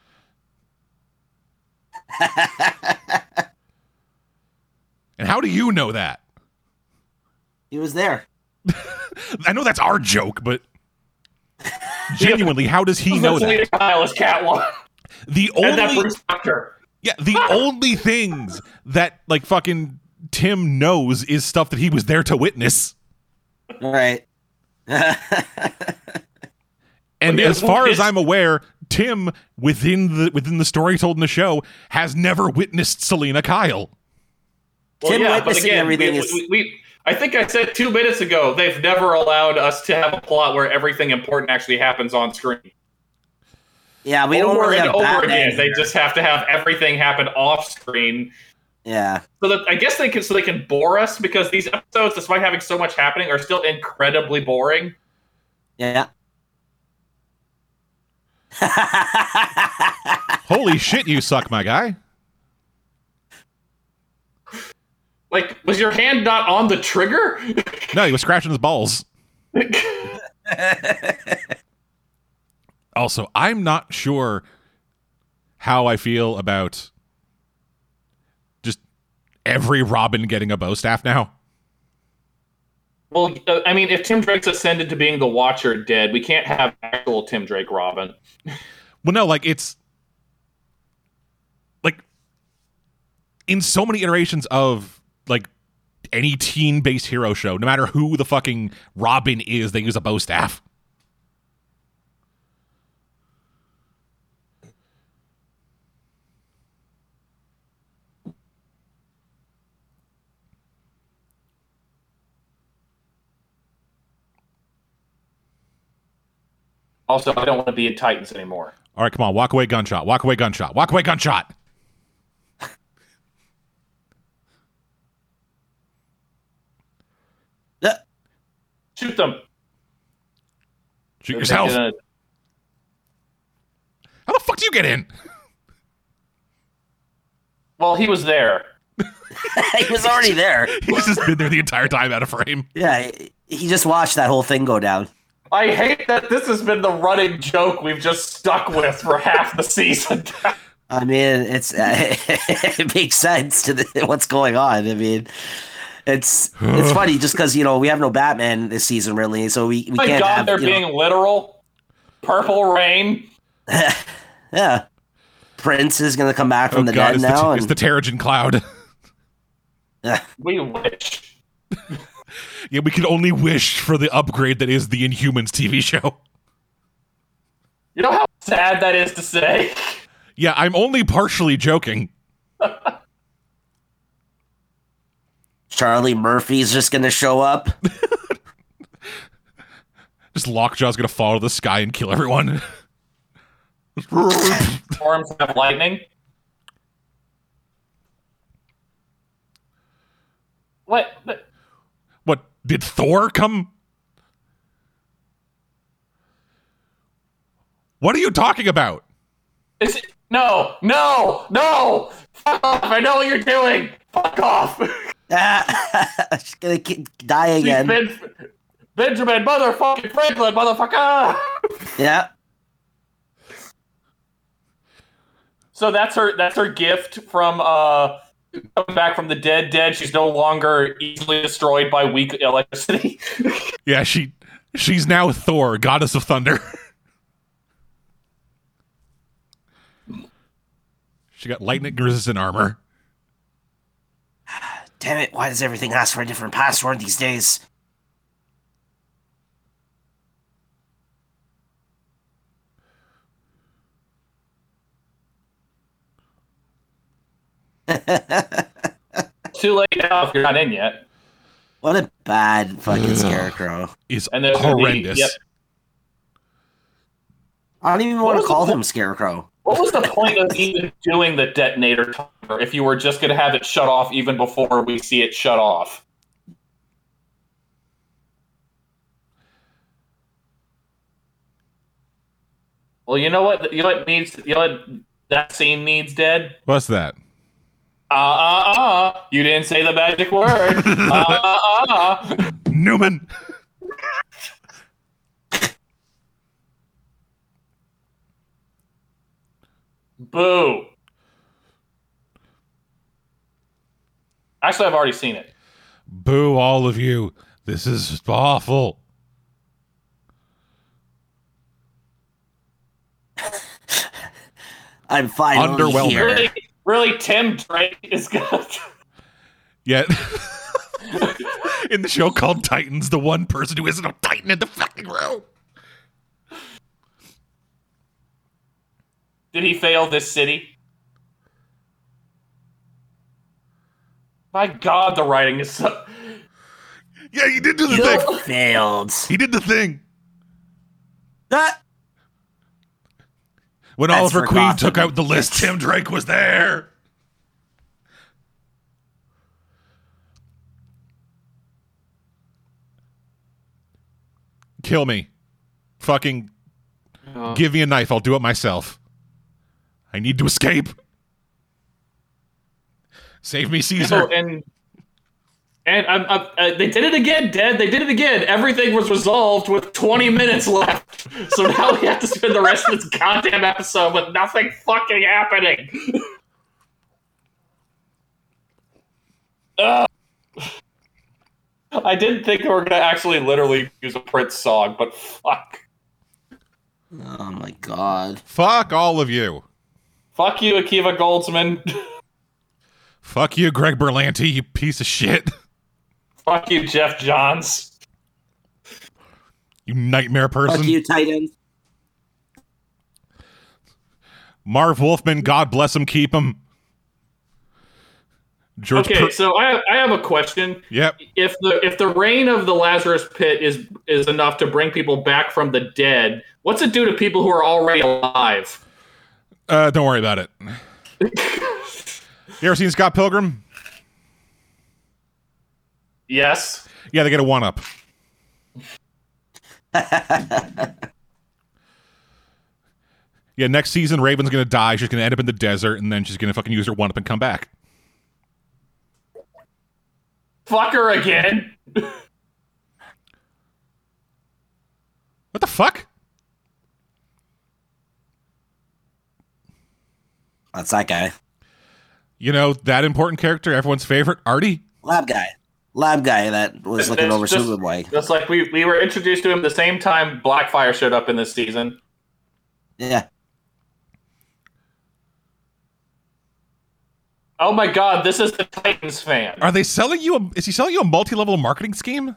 And how do you know that? He was there. I know that's our joke, but genuinely, how does he know Selina that? Kyle is Cat One, The only yeah, the only things that like fucking Tim knows is stuff that he was there to witness. Right. And as far as I'm aware, Tim within the within the story told in the show has never witnessed Selina Kyle. Tim witnessing everything we, is- we, we- I think I said two minutes ago they've never allowed us to have a plot where everything important actually happens on screen. yeah, we don't over really and over Batman. again. They just have to have everything happen off screen. yeah. So that I guess they can so they can bore us because these episodes, despite having so much happening, are still incredibly boring. Yeah. Holy shit, you suck, my guy. Like, was your hand not on the trigger? No, he was scratching his balls. Also, I'm not sure how I feel about just every Robin getting a bow staff now. well, I mean, if Tim Drake's ascended to being the Watcher dead, we can't have actual Tim Drake Robin. Well, no, like it's like in so many iterations of like any teen-based hero show, no matter who the fucking Robin is, they use a bow staff. Also, I don't want to be in Titans anymore. All right, come on, walk away, gunshot, walk away, gunshot, walk away, gunshot. Shoot them. Shoot yourself. They're gonna- How the fuck do you get in? Well, he was there. he was already there. He's just been there the entire time out of frame. Yeah, he- he just watched that whole thing go down. I hate that this has been the running joke we've just stuck with for half the season. I mean, it's it makes sense to the, what's going on. I mean, it's it's funny just because you know we have no Batman this season really, so we, we My can't God, have. they're you know- being literal. Purple rain. yeah, Prince is gonna come back from oh the god, dead it's, now, the, it's the Terrigen cloud. We wish. yeah, we can only wish for the upgrade that is the Inhumans TV show. You know how sad that is to say? Yeah, I'm only partially joking. Charlie Murphy's just gonna show up. Just Lockjaw's gonna fall to the sky and kill everyone. Storms have lightning. What? But- what did Thor come? What are you talking about? Is it? No, no, no! Fuck off! I know what you're doing! Fuck off! She's gonna ki- die again. Ben- Benjamin motherfucking Franklin, motherfucker! Yeah. So that's her. That's her gift from uh coming back from the dead. Dead. She's no longer easily destroyed by weak electricity. Yeah, she she's now Thor, goddess of thunder. she got lightning resistant armor. Damn it! Why does everything ask for a different password these days? Too late now if you're not in yet. What a bad fucking scarecrow. Is And there's gonna be- horrendous. yep. I don't even What want to call the- him Scarecrow. What was the point of even doing the detonator timer if you were just going to have it shut off even before we see it shut off? Well, you know what? You know what needs? You know what that scene needs? Dead. What's that? Uh uh uh. You didn't say the magic word. Uh uh uh. Newman. Boo. Actually, I've already seen it. Boo all of you. This is awful. I'm finally Underwhelming. here. Really, really, Tim Drake is good. Yet in the show called Titans, the one person who isn't a Titan Titan in the fucking room. Did he fail this city? My God, the writing is so. Yeah, he did do the You thing. failed. He did the thing. That When That's Oliver for Queen Gotham. took out the list, Tim Drake was there. Kill me. Fucking Oh. give me a knife. I'll do it myself. I need to escape. Save me, Caesar. Oh, and and I'm, I'm, uh, they did it again, Dead. They did it again. Everything was resolved with 20 minutes left. So now we have to spend the rest of this goddamn episode with nothing fucking happening. Ugh. I didn't think we were gonna actually literally use a Prince song, but fuck. Oh my god. Fuck all of you. Fuck you, Akiva Goldsman. Fuck you, Greg Berlanti, you piece of shit. Fuck you, Geoff Johns. You nightmare person. Fuck you, Titans. Marv Wolfman, God bless him, keep him. George Okay, Per- so I have, I have a question. Yep. if the if the reign of the Lazarus pit is is enough to bring people back from the dead, what's it do to people who are already alive? Uh, don't worry about it. you ever seen Scott Pilgrim? Yes. Yeah, they get a one up. yeah, next season Raven's gonna die. She's gonna end up in the desert, and then she's gonna fucking use her one up and come back. Fuck her again. What the fuck? That's that guy. You know that important character, everyone's favorite, Artie. Lab guy. Lab guy that was looking It's over just- Superboy. Just like we, we were introduced to him the same time Blackfire showed up in this season. Yeah. Oh my god, this is the Titans fan. Are they selling you? A, is he selling you a multi-level marketing scheme?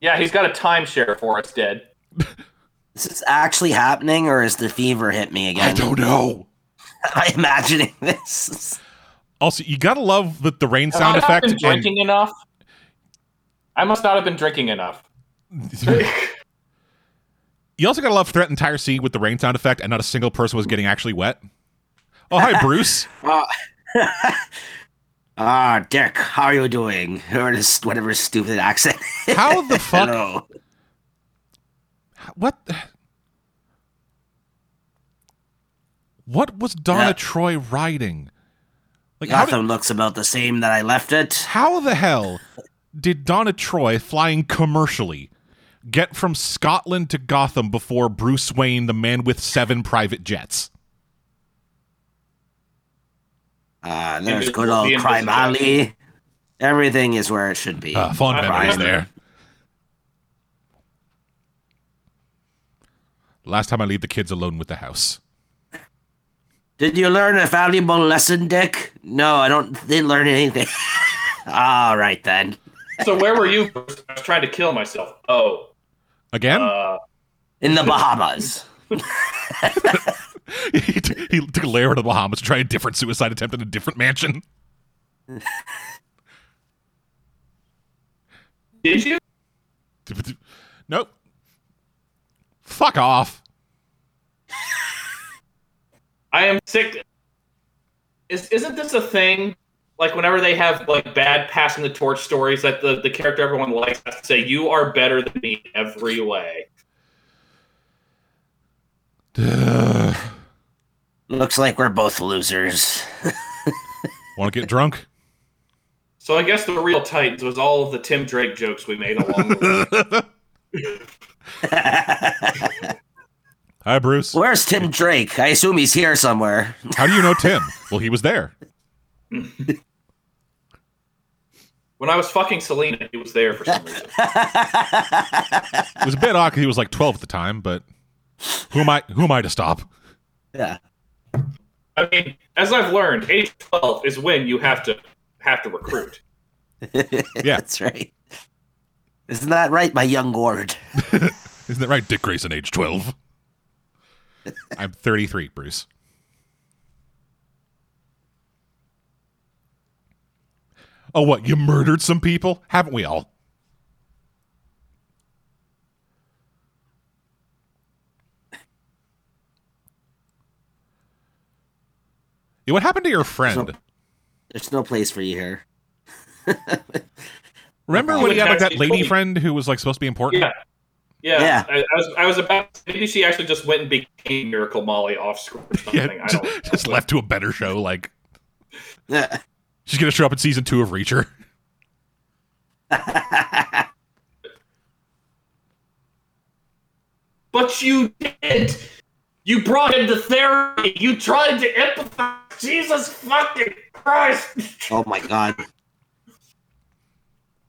Yeah, he's got a timeshare for us, dead. Is this actually happening or is the fever hit me again? I don't know. I'm imagining this. Also, you gotta love the, the rain Have sound I not effect. been and- drinking enough? I must not have been drinking enough. You also gotta love Threat Entire Sea with the rain sound effect, and not a single person was getting actually wet. Oh, hi, Bruce. Ah, Dick, how are you doing? Or this whatever stupid accent. How the fuck? Hello. What? What was Donna Yeah. Troy riding? Like, how, Gotham did, looks about the same that I left it. how the hell did Donna Troy flying commercially get from Scotland to Gotham before Bruce Wayne, the man with seven private jets? Uh, there's good old the Crime Alley. Everything is where it should be. Uh, fond memories there. Last time I leave the kids alone with the house. Did you learn a valuable lesson, Dick? No, I don't. Didn't learn anything. All right then. so where were you? Bruce? I was trying to kill myself. Oh. Again? Uh, In the Bahamas. he, took, he took a layer to the Bahamas to try a different suicide attempt in a different mansion. did you? Nope. Fuck off. I am sick. Is isn't this a thing? Like whenever they have like bad passing the torch stories, that the, the character everyone likes has to say, "You are better than me every way." Looks like we're both losers. Want to get drunk? So I guess the real Titans was all of the Tim Drake jokes we made along the way. Hi, Bruce. Where's Tim Drake? I assume he's here somewhere. How do you know Tim? Well, he was there. When I was fucking Selina, he was there for some reason. It was a bit odd he was like 12 at the time, but who am I? Who am I to stop? yeah. I mean, as I've learned, age twelve is when you have to have to recruit. Yeah. That's right. Isn't that right, my young lord? Isn't that right, Dick Grayson, age 12? I'm 33, Bruce. Oh, what? You murdered some people? Haven't we all? Yeah, what happened to your friend? There's no place for you here. Remember when he had like that lady fully- friend who was like supposed to be important? Yeah. Yeah, Yeah. I, I was. I was about. Maybe she actually just went and became Miracle Molly off screen or something. Yeah, I just, don't. just left to a better show. Like Yeah. she's gonna show up in season two of Reacher. But you did. You brought him to therapy. You tried to empathize. Jesus fucking Christ. oh my god.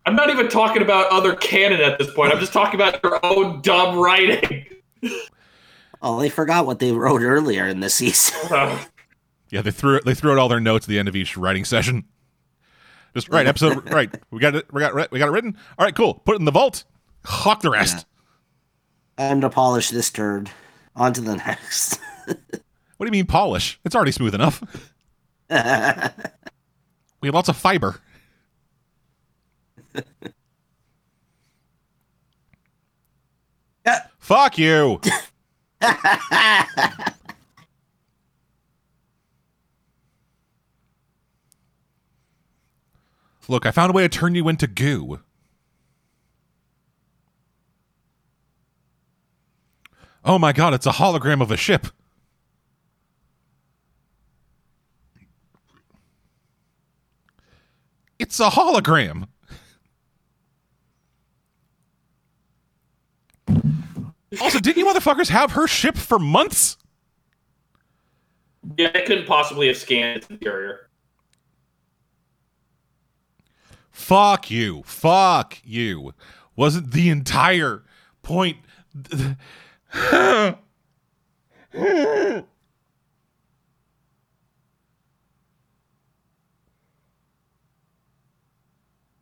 I'm not even talking about other canon at this point. I'm just talking about your own dumb writing. Oh, they forgot what they wrote earlier in the season. Uh, Yeah, they threw they threw out all their notes at the end of each writing session. Just right episode right. We got it. We got it. We got it written. All right, cool. Put it in the vault. Hawk the rest. Time to polish this turd. On to the next. What do you mean polish? It's already smooth enough. We have lots of fiber. Fuck you. Look, I found a way to turn you into goo. Oh my god, it's a hologram of a ship. It's a hologram. Also, didn't you motherfuckers have her ship for months? yeah, they couldn't possibly have scanned its interior. Fuck you. Fuck you. Wasn't the entire point.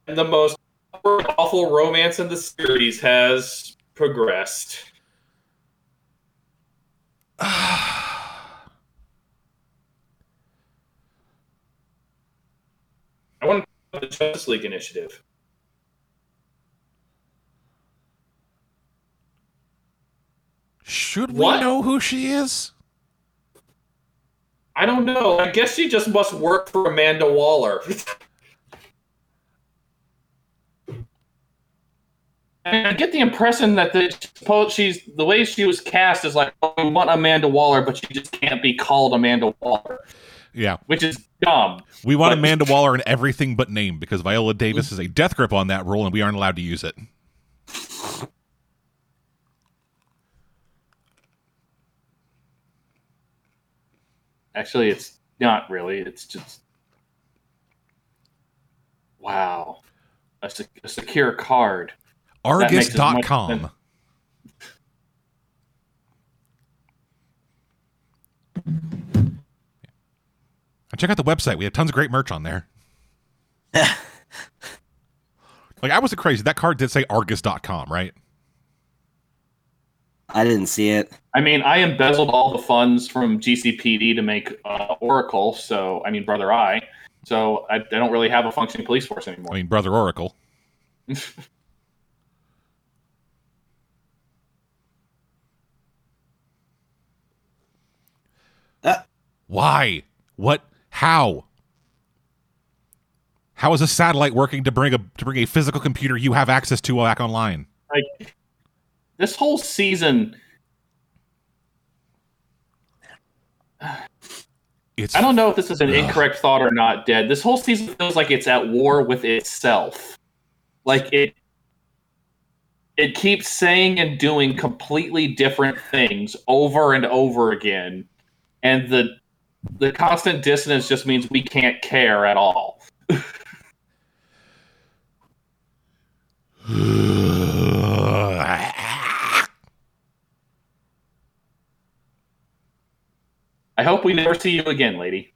And the most awful romance in the series has progressed. I want to the Justice League initiative. Should we What? know who she is? I don't know. I guess she just must work for Amanda Waller. I get the impression that the she's the way she was cast is like oh, we want Amanda Waller, but she just can't be called Amanda Waller, Yeah. which is dumb. We want But- Amanda Waller in everything but name because Viola Davis is a death grip on that role and we aren't allowed to use it. Actually, it's not really. It's just wow, a, sec- a secure card. That makes as Argus.com. And check out the website. We have tons of great merch on there. like I wasn't crazy. That card did say Argus.com, right? I didn't see it. I mean, I embezzled all the funds from GCPD to make uh, Oracle, so I mean, Brother Eye. So I, I don't really have a functioning police force anymore. I mean, Brother Oracle. Why? What? How? How is a satellite working to bring a to bring a physical computer you have access to back online? like this whole season It's i don't know if this is an Ugh. incorrect thought or not dead this whole season feels like it's at war with itself like it it keeps saying and doing completely different things over and over again and the the constant dissonance just means we can't care at all i hope we never see you again lady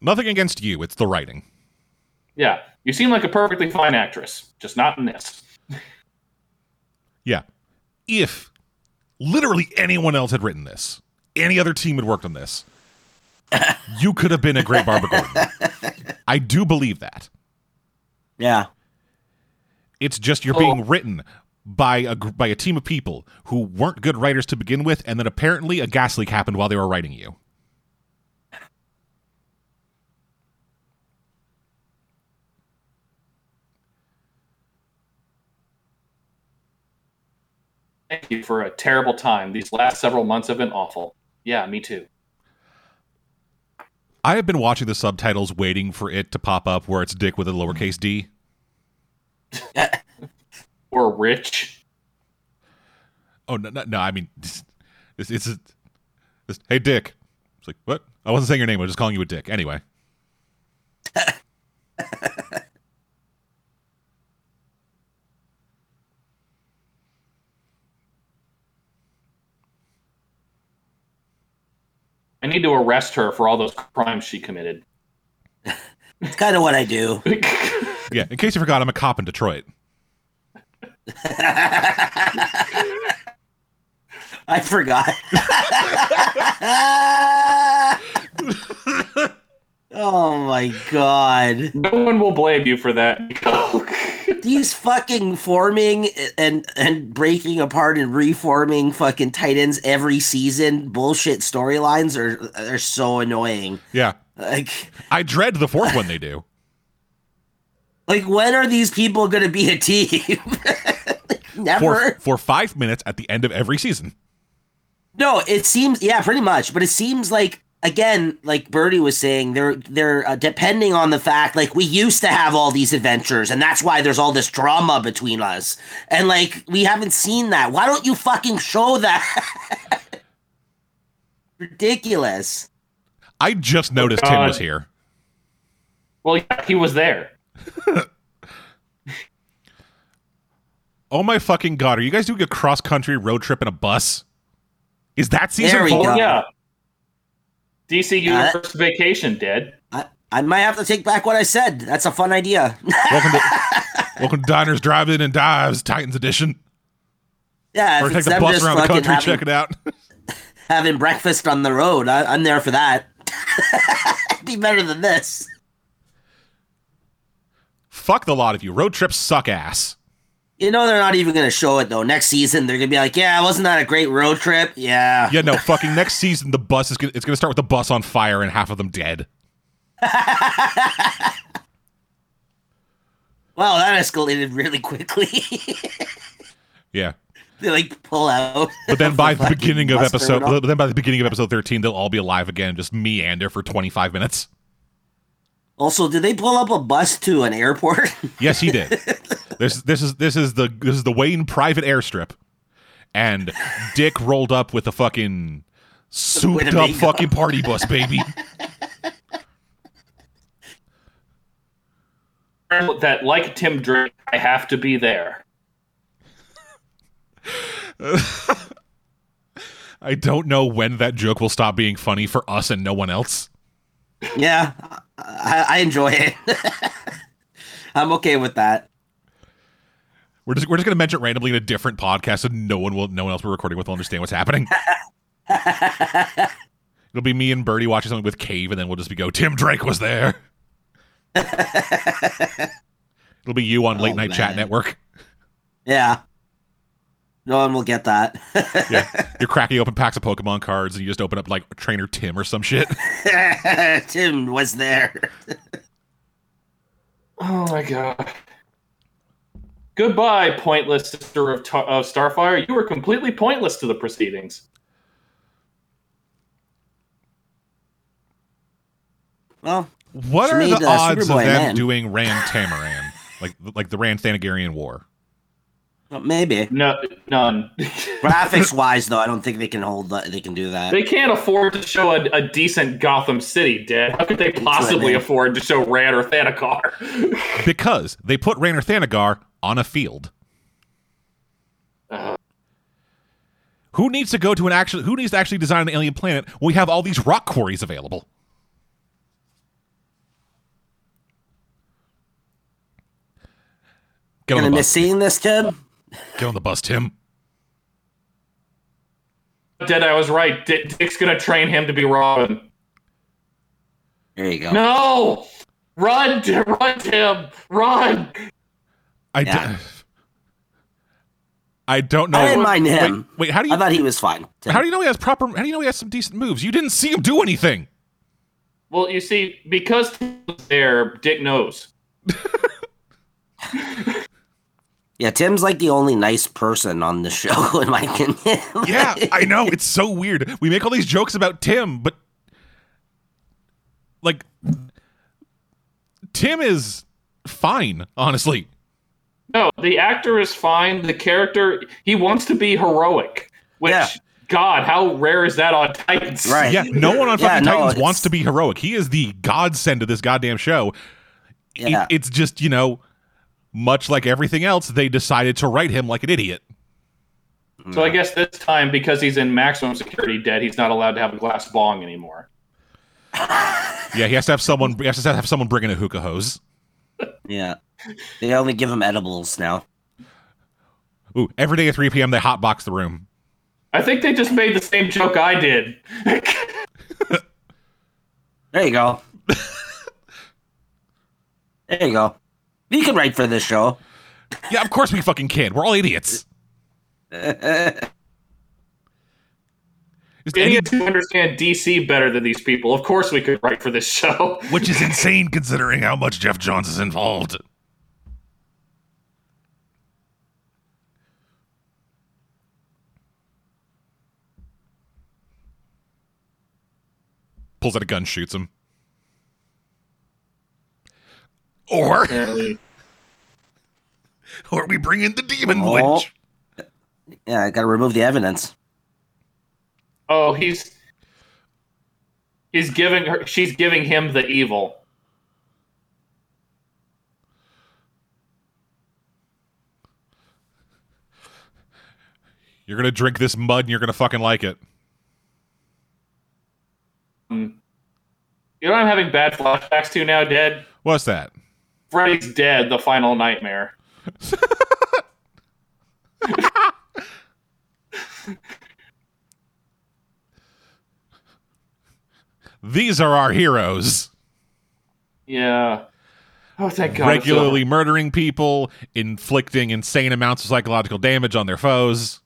Nothing against you. It's the writing. yeah you seem like a perfectly fine actress just not in this Yeah. If literally anyone else had written this, any other team had worked on this, you could have been a great Barbara Gordon. I do believe that. Yeah. It's just you're Oh. being written by a gr- by a team of people who weren't good writers to begin with, and then apparently a gas leak happened while they were writing you. Thank you for a terrible time. These last several months have been awful. Yeah, me too. I have been watching the subtitles, waiting for it to pop up where it's Dick with a lowercase d. Or rich. Oh no, no, no I mean, it's it's, it's, it's hey Dick. It's like what? I wasn't saying your name. I was just calling you a dick. Anyway, I need to arrest her for all those crimes she committed. It's kind of what I do. yeah. In case you forgot, I'm a cop in Detroit. I forgot. oh my god. no one will blame you for that. These fucking forming and and breaking apart and reforming fucking Titans every season bullshit storylines are are so annoying. Yeah, Like I dread the fourth one they do. like when are these people going to be a team? Never. for for five minutes at the end of every season. No, it seems yeah, pretty much. But it seems like again, like Birdie was saying, they're they're uh, depending on the fact like we used to have all these adventures, and that's why there's all this drama between us, and like we haven't seen that. Why don't you fucking show that? Ridiculous. I just noticed Tim was here. well, yeah, he was there. Oh my fucking god! Are you guys doing a cross country road trip in a bus? Is that season four? go. Oh, yeah. DC Uh, Universe Vacation did. I, I might have to take back what I said. That's a fun idea. Welcome to welcome to Diners, Drive-In, and Dives Titans Edition. yeah, Or if take the bus just around the country, having, check it out. having breakfast on the road, I, I'm there for that. Be better than this. Fuck the lot of you. Road trips suck ass. You know they're not even going to show it though. Next season they're going to be like, "Yeah, wasn't that a great road trip?" Yeah. Yeah, no, fucking next season the bus is gonna, it's going to start with the bus on fire and half of them dead. Wow, that escalated really quickly. Yeah. they like pull out. But then by the beginning of episode terminal. but then by the beginning of episode 13 they'll all be alive again, just meander for 25 minutes. Also, did they pull up a bus to an airport? Yes, he did. This this is this is the this is the Wayne private airstrip. And Dick rolled up with a fucking souped up fucking party bus, baby. That, like Tim Drake, I have to be there. I don't know when that joke will stop being funny for us and no one else. yeah, I, I enjoy it. I'm okay with that. We're just we're just gonna mention it randomly in a different podcast, and no one will no one else we're recording with will understand what's happening. It'll be me and Birdie watching something with Cave, and then we'll just be go. Tim Drake was there. It'll be you on late Oh, night chat network. Yeah. No one will get that. Yeah, you're cracking open packs of Pokemon cards, and you just open up like Trainer Tim or some shit. Tim was there. Oh my god. Goodbye, pointless sister of, Ta- of Starfire. You were completely pointless to the proceedings. Well, What are made, the uh, odds of them man. doing Rann Tamaran, like like the Rann Thanagarian War? maybe. No, none. Graphics wise, though, I don't think they can hold. That, they can do that. they can't afford to show a, a decent Gotham City, Dad. How could they possibly man. afford to show Rann or Thanagar? Because they put Rainer Thanagar on a field. Uh, Who needs to go to an actual? Who needs to actually design an alien planet when we have all these rock quarries available? Get on Gonna the miss seeing this, Tim. Get on the bus, Tim. Dead, I was right. Dick's gonna train him to be Robin. There you go. No, run, Tim, run, Tim, run. I d- Yeah. I don't know. I didn't mind him. Wait, wait, how do you I thought he was fine. Tim. how do you know he has proper? How do you know he has some decent moves? You didn't see him do anything. Well, you see, because Tim there, Dick knows. Yeah, Tim's like the only nice person on the show, in my opinion. Yeah, I know. It's so weird. We make all these jokes about Tim, but like Tim is fine, honestly. No, the actor is fine. The character, he wants to be heroic. Which, Yeah. God, how rare is that on Titans? Right. Yeah, no one on fucking no, Titans it's- wants to be heroic. He is the godsend of this goddamn show. It- Yeah. it's just, you know, much like everything else, they decided to write him like an idiot. So I guess this time, because he's in maximum security dead, he's not allowed to have a glass bong anymore. Yeah, he has to have someone. He has to have someone bring in a hookah hose. yeah. They only give them edibles now. Ooh, every day at 3 p.m. they hotbox the room. I think they just made the same joke I did. There you go. there you go. You can write for this show. Yeah, of course we fucking can. We're all idiots. Just We any- need to understand DC better than these people. Of course, we could write for this show. which is insane considering how much Geoff Johns is involved. Pulls out a gun, shoots him. Or, or we bring in the demon Oh. witch. yeah, I gotta remove the evidence. Oh, he's he's giving her. She's giving him the evil. You're gonna drink this mud and you're gonna fucking like it. Um, you know what I'm having bad flashbacks to now, Dead? What's that? Freddy's dead. The final nightmare. These are our heroes. Yeah. Oh, thank God. regularly murdering people, inflicting insane amounts of psychological damage on their foes,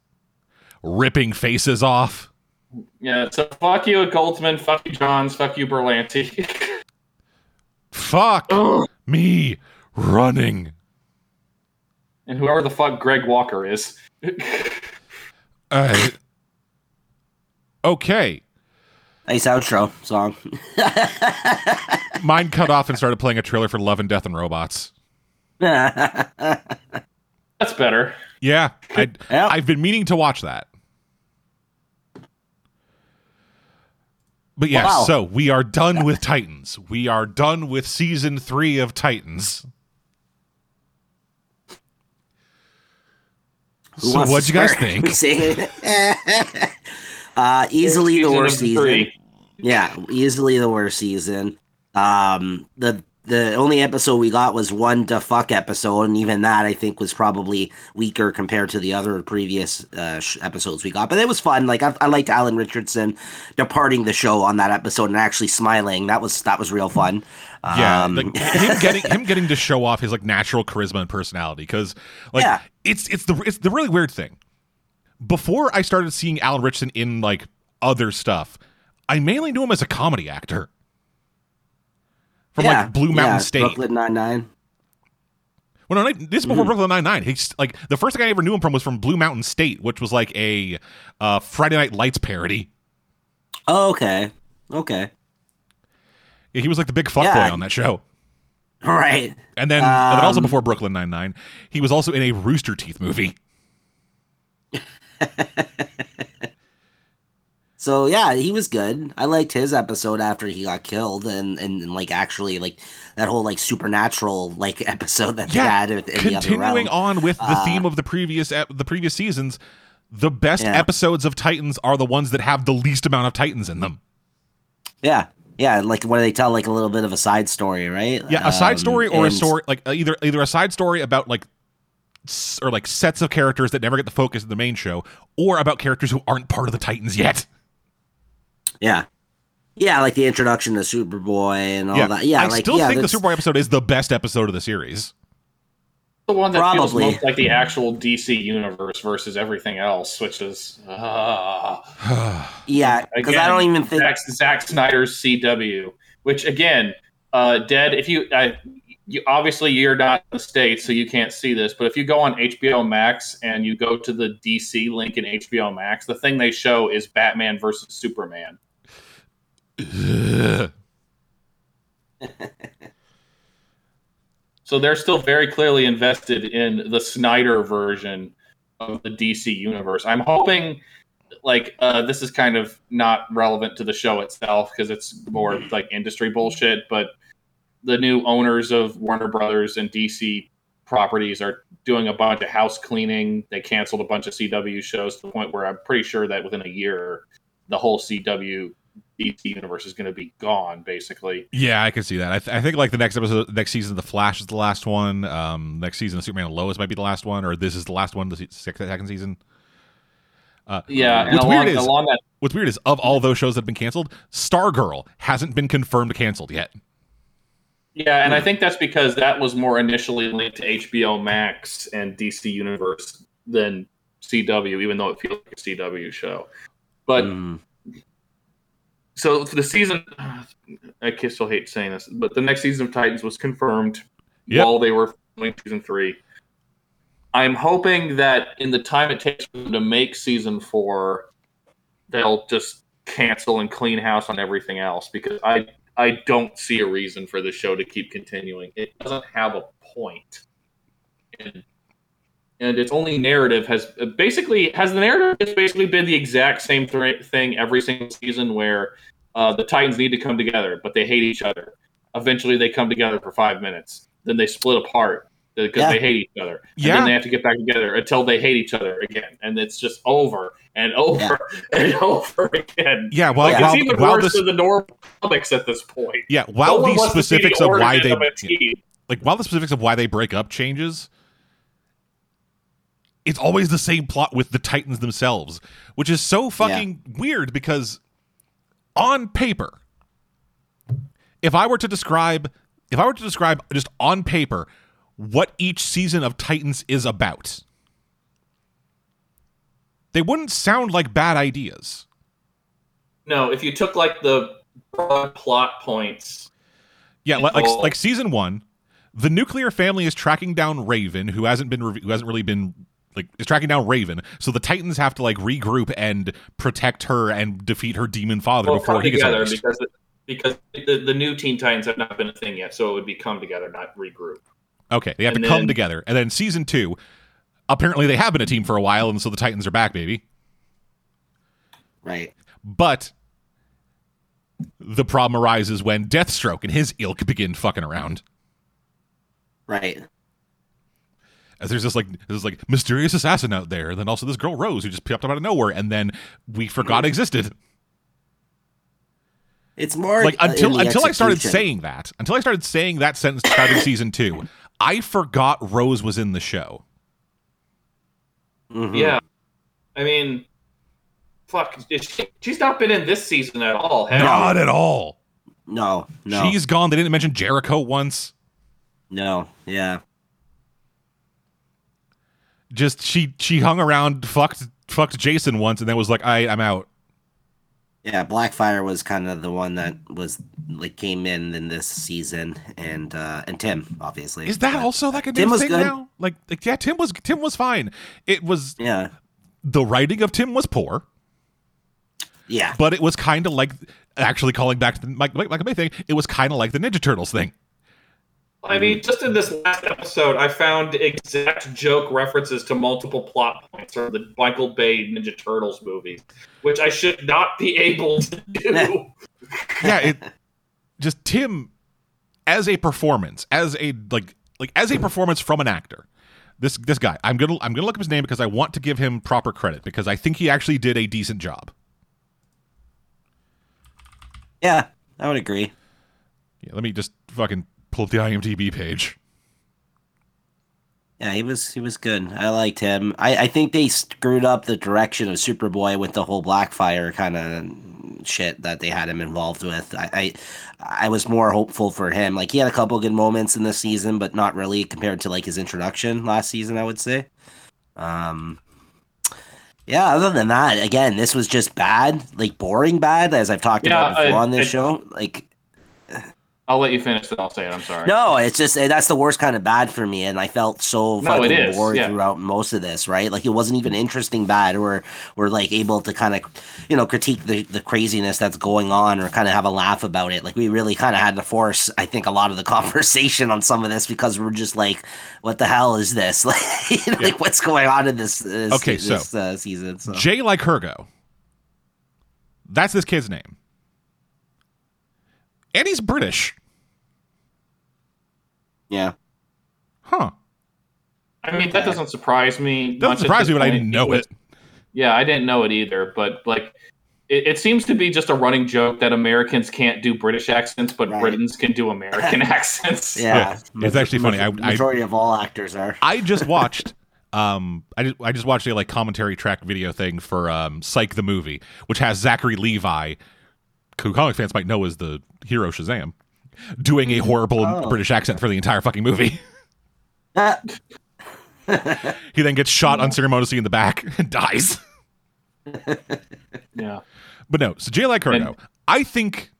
ripping faces off. Yeah. So fuck you, Goldsman. Fuck you, Johns. Fuck you, Berlanti. Fuck Ugh. me running. and whoever the fuck Greg Walker is. Uh, okay. Nice outro song. Mine cut off and started playing a trailer for Love and Death and Robots. That's better. Yeah, I, Yeah. I've been meaning to watch that. But yeah, Wow. so we are done with Titans. We are done with season three of Titans. Who So what'd you guys think? Uh, easily the worst season. Yeah, easily the worst season. Um, the the only episode we got was one to fuck episode, and even that I think was probably weaker compared to the other previous uh, sh- episodes we got. But it was fun. Like I, I liked Alan Ritchson departing the show on that episode and actually smiling. That was that was real fun. Yeah, Um, like, him getting him getting to show off his like natural charisma and personality because like Yeah. it's it's the it's the really weird thing. Before I started seeing Alan Ritchson in like other stuff, I mainly knew him as a comedy actor from yeah, like Blue Mountain yeah, State. Brooklyn Nine Nine. Well, no, this is Mm-hmm. before Brooklyn Nine Nine. He's like the first thing I ever knew him from was from Blue Mountain State, which was like a uh, Friday Night Lights parody. Oh, okay, okay, Yeah, he was like the big fuckboy Yeah. on that show. Right. And then, and then also Um, before Brooklyn Nine Nine, he was also in a Rooster Teeth movie. So yeah, he was good. I liked his episode after he got killed, and and, and, like actually like that whole like supernatural like episode that Yeah, they had in, in the other Continuing on with the Uh, theme of the previous ep- the previous seasons, the best Yeah. episodes of Titans are the ones that have the least amount of Titans in them. Yeah, yeah, like where they tell like a little bit of a side story, right? Yeah, a side Um, story or a story like either either a side story about like or like sets of characters that never get the focus of the main show, or about characters who aren't part of the Titans yet. Yeah. Yeah, like the introduction to Superboy and all that. Yeah, I like still yeah, think the Superboy episode is the best episode of the series. The one that Probably. feels most like the actual DC universe versus everything else, which is uh, Yeah, because I don't even think Zack, Zack Snyder's CW. Which again, uh, dead. If you, I, you obviously you're not in the states, so you can't see this. But if you go on HBO Max and you go to the DC link in HBO Max, the thing they show is Batman versus Superman. So they're still very clearly invested in the Snyder version of the DC universe. I'm hoping, like, uh, this is kind of not relevant to the show itself because it's more like industry bullshit. But the new owners of Warner Brothers and DC properties are doing a bunch of house cleaning. They canceled a bunch of CW shows to the point where I'm pretty sure that within a year, the whole CW DC universe is going to be gone, basically. Yeah, I can see that. I, th- I think like the next episode, next season, the Flash is the last one. Um, next season, the Superman and Lois might be the last one, or this is the last one, the se- second season. Uh, Yeah, and What's along, weird is- along that what's weird is of all those shows that have been canceled, Stargirl hasn't been confirmed canceled yet. Yeah, and I think that's because that was more initially linked to HBO Max and DC Universe than CW, even though it feels like a CW show. But Mm, so for the season, I can still hate saying this, but the next season of Titans was confirmed Yep. while they were filming season three. I'm hoping that in the time it takes for them to make season four, they'll just cancel and clean house on everything else because I I don't see a reason for the show to keep continuing. It doesn't have a point. And and its only narrative has basically has the narrative has basically been the exact same th- thing every single season where uh, the Titans need to come together, but they hate each other. Eventually, they come together for five minutes, then they split apart because Yeah. they hate each other. And Yeah. then they have to get back together until they hate each other again, and it's just over and over and over again. Yeah, well, Like, while, it's even while worse this, than the normal comics at this point. yeah, while one the wants the specifics of why they of like while the specifics of why they break up changes it's always the same plot with the titans themselves which is so fucking weird because on paper if i were to describe if i were to describe just on paper what each season of titans is about they wouldn't sound like bad ideas No, if you took like the broad plot points, Yeah, li- like Oh. like season one, the nuclear family is tracking down Raven, who hasn't been who hasn't really been like is tracking down Raven. So the Titans have to like regroup and protect her and defeat her demon father will before come he gets together unleashed. because because the, the new Teen Titans have not been a thing yet, so it would be come together, not regroup. Okay, they have and to come together, and then season two, apparently they have been a team for a while, and so the Titans are back, baby. right. But the problem arises when Deathstroke and his ilk begin fucking around. Right. As there's this like this like mysterious assassin out there, and then also this girl Rose who just popped up out of nowhere, and then we forgot existed. It's more Like uh, until in the until I started saying that, until I started saying that sentence starting season two, I forgot Rose was in the show. Mhm. Yeah, I mean, fuck, she, she's not been in this season at all. Have Not at all. No. No. She's gone. They didn't mention Jericho once. no. Yeah. Just she she hung around, fucked fucked Jason once, and then was like, "I I'm out." Yeah, Blackfire was kind of the one that was like came in in this season, and uh and Tim obviously. Is that But, also like a Tim was thing good. now? Like, like yeah, Tim was Tim was fine. It was Yeah, the writing of Tim was poor. yeah, but it was kind of like actually calling back to the Mike, Mike, Mike Bay thing. It was kind of like the Ninja Turtles thing. I mean, just in this last episode, I found exact joke references to multiple plot points from the Michael Bay Ninja Turtles movies, which I should not be able to do. Yeah, it just Tim as a performance, as a like like as a performance from an actor. This this guy, I'm gonna I'm gonna look up his name because I want to give him proper credit because I think he actually did a decent job. yeah. I would agree. Yeah, let me just fucking pull up the IMDb page. Yeah, he was he was good. I liked him. I, I think they screwed up the direction of Superboy with the whole Blackfire kind of shit that they had him involved with. I, I I was more hopeful for him. Like he had a couple good moments in this season, but not really compared to like his introduction last season. I would say. Um. Yeah. Other than that, again, this was just bad, like boring bad, as I've talked Yeah, about before I- on this I- show. Like I'll let you finish, then I'll say it. I'm sorry. no, it's just eh, that's the worst kind of bad for me, and I felt so No, fucking is, bored yeah. throughout most of this. Right, like it wasn't even interesting bad, or we're like able to kind of, you know, critique the the craziness that's going on, or kind of have a laugh about it. Like we really kind of had to force, I think, a lot of the conversation on some of this because we're just like, what the hell is this? Like, you know, like what's going on in this? this Okay, so, uh, season. So. Jay Lycurgo. That's this kid's name. And he's British. yeah. Huh. I mean, that doesn't surprise me. Doesn't much surprise me, but I didn't know was- it. Yeah, I didn't know it either. But like, it, it seems to be just a running joke that Americans can't do British accents, but Right. Britons can do American accents. Yeah, Yeah, it's actually funny. I- I- majority of all actors are. I just watched um I just I just watched a like commentary track video thing for um Psych the movie, which has Zachary Levi, who comic fans might know as the hero Shazam, doing a horrible Oh. British accent for the entire fucking movie. Ah, he then gets shot unceremoniously in the back and dies. yeah. But no, so Jay Lycurgo, And- I think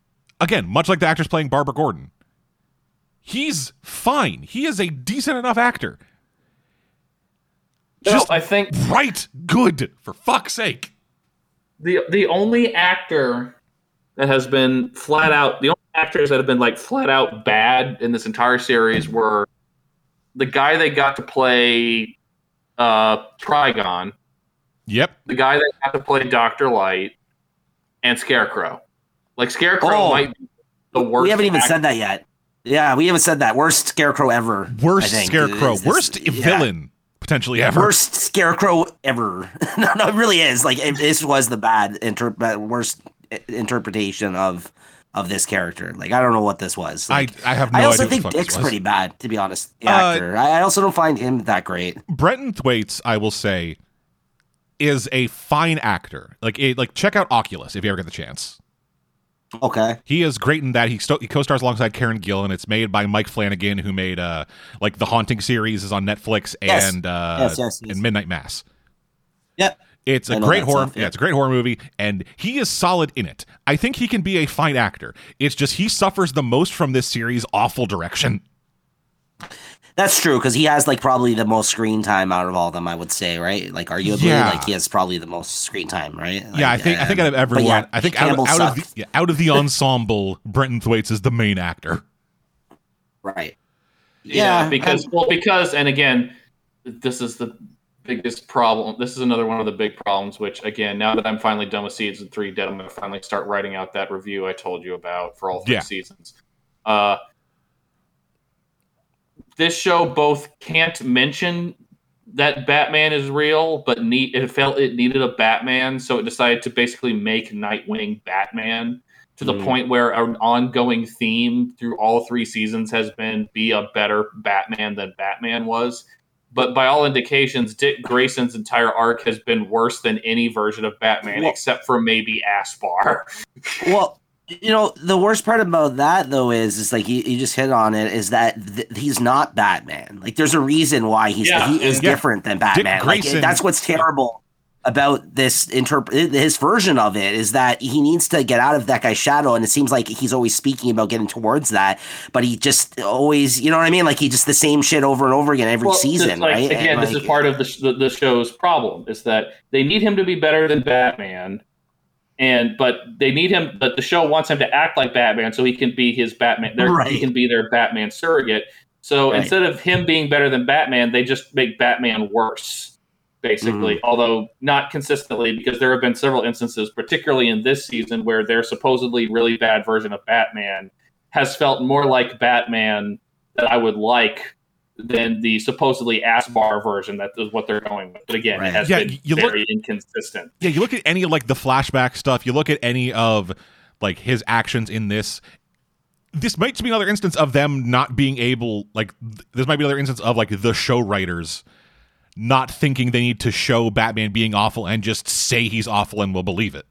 again, much like the actors playing Barbara Gordon, he's fine. He is a decent enough actor. No, Just I think right good for fuck's sake. the the only actor that has been flat out the only actors that have been like flat out bad in this entire series were the guy they got to play uh Trigon, Yep. the guy that got to play Doctor Light, and Scarecrow. Like Scarecrow Oh. might be the worst. we haven't even actor- said that yet. Yeah, we haven't said that. Worst scarecrow ever. I Worst think, scarecrow. this- worst yeah. villain potentially ever. Worst scarecrow ever. no, no, it really is. Like it, this was the bad inter- worst i- interpretation of of this character. Like I don't know what this was. I, Like, I have no I also idea think what the fuck Dick's pretty bad, to be honest. Uh, actor. I, I also don't find him that great. Brenton Thwaites, I will say, is a fine actor. Like a, like check out Oculus if you ever get the chance. Okay. He is great in that. He, sto- he co-stars alongside Karen Gillan, and it's made by Mike Flanagan, who made uh like the Haunting series is on Netflix Yes. and uh yes, yes. and Midnight Mass. Yep. It's a I know great horror. stuff, yeah. yeah. it's a great horror movie, and he is solid in it. I think he can be a fine actor. It's just he suffers the most from this series' awful direction. That's true because he has like probably the most screen time out of all of them. I would say, right? Like arguably, Yeah. like he has probably the most screen time, right? yeah, I Like, think I think out of um, everyone, yeah, I think out, of- Campbell out of the yeah, out of the ensemble, Brenton Thwaites is the main actor. right. Yeah, Yeah, because well, because and again, this is the biggest problem. This is another one of the big problems. Which again, now that I'm finally done with season three, dead, I'm going to finally start writing out that review I told you about for all three Yeah. seasons. Uh, this show both can't mention that Batman is real, but need it felt it needed a Batman, so it decided to basically make Nightwing Batman to the Mm. point where an ongoing theme through all three seasons has been be a better Batman than Batman was. But by all indications, Dick Grayson's entire arc has been worse than any version of Batman, Well- except for maybe Asbar. Well, you know, the worst part about that though is, is like you, you just hit on it, is that th- he's not Batman. Like, there's a reason why he's Yeah, he is Yeah. different than Batman. Like, Grayson- that's what's terrible about this interp- his version of it is that he needs to get out of that guy's shadow, and it seems like he's always speaking about getting towards that, but he just always, you know what I mean? Like he just the same shit over and over again every Well, season, like, right? Again, And, this is part of the, sh- the the show's problem is that they need him to be better than Batman, and but they need him. But the show wants him to act like Batman so he can be his Batman. Their, Right. He can be their Batman surrogate. So Right. instead of him being better than Batman, they just make Batman worse, basically. Mm-hmm. Although not consistently, because there have been several instances, particularly in this season, where their supposedly really bad version of Batman has felt more like Batman that I would like than the supposedly Asbar version that is what they're going with. But again, Right. it has Yeah, been you look- inconsistent. Yeah, you look at any of like the flashback stuff, you look at any of like his actions in this, this might be another instance of them not being able like th- this might be another instance of like the show writers not thinking they need to show Batman being awful and just say he's awful and we'll believe it.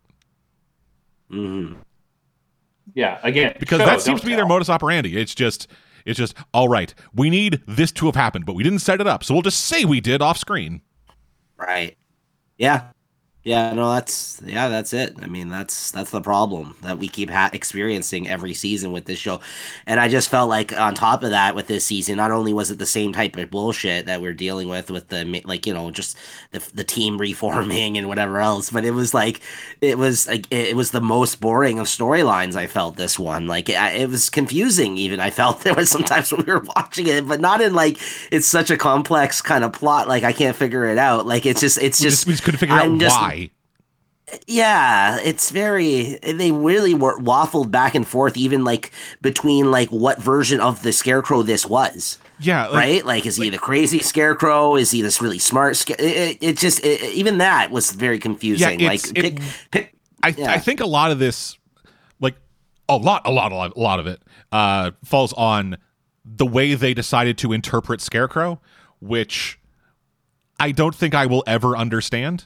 Mm-hmm. Yeah, again, Because show, that seems to be their modus operandi. It's just it's just all right. We need this to have happened, but we didn't set it up. So we'll just say we did off screen. Right. Yeah. Yeah, no, that's yeah, that's it. I mean, that's that's the problem that we keep ha- experiencing every season with this show, and I just felt like on top of that, with this season, not only was it the same type of bullshit that we're dealing with with the like you know just the the team reforming and whatever else, but it was like it was like it was the most boring of storylines. I felt this one like it, it was confusing. Even I felt there was sometimes when we were watching it, but not in like it's such a complex kind of plot. Like I can't figure it out. Like it's just it's We just just, we just couldn't figure I'm out just- why. Yeah, it's very. They really were waffled back and forth, even like between like what version of the scarecrow this was, Yeah, like, right? Like, is he the crazy scarecrow? Is he this really smart? Sca- it, it, just it, even that was very confusing. Yeah, like, pick, it- pick, I, Yeah. I think a lot of this, like a lot, a lot, a lot, a lot of it, uh, falls on the way they decided to interpret Scarecrow, which I don't think I will ever understand.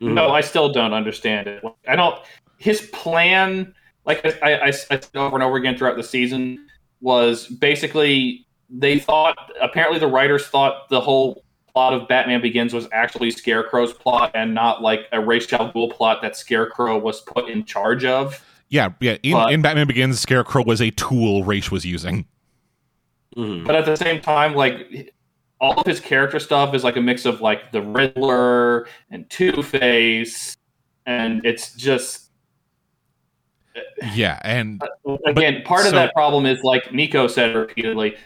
No, I still don't understand it. I don't. His plan, like I, I, I said over and over again throughout the season, was basically they thought. Apparently, the writers thought the whole plot of Batman Begins was actually Scarecrow's plot and not like a Ra's al Ghul plot that Scarecrow was put in charge of. Yeah, yeah. In, But- in Batman Begins, Scarecrow was a tool Ra's was using. Mhm. But at the same time, like all of his character stuff is like a mix of like the Riddler and Two Face, and it's just Yeah, and again part of so- that problem is like Nico said repeatedly.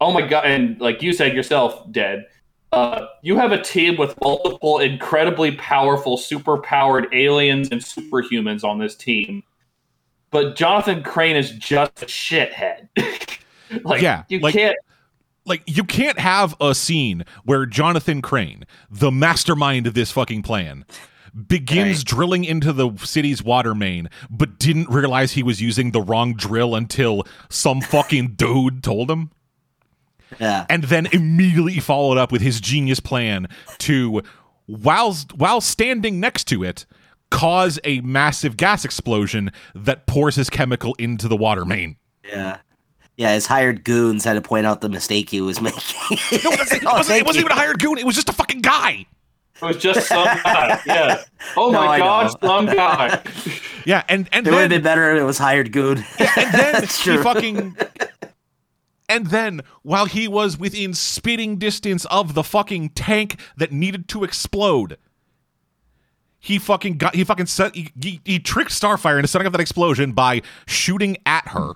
Oh my god! And like you said yourself, dead. Uh, you have a team with multiple incredibly powerful, super-powered aliens and superhumans on this team, but Jonathan Crane is just a shithead. like, Yeah, you like- can't. Like you can't have a scene where Jonathan Crane, the mastermind of this fucking plan, begins Right. drilling into the city's water main, but didn't realize he was using the wrong drill until some fucking dude told him. yeah, and then immediately followed up with his genius plan to while while standing next to it cause a massive gas explosion that pours his chemical into the water main. yeah. Yeah, his hired goons had to point out the mistake he was making. No, it wasn't, it Oh, wasn't, thank it wasn't even a hired goon. It was just a fucking guy. It was just some guy. Yeah. Oh No, my I gosh, know. some guy. Yeah, and and It would have been better if it was hired goon. and then he fucking and then while he was within spitting distance of the fucking tank that needed to explode he fucking got he fucking set he, he, he tricked starfire into setting up that explosion by shooting at her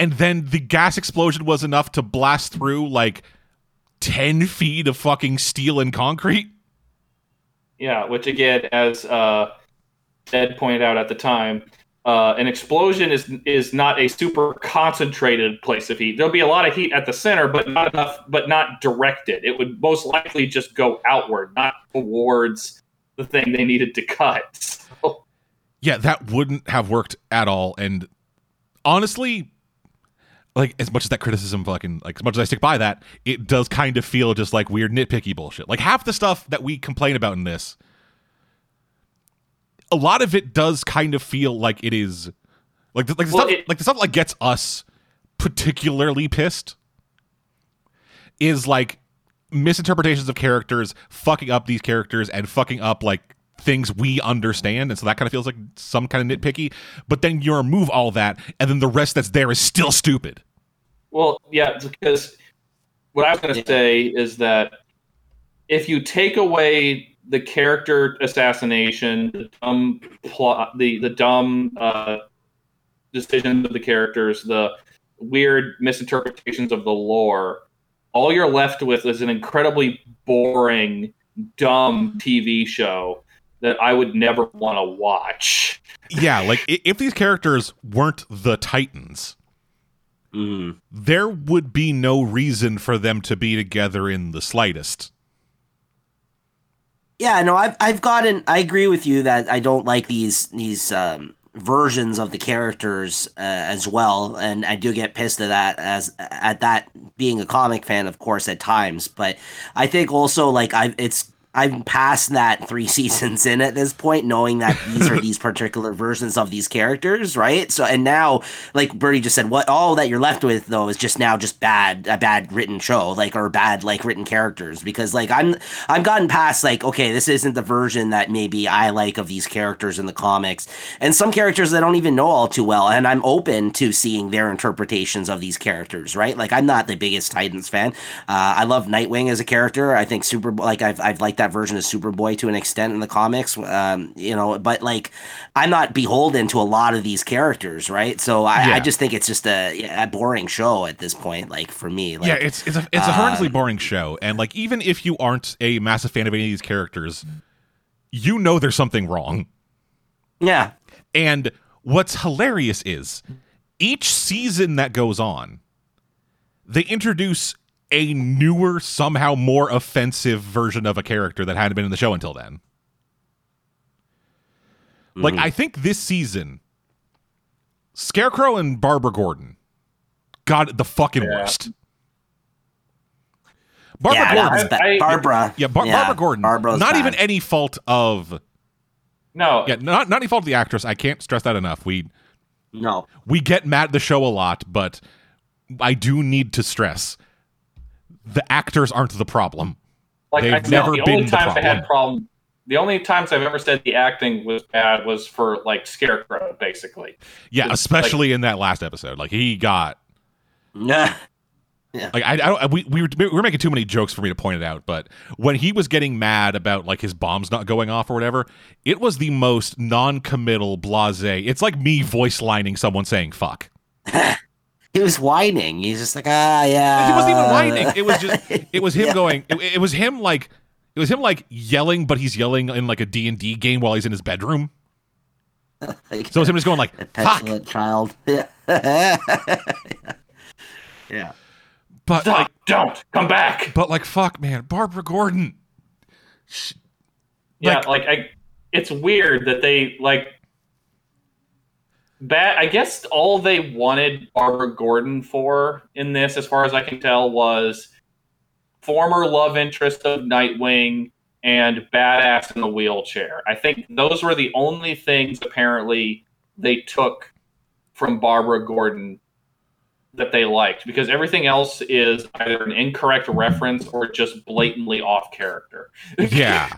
and then the gas explosion was enough to blast through like 10 feet of fucking steel and concrete Yeah, which again, as uh, Ed pointed out at the time, uh, an explosion is is not a super concentrated place of heat. There'll be a lot of heat at the center, but not enough, but not directed. It would most likely just go outward, not towards the thing they needed to cut. So, yeah, that wouldn't have worked at all. And honestly, like as much as that criticism fucking like as much as I stick by that, it does kind of feel just like weird nitpicky bullshit. Like half the stuff that we complain about in this, a lot of it does kind of feel like it is like the, like the Well, stuff it- like the stuff like gets us particularly pissed is like misinterpretations of characters, fucking up these characters and fucking up like things we understand and so that kind of feels like some kind of nitpicky but then you remove all that and then the rest that's there is still stupid well, yeah, because what I was going to say is that if you take away the character assassination, the dumb plot, the the dumb uh, decisions of the characters, the weird misinterpretations of the lore, all you're left with is an incredibly boring, dumb TV show that I would never want to watch. yeah like if these characters weren't the titans Mhm. there would be no reason for them to be together in the slightest Yeah, no, I've I've gotten. I agree with you that I don't like these these um, versions of the characters uh, as well, and I do get pissed at that as at that being a comic fan, of course, at times. But I think also like I it's I'm past that three seasons in at this point, knowing that these are these particular versions of these characters, right? So, and now, like Bertie just said, what all that you're left with though is just now just bad, a bad written show, like or bad like written characters, because like I'm I've gotten past like okay, this isn't the version that maybe I like of these characters in the comics, and some characters I don't even know all too well, and I'm open to seeing their interpretations of these characters, right? Like I'm not the biggest Titans fan. Uh, I love Nightwing as a character. I think Super like I've I've liked that version of Superboy to an extent in the comics, um, you know. But like, I'm not beholden to a lot of these characters, right? So I, Yeah. I just think it's just a, a boring show at this point. Like for me, like, yeah, it's it's a it's a horrendously uh, boring show, and like even if you aren't a massive fan of any of these characters, you know there's something wrong. yeah, And what's hilarious is each season that goes on, they introduce a newer, somehow more offensive version of a character that hadn't been in the show until then. Like mm-hmm. I think this season, Scarecrow and Barbara Gordon got it the fucking Yeah. worst. Barbara yeah, Gordon, that. I- Barbara, yeah, Bar- Barbara Gordon, Barbara's not even any fault of No, yeah, not not any fault of the actress. I can't stress that enough. We no, we get mad at the show a lot, but I do need to stress the actors aren't the problem. like They've I said, never the been only the times I problem. had problem. The only times I've ever said the acting was bad was for like Scarecrow, basically. Yeah, It's especially in that last episode. Like he got yeah, like I, I don't we we were, we were making too many jokes for me to point it out, but when he was getting mad about like his bombs not going off or whatever, it was the most non-committal blasé. It's like me voice lining someone saying fuck. he was whining. He's just like, ah, yeah. He wasn't even whining. It was just it was him Yeah. going it, it was him like it was him like yelling but he's yelling in like a D&D game while he's in his bedroom. Like, So it was him just going like a fuck. petulant child. Yeah. yeah. But Fuck, like don't come back. but like fuck man, Barbara Gordon. Sh- Yeah, Like- like I, it's weird that they like. Bat, I guess all they wanted Barbara Gordon for in this, as far as I can tell, was former love interest of Nightwing and badass in the wheelchair. I think those were the only things apparently they took from Barbara Gordon that they liked because everything else is either an incorrect reference or just blatantly off character. Yeah.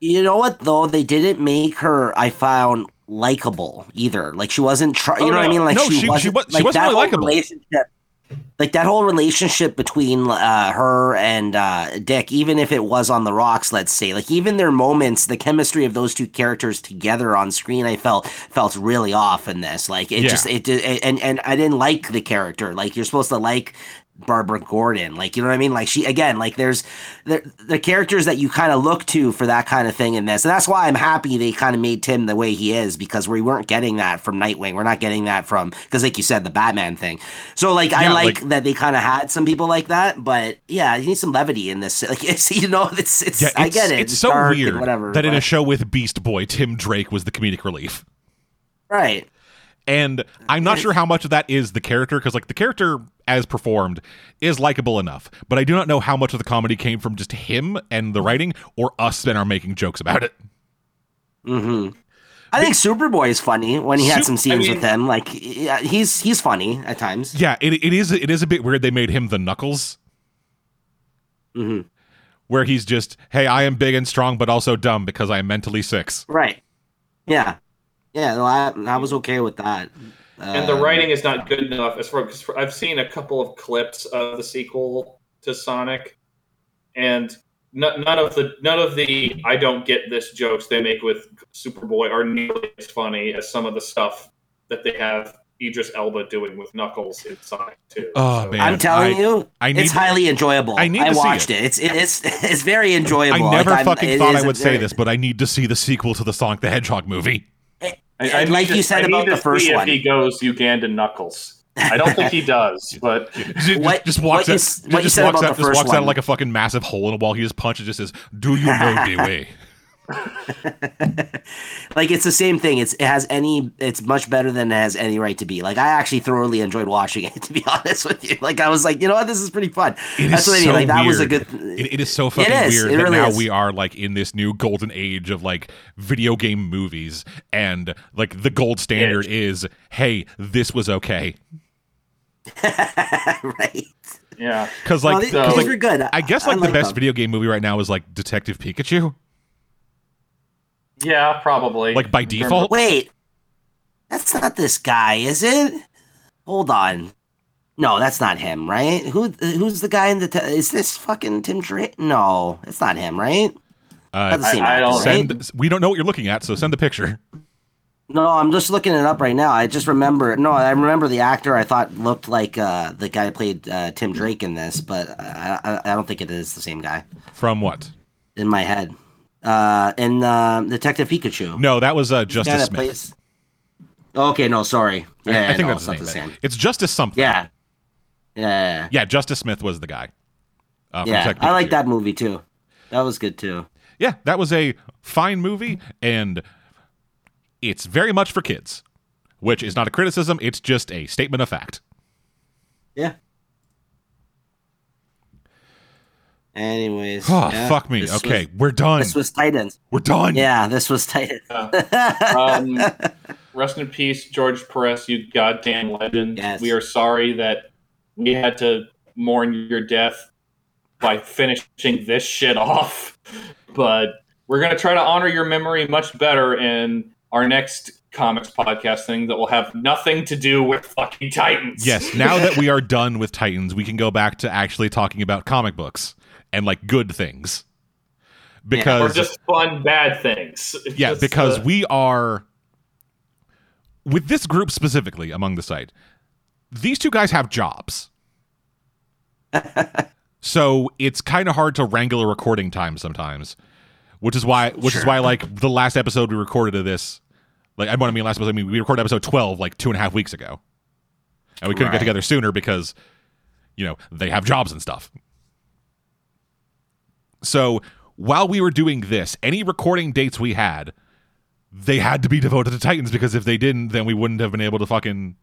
You know what though? They didn't make her. I found likable either. Like she wasn't. You Oh, know what I mean? Like No, she, she- she wasn't. wa- she like wasn't that really whole likable. relationship. Like that whole relationship between uh, her and uh, Dick, even if it was on the rocks, let's say, like even their moments, the chemistry of those two characters together on screen, I felt felt really off in this. Like it Yeah. just it, it and and I didn't like the character. Like you're supposed to like Barbara Gordon. Like, you know what I mean? Like she again, like there's the the characters that you kind of look to for that kind of thing in this. And that's why I'm happy they kind of made Tim the way he is because we weren't getting that from Nightwing. We're not getting that from because like you said, the Batman thing. So like I like, like- that they kind of had some people like that, but yeah, you need some levity in this. Like it's you know, it's it's, Yeah, I get it. it's so weird whatever, that in a show with Beast Boy, Tim Drake was the comedic relief. right. And I'm not sure how much of that is the character, because like the character as performed is likable enough, but I do not know how much of the comedy came from just him and the writing, or us that are making jokes about it. hmm I think Superboy is funny when he had some scenes I mean- with him. Like, yeah, he's he's funny at times. Yeah, it, it is it is a bit weird they made him the Knuckles, hmm where he's just, hey, I am big and strong, but also dumb because I am mentally six. Right. Yeah. Yeah. No, I, I was okay with that. and the Um, writing is not good enough as far as I've seen a couple of clips of the sequel to Sonic, and none, none of the none of the I don't get this jokes they make with Superboy are nearly as funny as some of the stuff that they have Idris Elba doing with Knuckles in Sonic Two. Oh, man. I'm telling I- you, I need it's to- highly enjoyable. I need to see watched it. it. It's it's it's very enjoyable. I Like, never I'm- fucking thought I I a would say this, but I need to see the sequel to the Sonic the Hedgehog movie. I, And like to- you said I need about to the first see if one. he goes Uganda Knuckles. I don't think he does, but Just, What- just walks what out, what you just said walks out, just first walks out like a fucking massive hole in a wall. He just punches, just says, "Do you know the way?" like it's the same thing. It's it has any. It's much better than it has any right to be. Like I actually thoroughly enjoyed watching it. To be honest with you, like I was like, you know what, this is pretty fun. It That's is what I mean. so Like that was a weird. good. It, it is so fucking is. weird It that really now is. we are like in this new golden age of like video game movies, and like the gold standard is, hey, this was okay. right. Yeah. Because like, these, 'cause, these like, were good. I guess like the like best them. video game movie right now is like Detective Pikachu, Yeah, probably. like by default. Wait, that's not this guy, is it? Hold on. No, that's not him, right? Who who's the guy in the? Te- is this fucking Tim Drake? No, it's not him, right? Uh, Not the same I- I don't- right? We don't know what you're looking at, so send the picture. No, I'm just looking it up right now. I just remember. No, I remember the actor. I thought looked like uh, the guy who played uh, Tim Drake in this, but I, I, I don't think it is the same guy From what? in my head. Uh, in uh, Detective Pikachu. No, that was uh, Justice that Smith. plays- Okay, no, sorry. I- Yeah, I think no, that's not the it. same. It's Justice something. Yeah, yeah, yeah. Justice Smith was the guy. Uh, yeah. Detective I like Pikachu. that movie too. That was good too. Yeah, that was a fine movie, and it's very much for kids, which is not a criticism. It's just a statement of fact. Yeah. Anyways. Oh, yeah, fuck me. this Okay, was- we're done. this was Titans. we're done. Yeah, this was Titans. um, rest in peace, George Perez, you goddamn legend. Yes. We are sorry that we had to mourn your death by finishing this shit off. But we're going to try to honor your memory much better in our next comics podcast thing that will have nothing to do with fucking Titans. Yes, now that we are done with Titans, we can go back to actually talking about comic books and like good things. because or Because just fun bad things. It's yeah, because uh, we are with this group specifically among the site. These two guys have jobs. so it's kind of hard to wrangle a recording time sometimes. Which is why which is why like the last episode we recorded of this like I want to mean last episode I mean we recorded episode twelve like two and a half weeks ago. And we couldn't get together sooner because you know, they have jobs and stuff. So while we were doing this, any recording dates we had, they had to be devoted to Titans because if they didn't, then we wouldn't have been able to fucking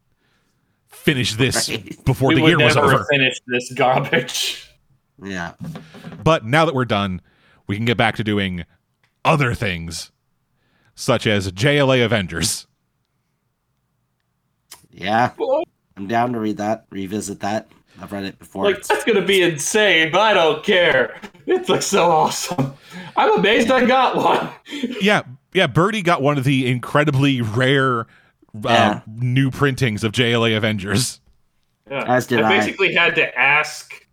finish this Right. before we the year was never over. finish this garbage. Yeah. But now that we're done, we can get back to doing other things, such as JLA Avengers. Yeah. I'm down to read that, revisit that. I've read it before. Like that's gonna be insane, but I don't care. It looks so awesome. I'm amazed I got one. Yeah, yeah. Birdie got one of the incredibly rare uh, Yeah. new printings of JLA Avengers. Yeah. As did I. basically had to ask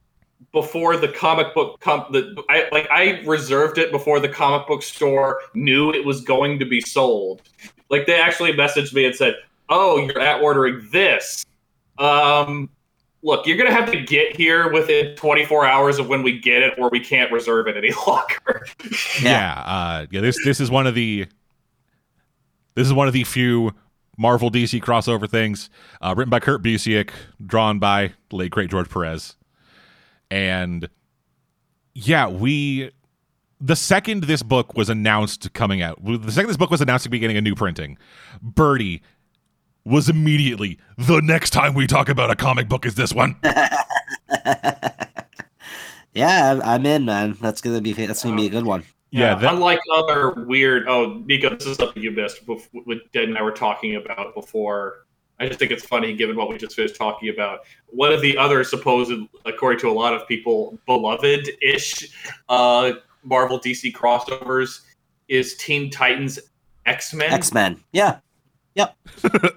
before the comic book comp the I like I reserved it before the comic book store knew it was going to be sold. Like they actually messaged me and said, "Oh, you're at ordering this." Um look, you're going to have to get here within 24 hours of when we get it or we can't reserve it any longer. Yeah, uh, yeah. This this is one of the this is one of the few Marvel DC crossover things uh, written by Kurt Busiek, drawn by late great George Perez, and yeah, we the second this book was announced coming out, the second this book was announced to be getting a new printing, Birdie was immediately the next time we talk about a comic book is this one. yeah, I'm- I'm in, man. That's gonna be that's gonna be a good one. Yeah, that, unlike other weird. Oh, Nico, this is something you missed. bef- What Dead and I were talking about before. I just think it's funny, given what we just finished talking about. One of the other supposed, according to a lot of people, beloved-ish uh, Marvel DC crossovers is Teen Titans X Men. X Men. Yeah. Yep.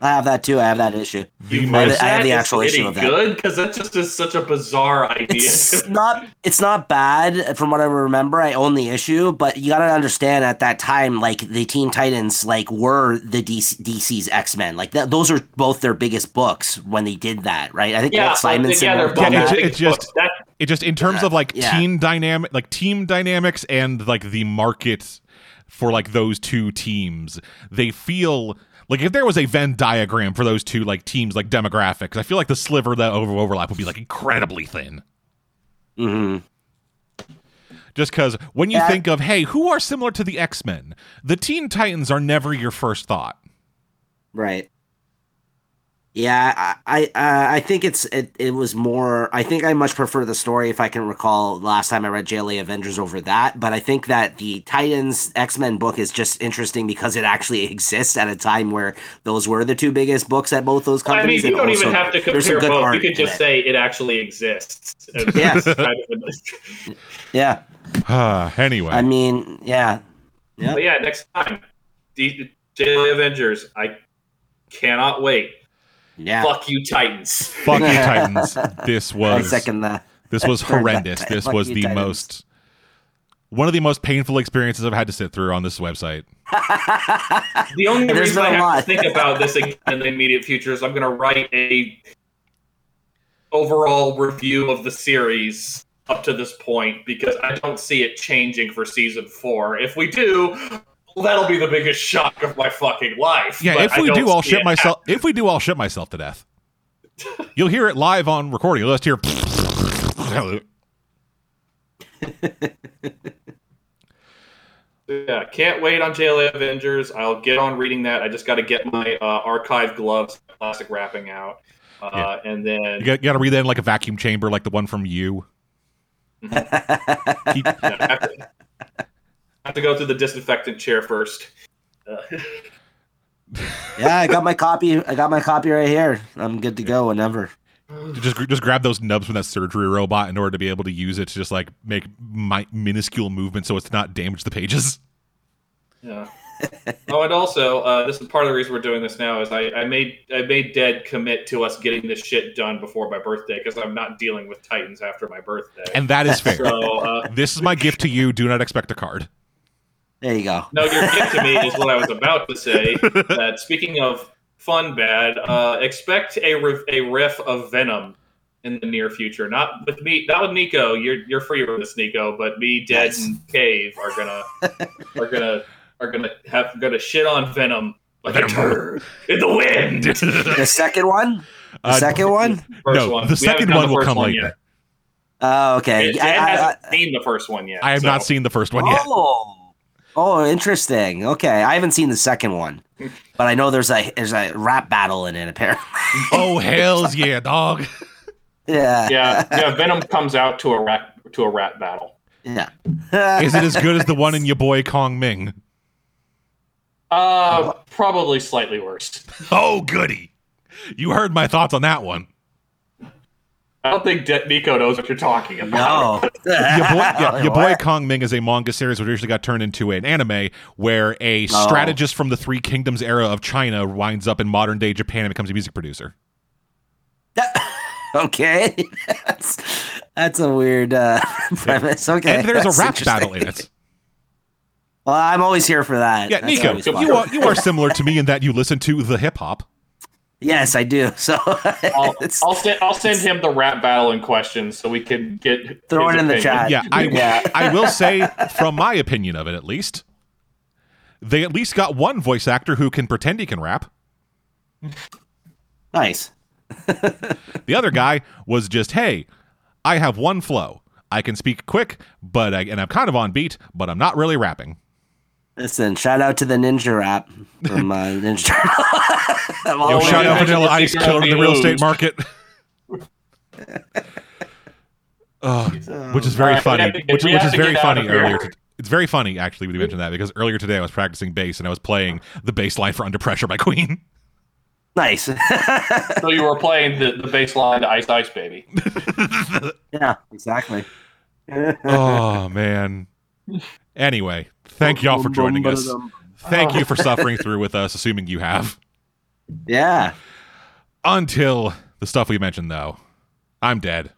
I have that too. I have that issue. the I have, most I have the actual issue of that. Good because that just is such a bizarre idea. It's not it's not bad from what I remember. I own the issue, but you gotta understand at that time, like the Teen Titans, like were the DC, DC's X Men. Like that, those are both their biggest books when they did that, right? I think yeah, Walt Simonson. yeah, they're both Yeah, that. it- it just- That, it just in terms of like Yeah. team dynamic like team dynamics and like the market for like those two teams they feel like if there was a venn diagram for those two like teams like demographics i feel like the sliver that over overlap would be like incredibly thin Mhm. Just because when you Yeah. think of, hey, who are similar to the X Men, the Teen Titans are never your first thought. Right. Yeah, I I, I think it's it, it was more. I think I much prefer the story if I can recall last time I read JLA Avengers over that. But I think that the Titans X Men book is just interesting because it actually exists at a time where those were the two biggest books at both those I mean, companies. you and don't even have to compare good both. You could just it. say it actually exists. And Yes. it's kind of a- yeah. Ah, anyway, I mean, yeah, yeah. But yeah, next time, D- JLA Avengers. I cannot wait. Yeah. Fuck you, Titans. fuck you, Titans. This I was second that. this was horrendous. that- This fuck was you, the Titans. most one of the most painful experiences I've had to sit through on this website. The only There's reason I have lot. to think about this again in the immediate future is I'm going to write a overall review of the series up to this point because I don't see it changing for season four. If we do, well, that'll be the biggest shock of my fucking life. Yeah, if we don't I'll shit it myself. If we do, I'll shit myself to death. You'll hear it live on recording. You'll just hear. Yeah, can't wait on JLA Avengers. I'll get on reading that. I just got to get my uh, archive gloves, plastic wrapping out, uh, and then You got to read that in like a vacuum chamber, like the one from you. Keep- yeah, I have, to, I have to go through the disinfectant chair first. Uh, yeah, I got my copy. I got my copy right here. I'm good to go whenever. just just grab those nubs from that surgery robot in order to be able to use it to just like make mi- minuscule movements so it's not damage the pages. yeah. oh, and also, uh, this is part of the reason we're doing this now. Is I, I made I made Dead commit to us getting this shit done before my birthday because I'm not dealing with Titans after my birthday. And that is fair. so, uh, this is my gift to you. Do not expect a card. There you go. No, your gift to me is what I was about to say. That speaking of fun bad, uh, expect a riff, a riff of Venom in the near future. Not with me, not with Nico. You're you're free with this, Nico. But me, Dead, Nice. and Cave are gonna are gonna are gonna have gonna shit on Venom like a turd in the wind. The second one. The Uh, second one. First no, one. the We second one the will come one later. yet. Oh, okay. Ed, I- Ed I- hasn't I- seen the first one yet. I have not seen the first one yet. Oh. Oh, interesting. Okay, I haven't seen the second one, but I know there's a there's a rap battle in it apparently. Oh hell's yeah, dog! yeah. Yeah, yeah. Venom comes out to a rat to a rat battle. Yeah. Is it as good as the one in your boy Kong Ming? Uh, probably slightly worse. Oh goody! You heard my thoughts on that one. I don't think De- Nico knows what you're talking about. No. your boy, yeah, your boy Kong Ming is a manga series which usually got turned into an anime where a Oh. strategist from the Three Kingdoms era of China winds up in modern day Japan and becomes a music producer. okay. that's, that's a weird uh, premise. Okay. and there's a rap battle in it. Well, I'm always here for that. Yeah, That's Nico, always fun. you are you are similar to me in that you listen to the hip hop. Yes, I do. So I'll, I'll send I'll send him the rap battle in question so we can get Throw it in the chat. Yeah, I Yeah. I will say from my opinion of it at least, they at least got one voice actor who can pretend he can rap. nice. The other guy was just, hey, I have one flow. I can speak quick, but I, and I'm kind of on beat, but I'm not really rapping. Listen, shout out to the Ninja Rap from uh, Ninja Turtle. Yo, shout out mention Vanilla the Ice secret killer in the the real estate market. oh, which is very Alright, funny. to which, which is very get out of funny earlier. To, it's very funny actually when you mentioned that because earlier today I was practicing bass and I was playing the bass line for Under Pressure by Queen. nice. So you were playing the, the bass line to Ice Ice Baby. yeah, exactly. oh man. Anyway, thank y'all for joining us. Thank you for oh. suffering through with us, assuming you have. Yeah. Until the stuff we mentioned, though, I'm dead.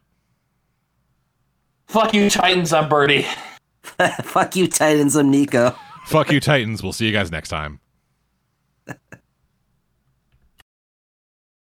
Fuck you, Titans. I'm Birdie. Fuck you, Titans. I'm Nico. Fuck you, Titans. We'll see you guys next time.